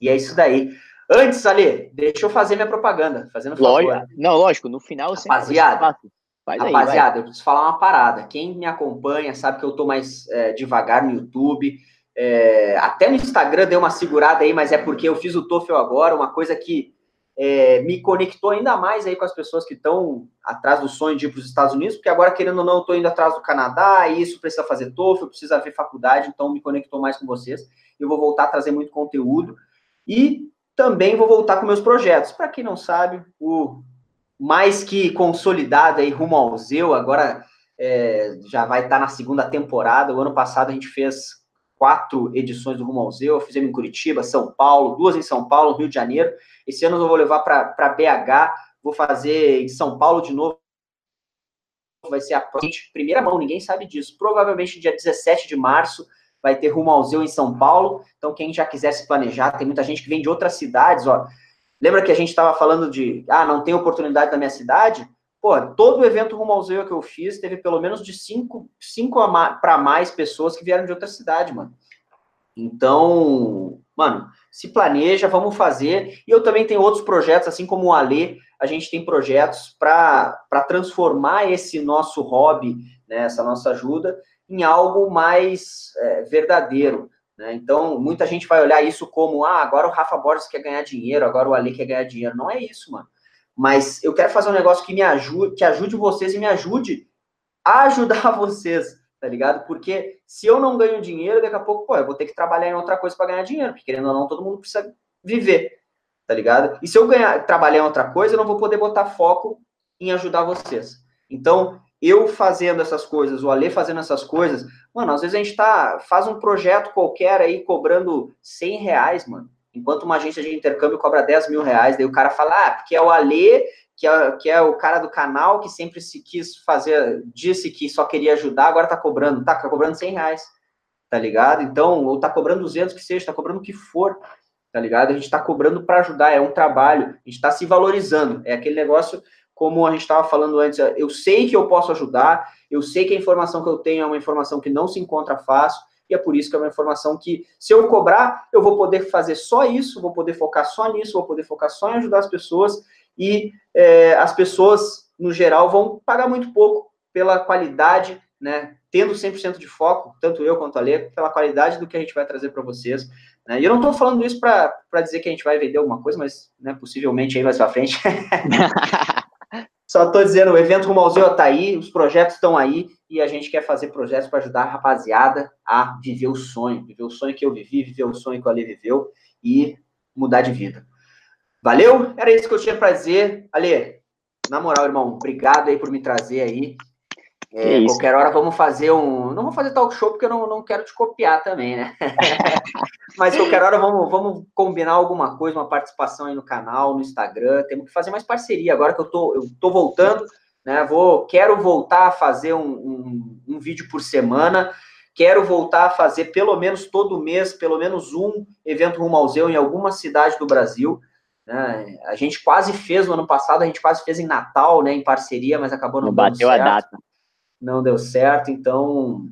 e é isso daí. Antes, Ali, deixa eu fazer minha propaganda, fazendo favor. Lógico, não, lógico, no final Rapaziada, Faz rapaziada, aí, eu preciso falar uma parada. Quem me acompanha sabe que eu tô mais é, devagar no YouTube, é, até no Instagram deu uma segurada aí, mas é porque eu fiz o TOEFL agora, uma coisa que é, me conectou ainda mais aí com as pessoas que estão atrás do sonho de ir para os Estados Unidos, porque agora, querendo ou não, eu estou indo atrás do Canadá, isso precisa fazer TOEFL, precisa ver faculdade, então me conectou mais com vocês. Eu vou voltar a trazer muito conteúdo e também vou voltar com meus projetos. Para quem não sabe, o mais que consolidado aí rumo ao Zeu, agora é, já vai estar tá na segunda temporada. O ano passado a gente fez quatro edições do Rumo ao Zeu, fizemos em Curitiba, São Paulo, duas em São Paulo, Rio de Janeiro. Esse ano eu vou levar para BH, vou fazer em São Paulo de novo. Vai ser a primeira mão, ninguém sabe disso. Provavelmente dia 17 de março vai ter Rumo ao Zeu em São Paulo. Então, quem já quiser se planejar, tem muita gente que vem de outras cidades, ó. Lembra que a gente estava falando de, ah, não tem oportunidade na minha cidade? Pô, todo evento Rumo ao Zeu que eu fiz teve pelo menos de cinco, cinco para mais pessoas que vieram de outra cidade, mano. Então, mano, se planeja, vamos fazer. E eu também tenho outros projetos, assim como o Alê, a gente tem projetos para transformar esse nosso hobby, né, essa nossa ajuda, em algo mais é, verdadeiro. Né? Então, muita gente vai olhar isso como, ah, agora o Rafa Borges quer ganhar dinheiro, agora o Alê quer ganhar dinheiro. Não é isso, mano mas eu quero fazer um negócio que me ajude, que ajude vocês e me ajude a ajudar <laughs> vocês, tá ligado? Porque se eu não ganho dinheiro, daqui a pouco, pô, eu vou ter que trabalhar em outra coisa para ganhar dinheiro, porque querendo ou não, todo mundo precisa viver, tá ligado? E se eu ganhar, trabalhar em outra coisa, eu não vou poder botar foco em ajudar vocês. Então, eu fazendo essas coisas, o Ale fazendo essas coisas, mano, às vezes a gente tá, faz um projeto qualquer aí cobrando 100 reais, mano. Enquanto uma agência de intercâmbio cobra 10 mil reais, daí o cara fala, ah, porque é o Alê, que é, que é o cara do canal que sempre se quis fazer, disse que só queria ajudar, agora tá cobrando, tá, tá cobrando 100 reais, tá ligado? Então, ou tá cobrando 200 que seja, tá cobrando o que for, tá ligado? A gente tá cobrando para ajudar, é um trabalho, a gente tá se valorizando, é aquele negócio como a gente estava falando antes, eu sei que eu posso ajudar, eu sei que a informação que eu tenho é uma informação que não se encontra fácil, e é por isso que é uma informação que, se eu cobrar, eu vou poder fazer só isso, vou poder focar só nisso, vou poder focar só em ajudar as pessoas, e é, as pessoas, no geral, vão pagar muito pouco pela qualidade, né, tendo 100% de foco, tanto eu quanto a Lê, pela qualidade do que a gente vai trazer para vocês. Né? E eu não estou falando isso para dizer que a gente vai vender alguma coisa, mas né, possivelmente aí mais para frente. <laughs> Só estou dizendo, o evento Rumo Zeu está aí, os projetos estão aí, e a gente quer fazer projetos para ajudar a rapaziada a viver o sonho, viver o sonho que eu vivi, viver o sonho que o Ale viveu e mudar de vida. Valeu? Era isso que eu tinha para dizer. Ale, na moral, irmão, obrigado aí por me trazer aí. É, qualquer hora vamos fazer um. Não vou fazer talk show porque eu não, não quero te copiar também, né? <laughs> Mas qualquer hora vamos, vamos combinar alguma coisa, uma participação aí no canal, no Instagram. Temos que fazer mais parceria. Agora que eu tô, eu tô voltando, né? Vou, quero voltar a fazer um, um, um vídeo por semana. Quero voltar a fazer pelo menos todo mês, pelo menos um evento rumo ao Zeu em alguma cidade do Brasil. Né? A gente quase fez no ano passado, a gente quase fez em Natal, né? Em parceria, mas acabou não, não bateu certo. a data não deu certo, então.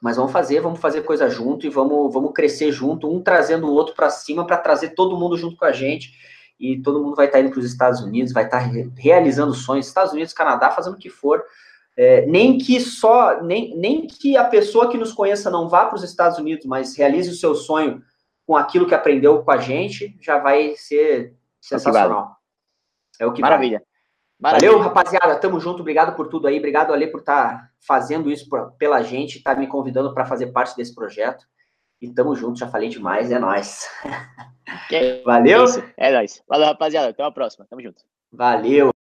Mas vamos fazer, vamos fazer coisa junto e vamos, vamos crescer junto, um trazendo o outro para cima para trazer todo mundo junto com a gente. E todo mundo vai estar tá indo para os Estados Unidos, vai estar tá realizando sonhos, Estados Unidos, Canadá, fazendo o que for. É, nem que só, nem, nem que a pessoa que nos conheça não vá para os Estados Unidos, mas realize o seu sonho com aquilo que aprendeu com a gente, já vai ser sensacional. É o que Maravilha. Maravilha. Valeu, rapaziada. Tamo junto. Obrigado por tudo aí. Obrigado, Ale, por estar tá fazendo isso pra, pela gente, estar tá me convidando para fazer parte desse projeto. E tamo junto. Já falei demais. É nóis. <laughs> Valeu. Isso. É nóis. Valeu, rapaziada. Até a próxima. Tamo junto. Valeu.